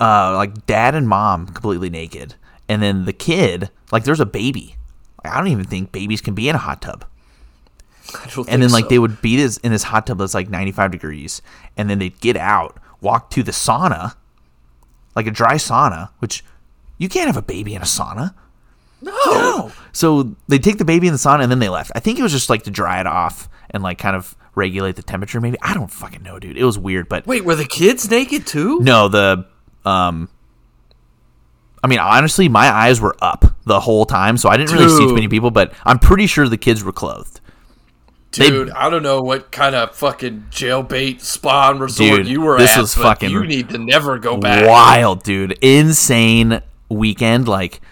uh like dad and mom completely naked, and then the kid like there's a baby. I don't even think babies can be in a hot tub. And then like so. they would be this in this hot tub that's like 95 degrees, and then they'd get out, walk to the sauna, like a dry sauna, which you can't have a baby in a sauna. no. So they take the baby in the sauna and then they left. I think it was just like to dry it off and like kind of regulate the temperature. Maybe I don't fucking know, dude. It was weird, but Wait, were the kids naked too? no, the um. I mean, honestly, my eyes were up the whole time, so I didn't really see too many people. But I'm pretty sure the kids were clothed. they- Dude, I don't know what kind of fucking jailbait spawn resort Dude, you were this at. was but fucking You need to never go back. Wild, dude. Insane weekend. Like,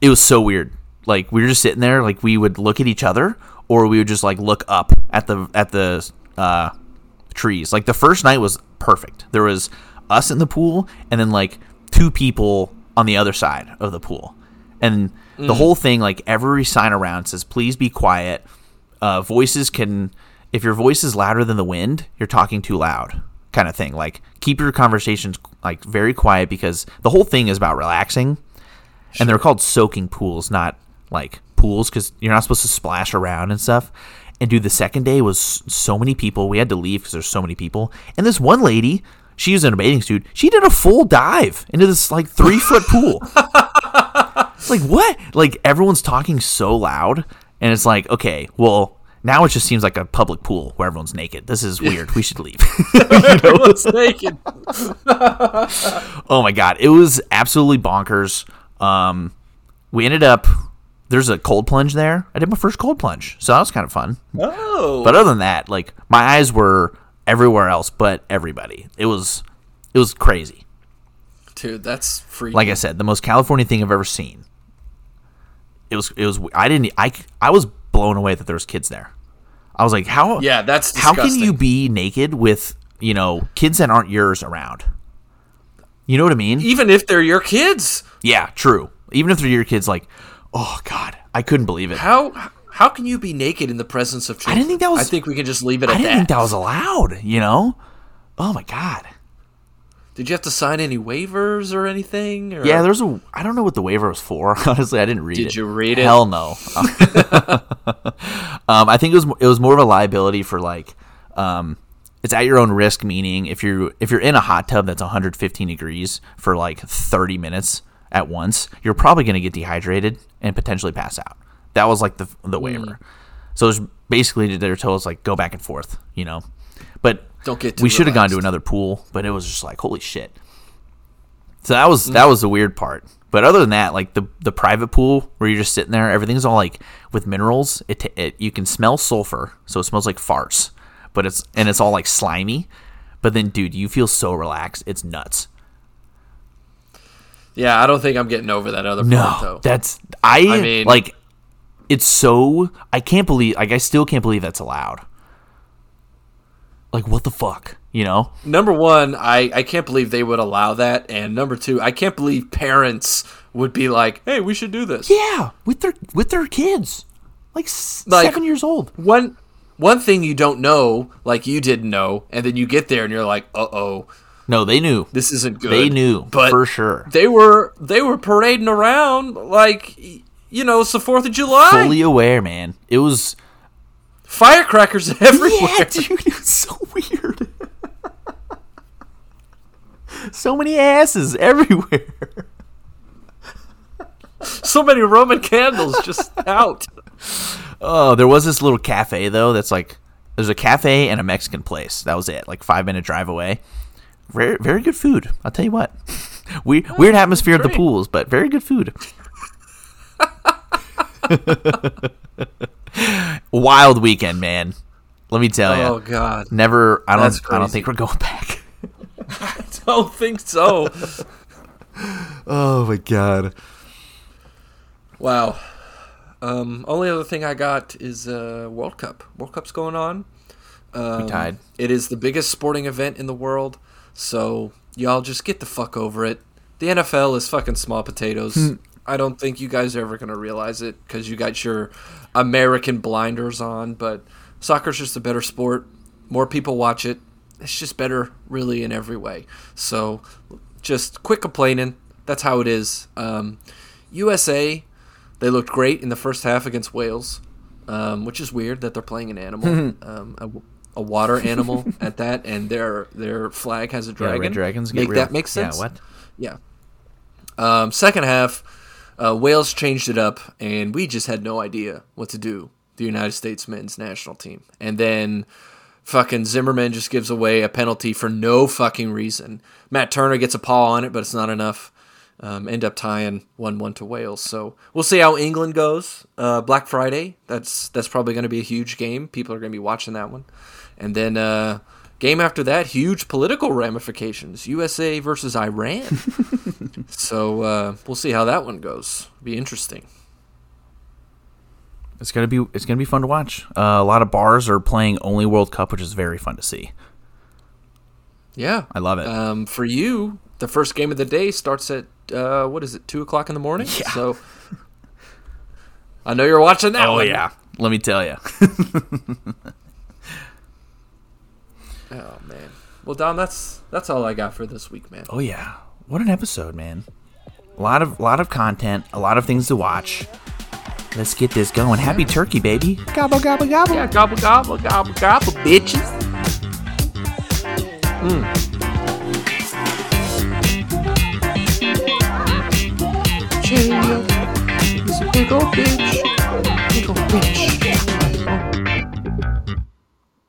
it was so weird. Like, we were just sitting there, like, we would look at each other, or we would just, like, look up at the, at the, uh, trees. Like, the first night was perfect. There was us in the pool, and then, like, two people on the other side of the pool. and the whole thing, like every sign around says, "Please be quiet." Uh, voices can, if your voice is louder than the wind, you're talking too loud, kind of thing. Like keep your conversations like very quiet because the whole thing is about relaxing, and they're called soaking pools, not like pools, because you're not supposed to splash around and stuff. And dude, the second day was so many people. We had to leave because there's so many people. And this one lady, she was in a bathing suit. She did a full dive into this like three foot pool. [laughs] Like what? Like everyone's talking so loud, and it's like, okay, well, now it just seems like a public pool where everyone's naked. This is weird. We should leave. [laughs] Everyone's [laughs] naked. oh my god, it was absolutely bonkers. Um, we ended up there's a cold plunge there. I did my first cold plunge, so that was kind of fun. Oh, But other than that, like my eyes were everywhere else but everybody. It was it was crazy. dude, that's freaky. Like I said, the most California thing I've ever seen. It was it was I didn't I I was blown away that there was kids there. I was like, how yeah, that's how can you be naked with, you know, kids that aren't yours around? You know what I mean? even if they're your kids? Yeah, true. Even if they're your kids like, oh god, I couldn't believe it. How how can you be naked in the presence of children? didn't think that was- I think we can just leave it I at didn't that. think that was allowed, you know? Oh my god. Did you have to sign any waivers or anything? Or? Yeah, there's a. I don't know what the waiver was for. [laughs] Honestly, I didn't read it. Did you read it? Hell no. [laughs] um, I think it was it was more of a liability for like, um, it's at your own risk. Meaning, if you're if you're in a hot tub that's 115 degrees for like 30 minutes at once, you're probably going to get dehydrated and potentially pass out. That was like the the waiver. Mm. So it was basically they told us like go back and forth, you know. But Don't get we should have gone to another pool, but it was just like holy shit. So that was that mm. was the weird part. But other than that, like the the private pool where you're just sitting there, everything's all like with minerals. It, it you can smell sulfur, so it smells like farts. But it's and it's all like slimy. But then, dude, you feel so relaxed. It's nuts. Yeah, I don't think I'm getting over that other No, part though. that's I, I mean- like. It's so I can't believe like I still can't believe that's allowed. Like what the fuck, you know? number one, I, I can't believe they would allow that, and number two, I can't believe parents would be like, "Hey, we should do this." Yeah, with their with their kids, like, Like- seven years old. One one thing you don't know, like you didn't know, and then you get there and you're like, "Uh oh, No, they knew. this isn't good." They knew but for sure. they were they were parading around like you know it's the Fourth of July, Fully aware, man. It was firecrackers [laughs] everywhere. yeah, dude. It was so weird. [laughs] so many asses everywhere. [laughs] so many Roman candles just out. Oh, there was this little cafe though. That's like there's a cafe and a Mexican place. That was it. Like five minute drive away. Very very good food. I'll tell you what. [laughs] We, weird atmosphere at the pools, but very good food. [laughs] Wild weekend, man. Let me tell you. Oh God, Never. I don't. That's I don't think we're going [laughs] back. I don't think so. Oh my god. Wow. Um, only other thing I got is uh, World Cup. World Cup's going on. Um, tied. It is the biggest sporting event in the world, so y'all just get the fuck over it. The NFL is fucking small potatoes. Hmm. I don't think you guys are ever gonna realize it because you got your American blinders on. But soccer's just a better sport. More people watch it. It's just better, really, in every way. So, just quit complaining. That's how it is. Um, USA, they looked great in the first half against Wales, um, which is weird that they're playing an animal, [laughs] um, a, a water animal [laughs] at that, and their their flag has a dragon. red dragons get make real- that make sense? Yeah. What? Yeah. Um, second half, uh, Wales changed it up, and we just had no idea what to do. The United States men's national team, and then fucking Zimmerman just gives away a penalty for no fucking reason. Matt Turner gets a paw on it, but it's not enough. Um, end up tying one one to Wales. So we'll see how England goes. Uh, Black Friday. That's that's probably going to be a huge game. People are going to be watching that one, and then uh, game after that, huge political ramifications. USA versus Iran. [laughs] so uh, we'll see how that one goes. Be interesting. It's gonna be. It's gonna be fun to watch. Uh, a lot of bars are playing only World Cup, which is very fun to see. Yeah, I love it. Um, for you, the first game of the day starts at uh, what is it, two o'clock in the morning? Yeah. So I know you're watching that Oh one. yeah, let me tell you. [laughs] Oh man. Well, Don, that's that's all I got for this week, man. oh yeah, what an episode, man! A lot of lot of content, a lot of things to watch. Let's get this going. Happy Turkey, baby! Gobble gobble gobble. Yeah, gobble gobble gobble gobble, bitches. Mm. Cheerio. He's a big old bitch. big old bitch.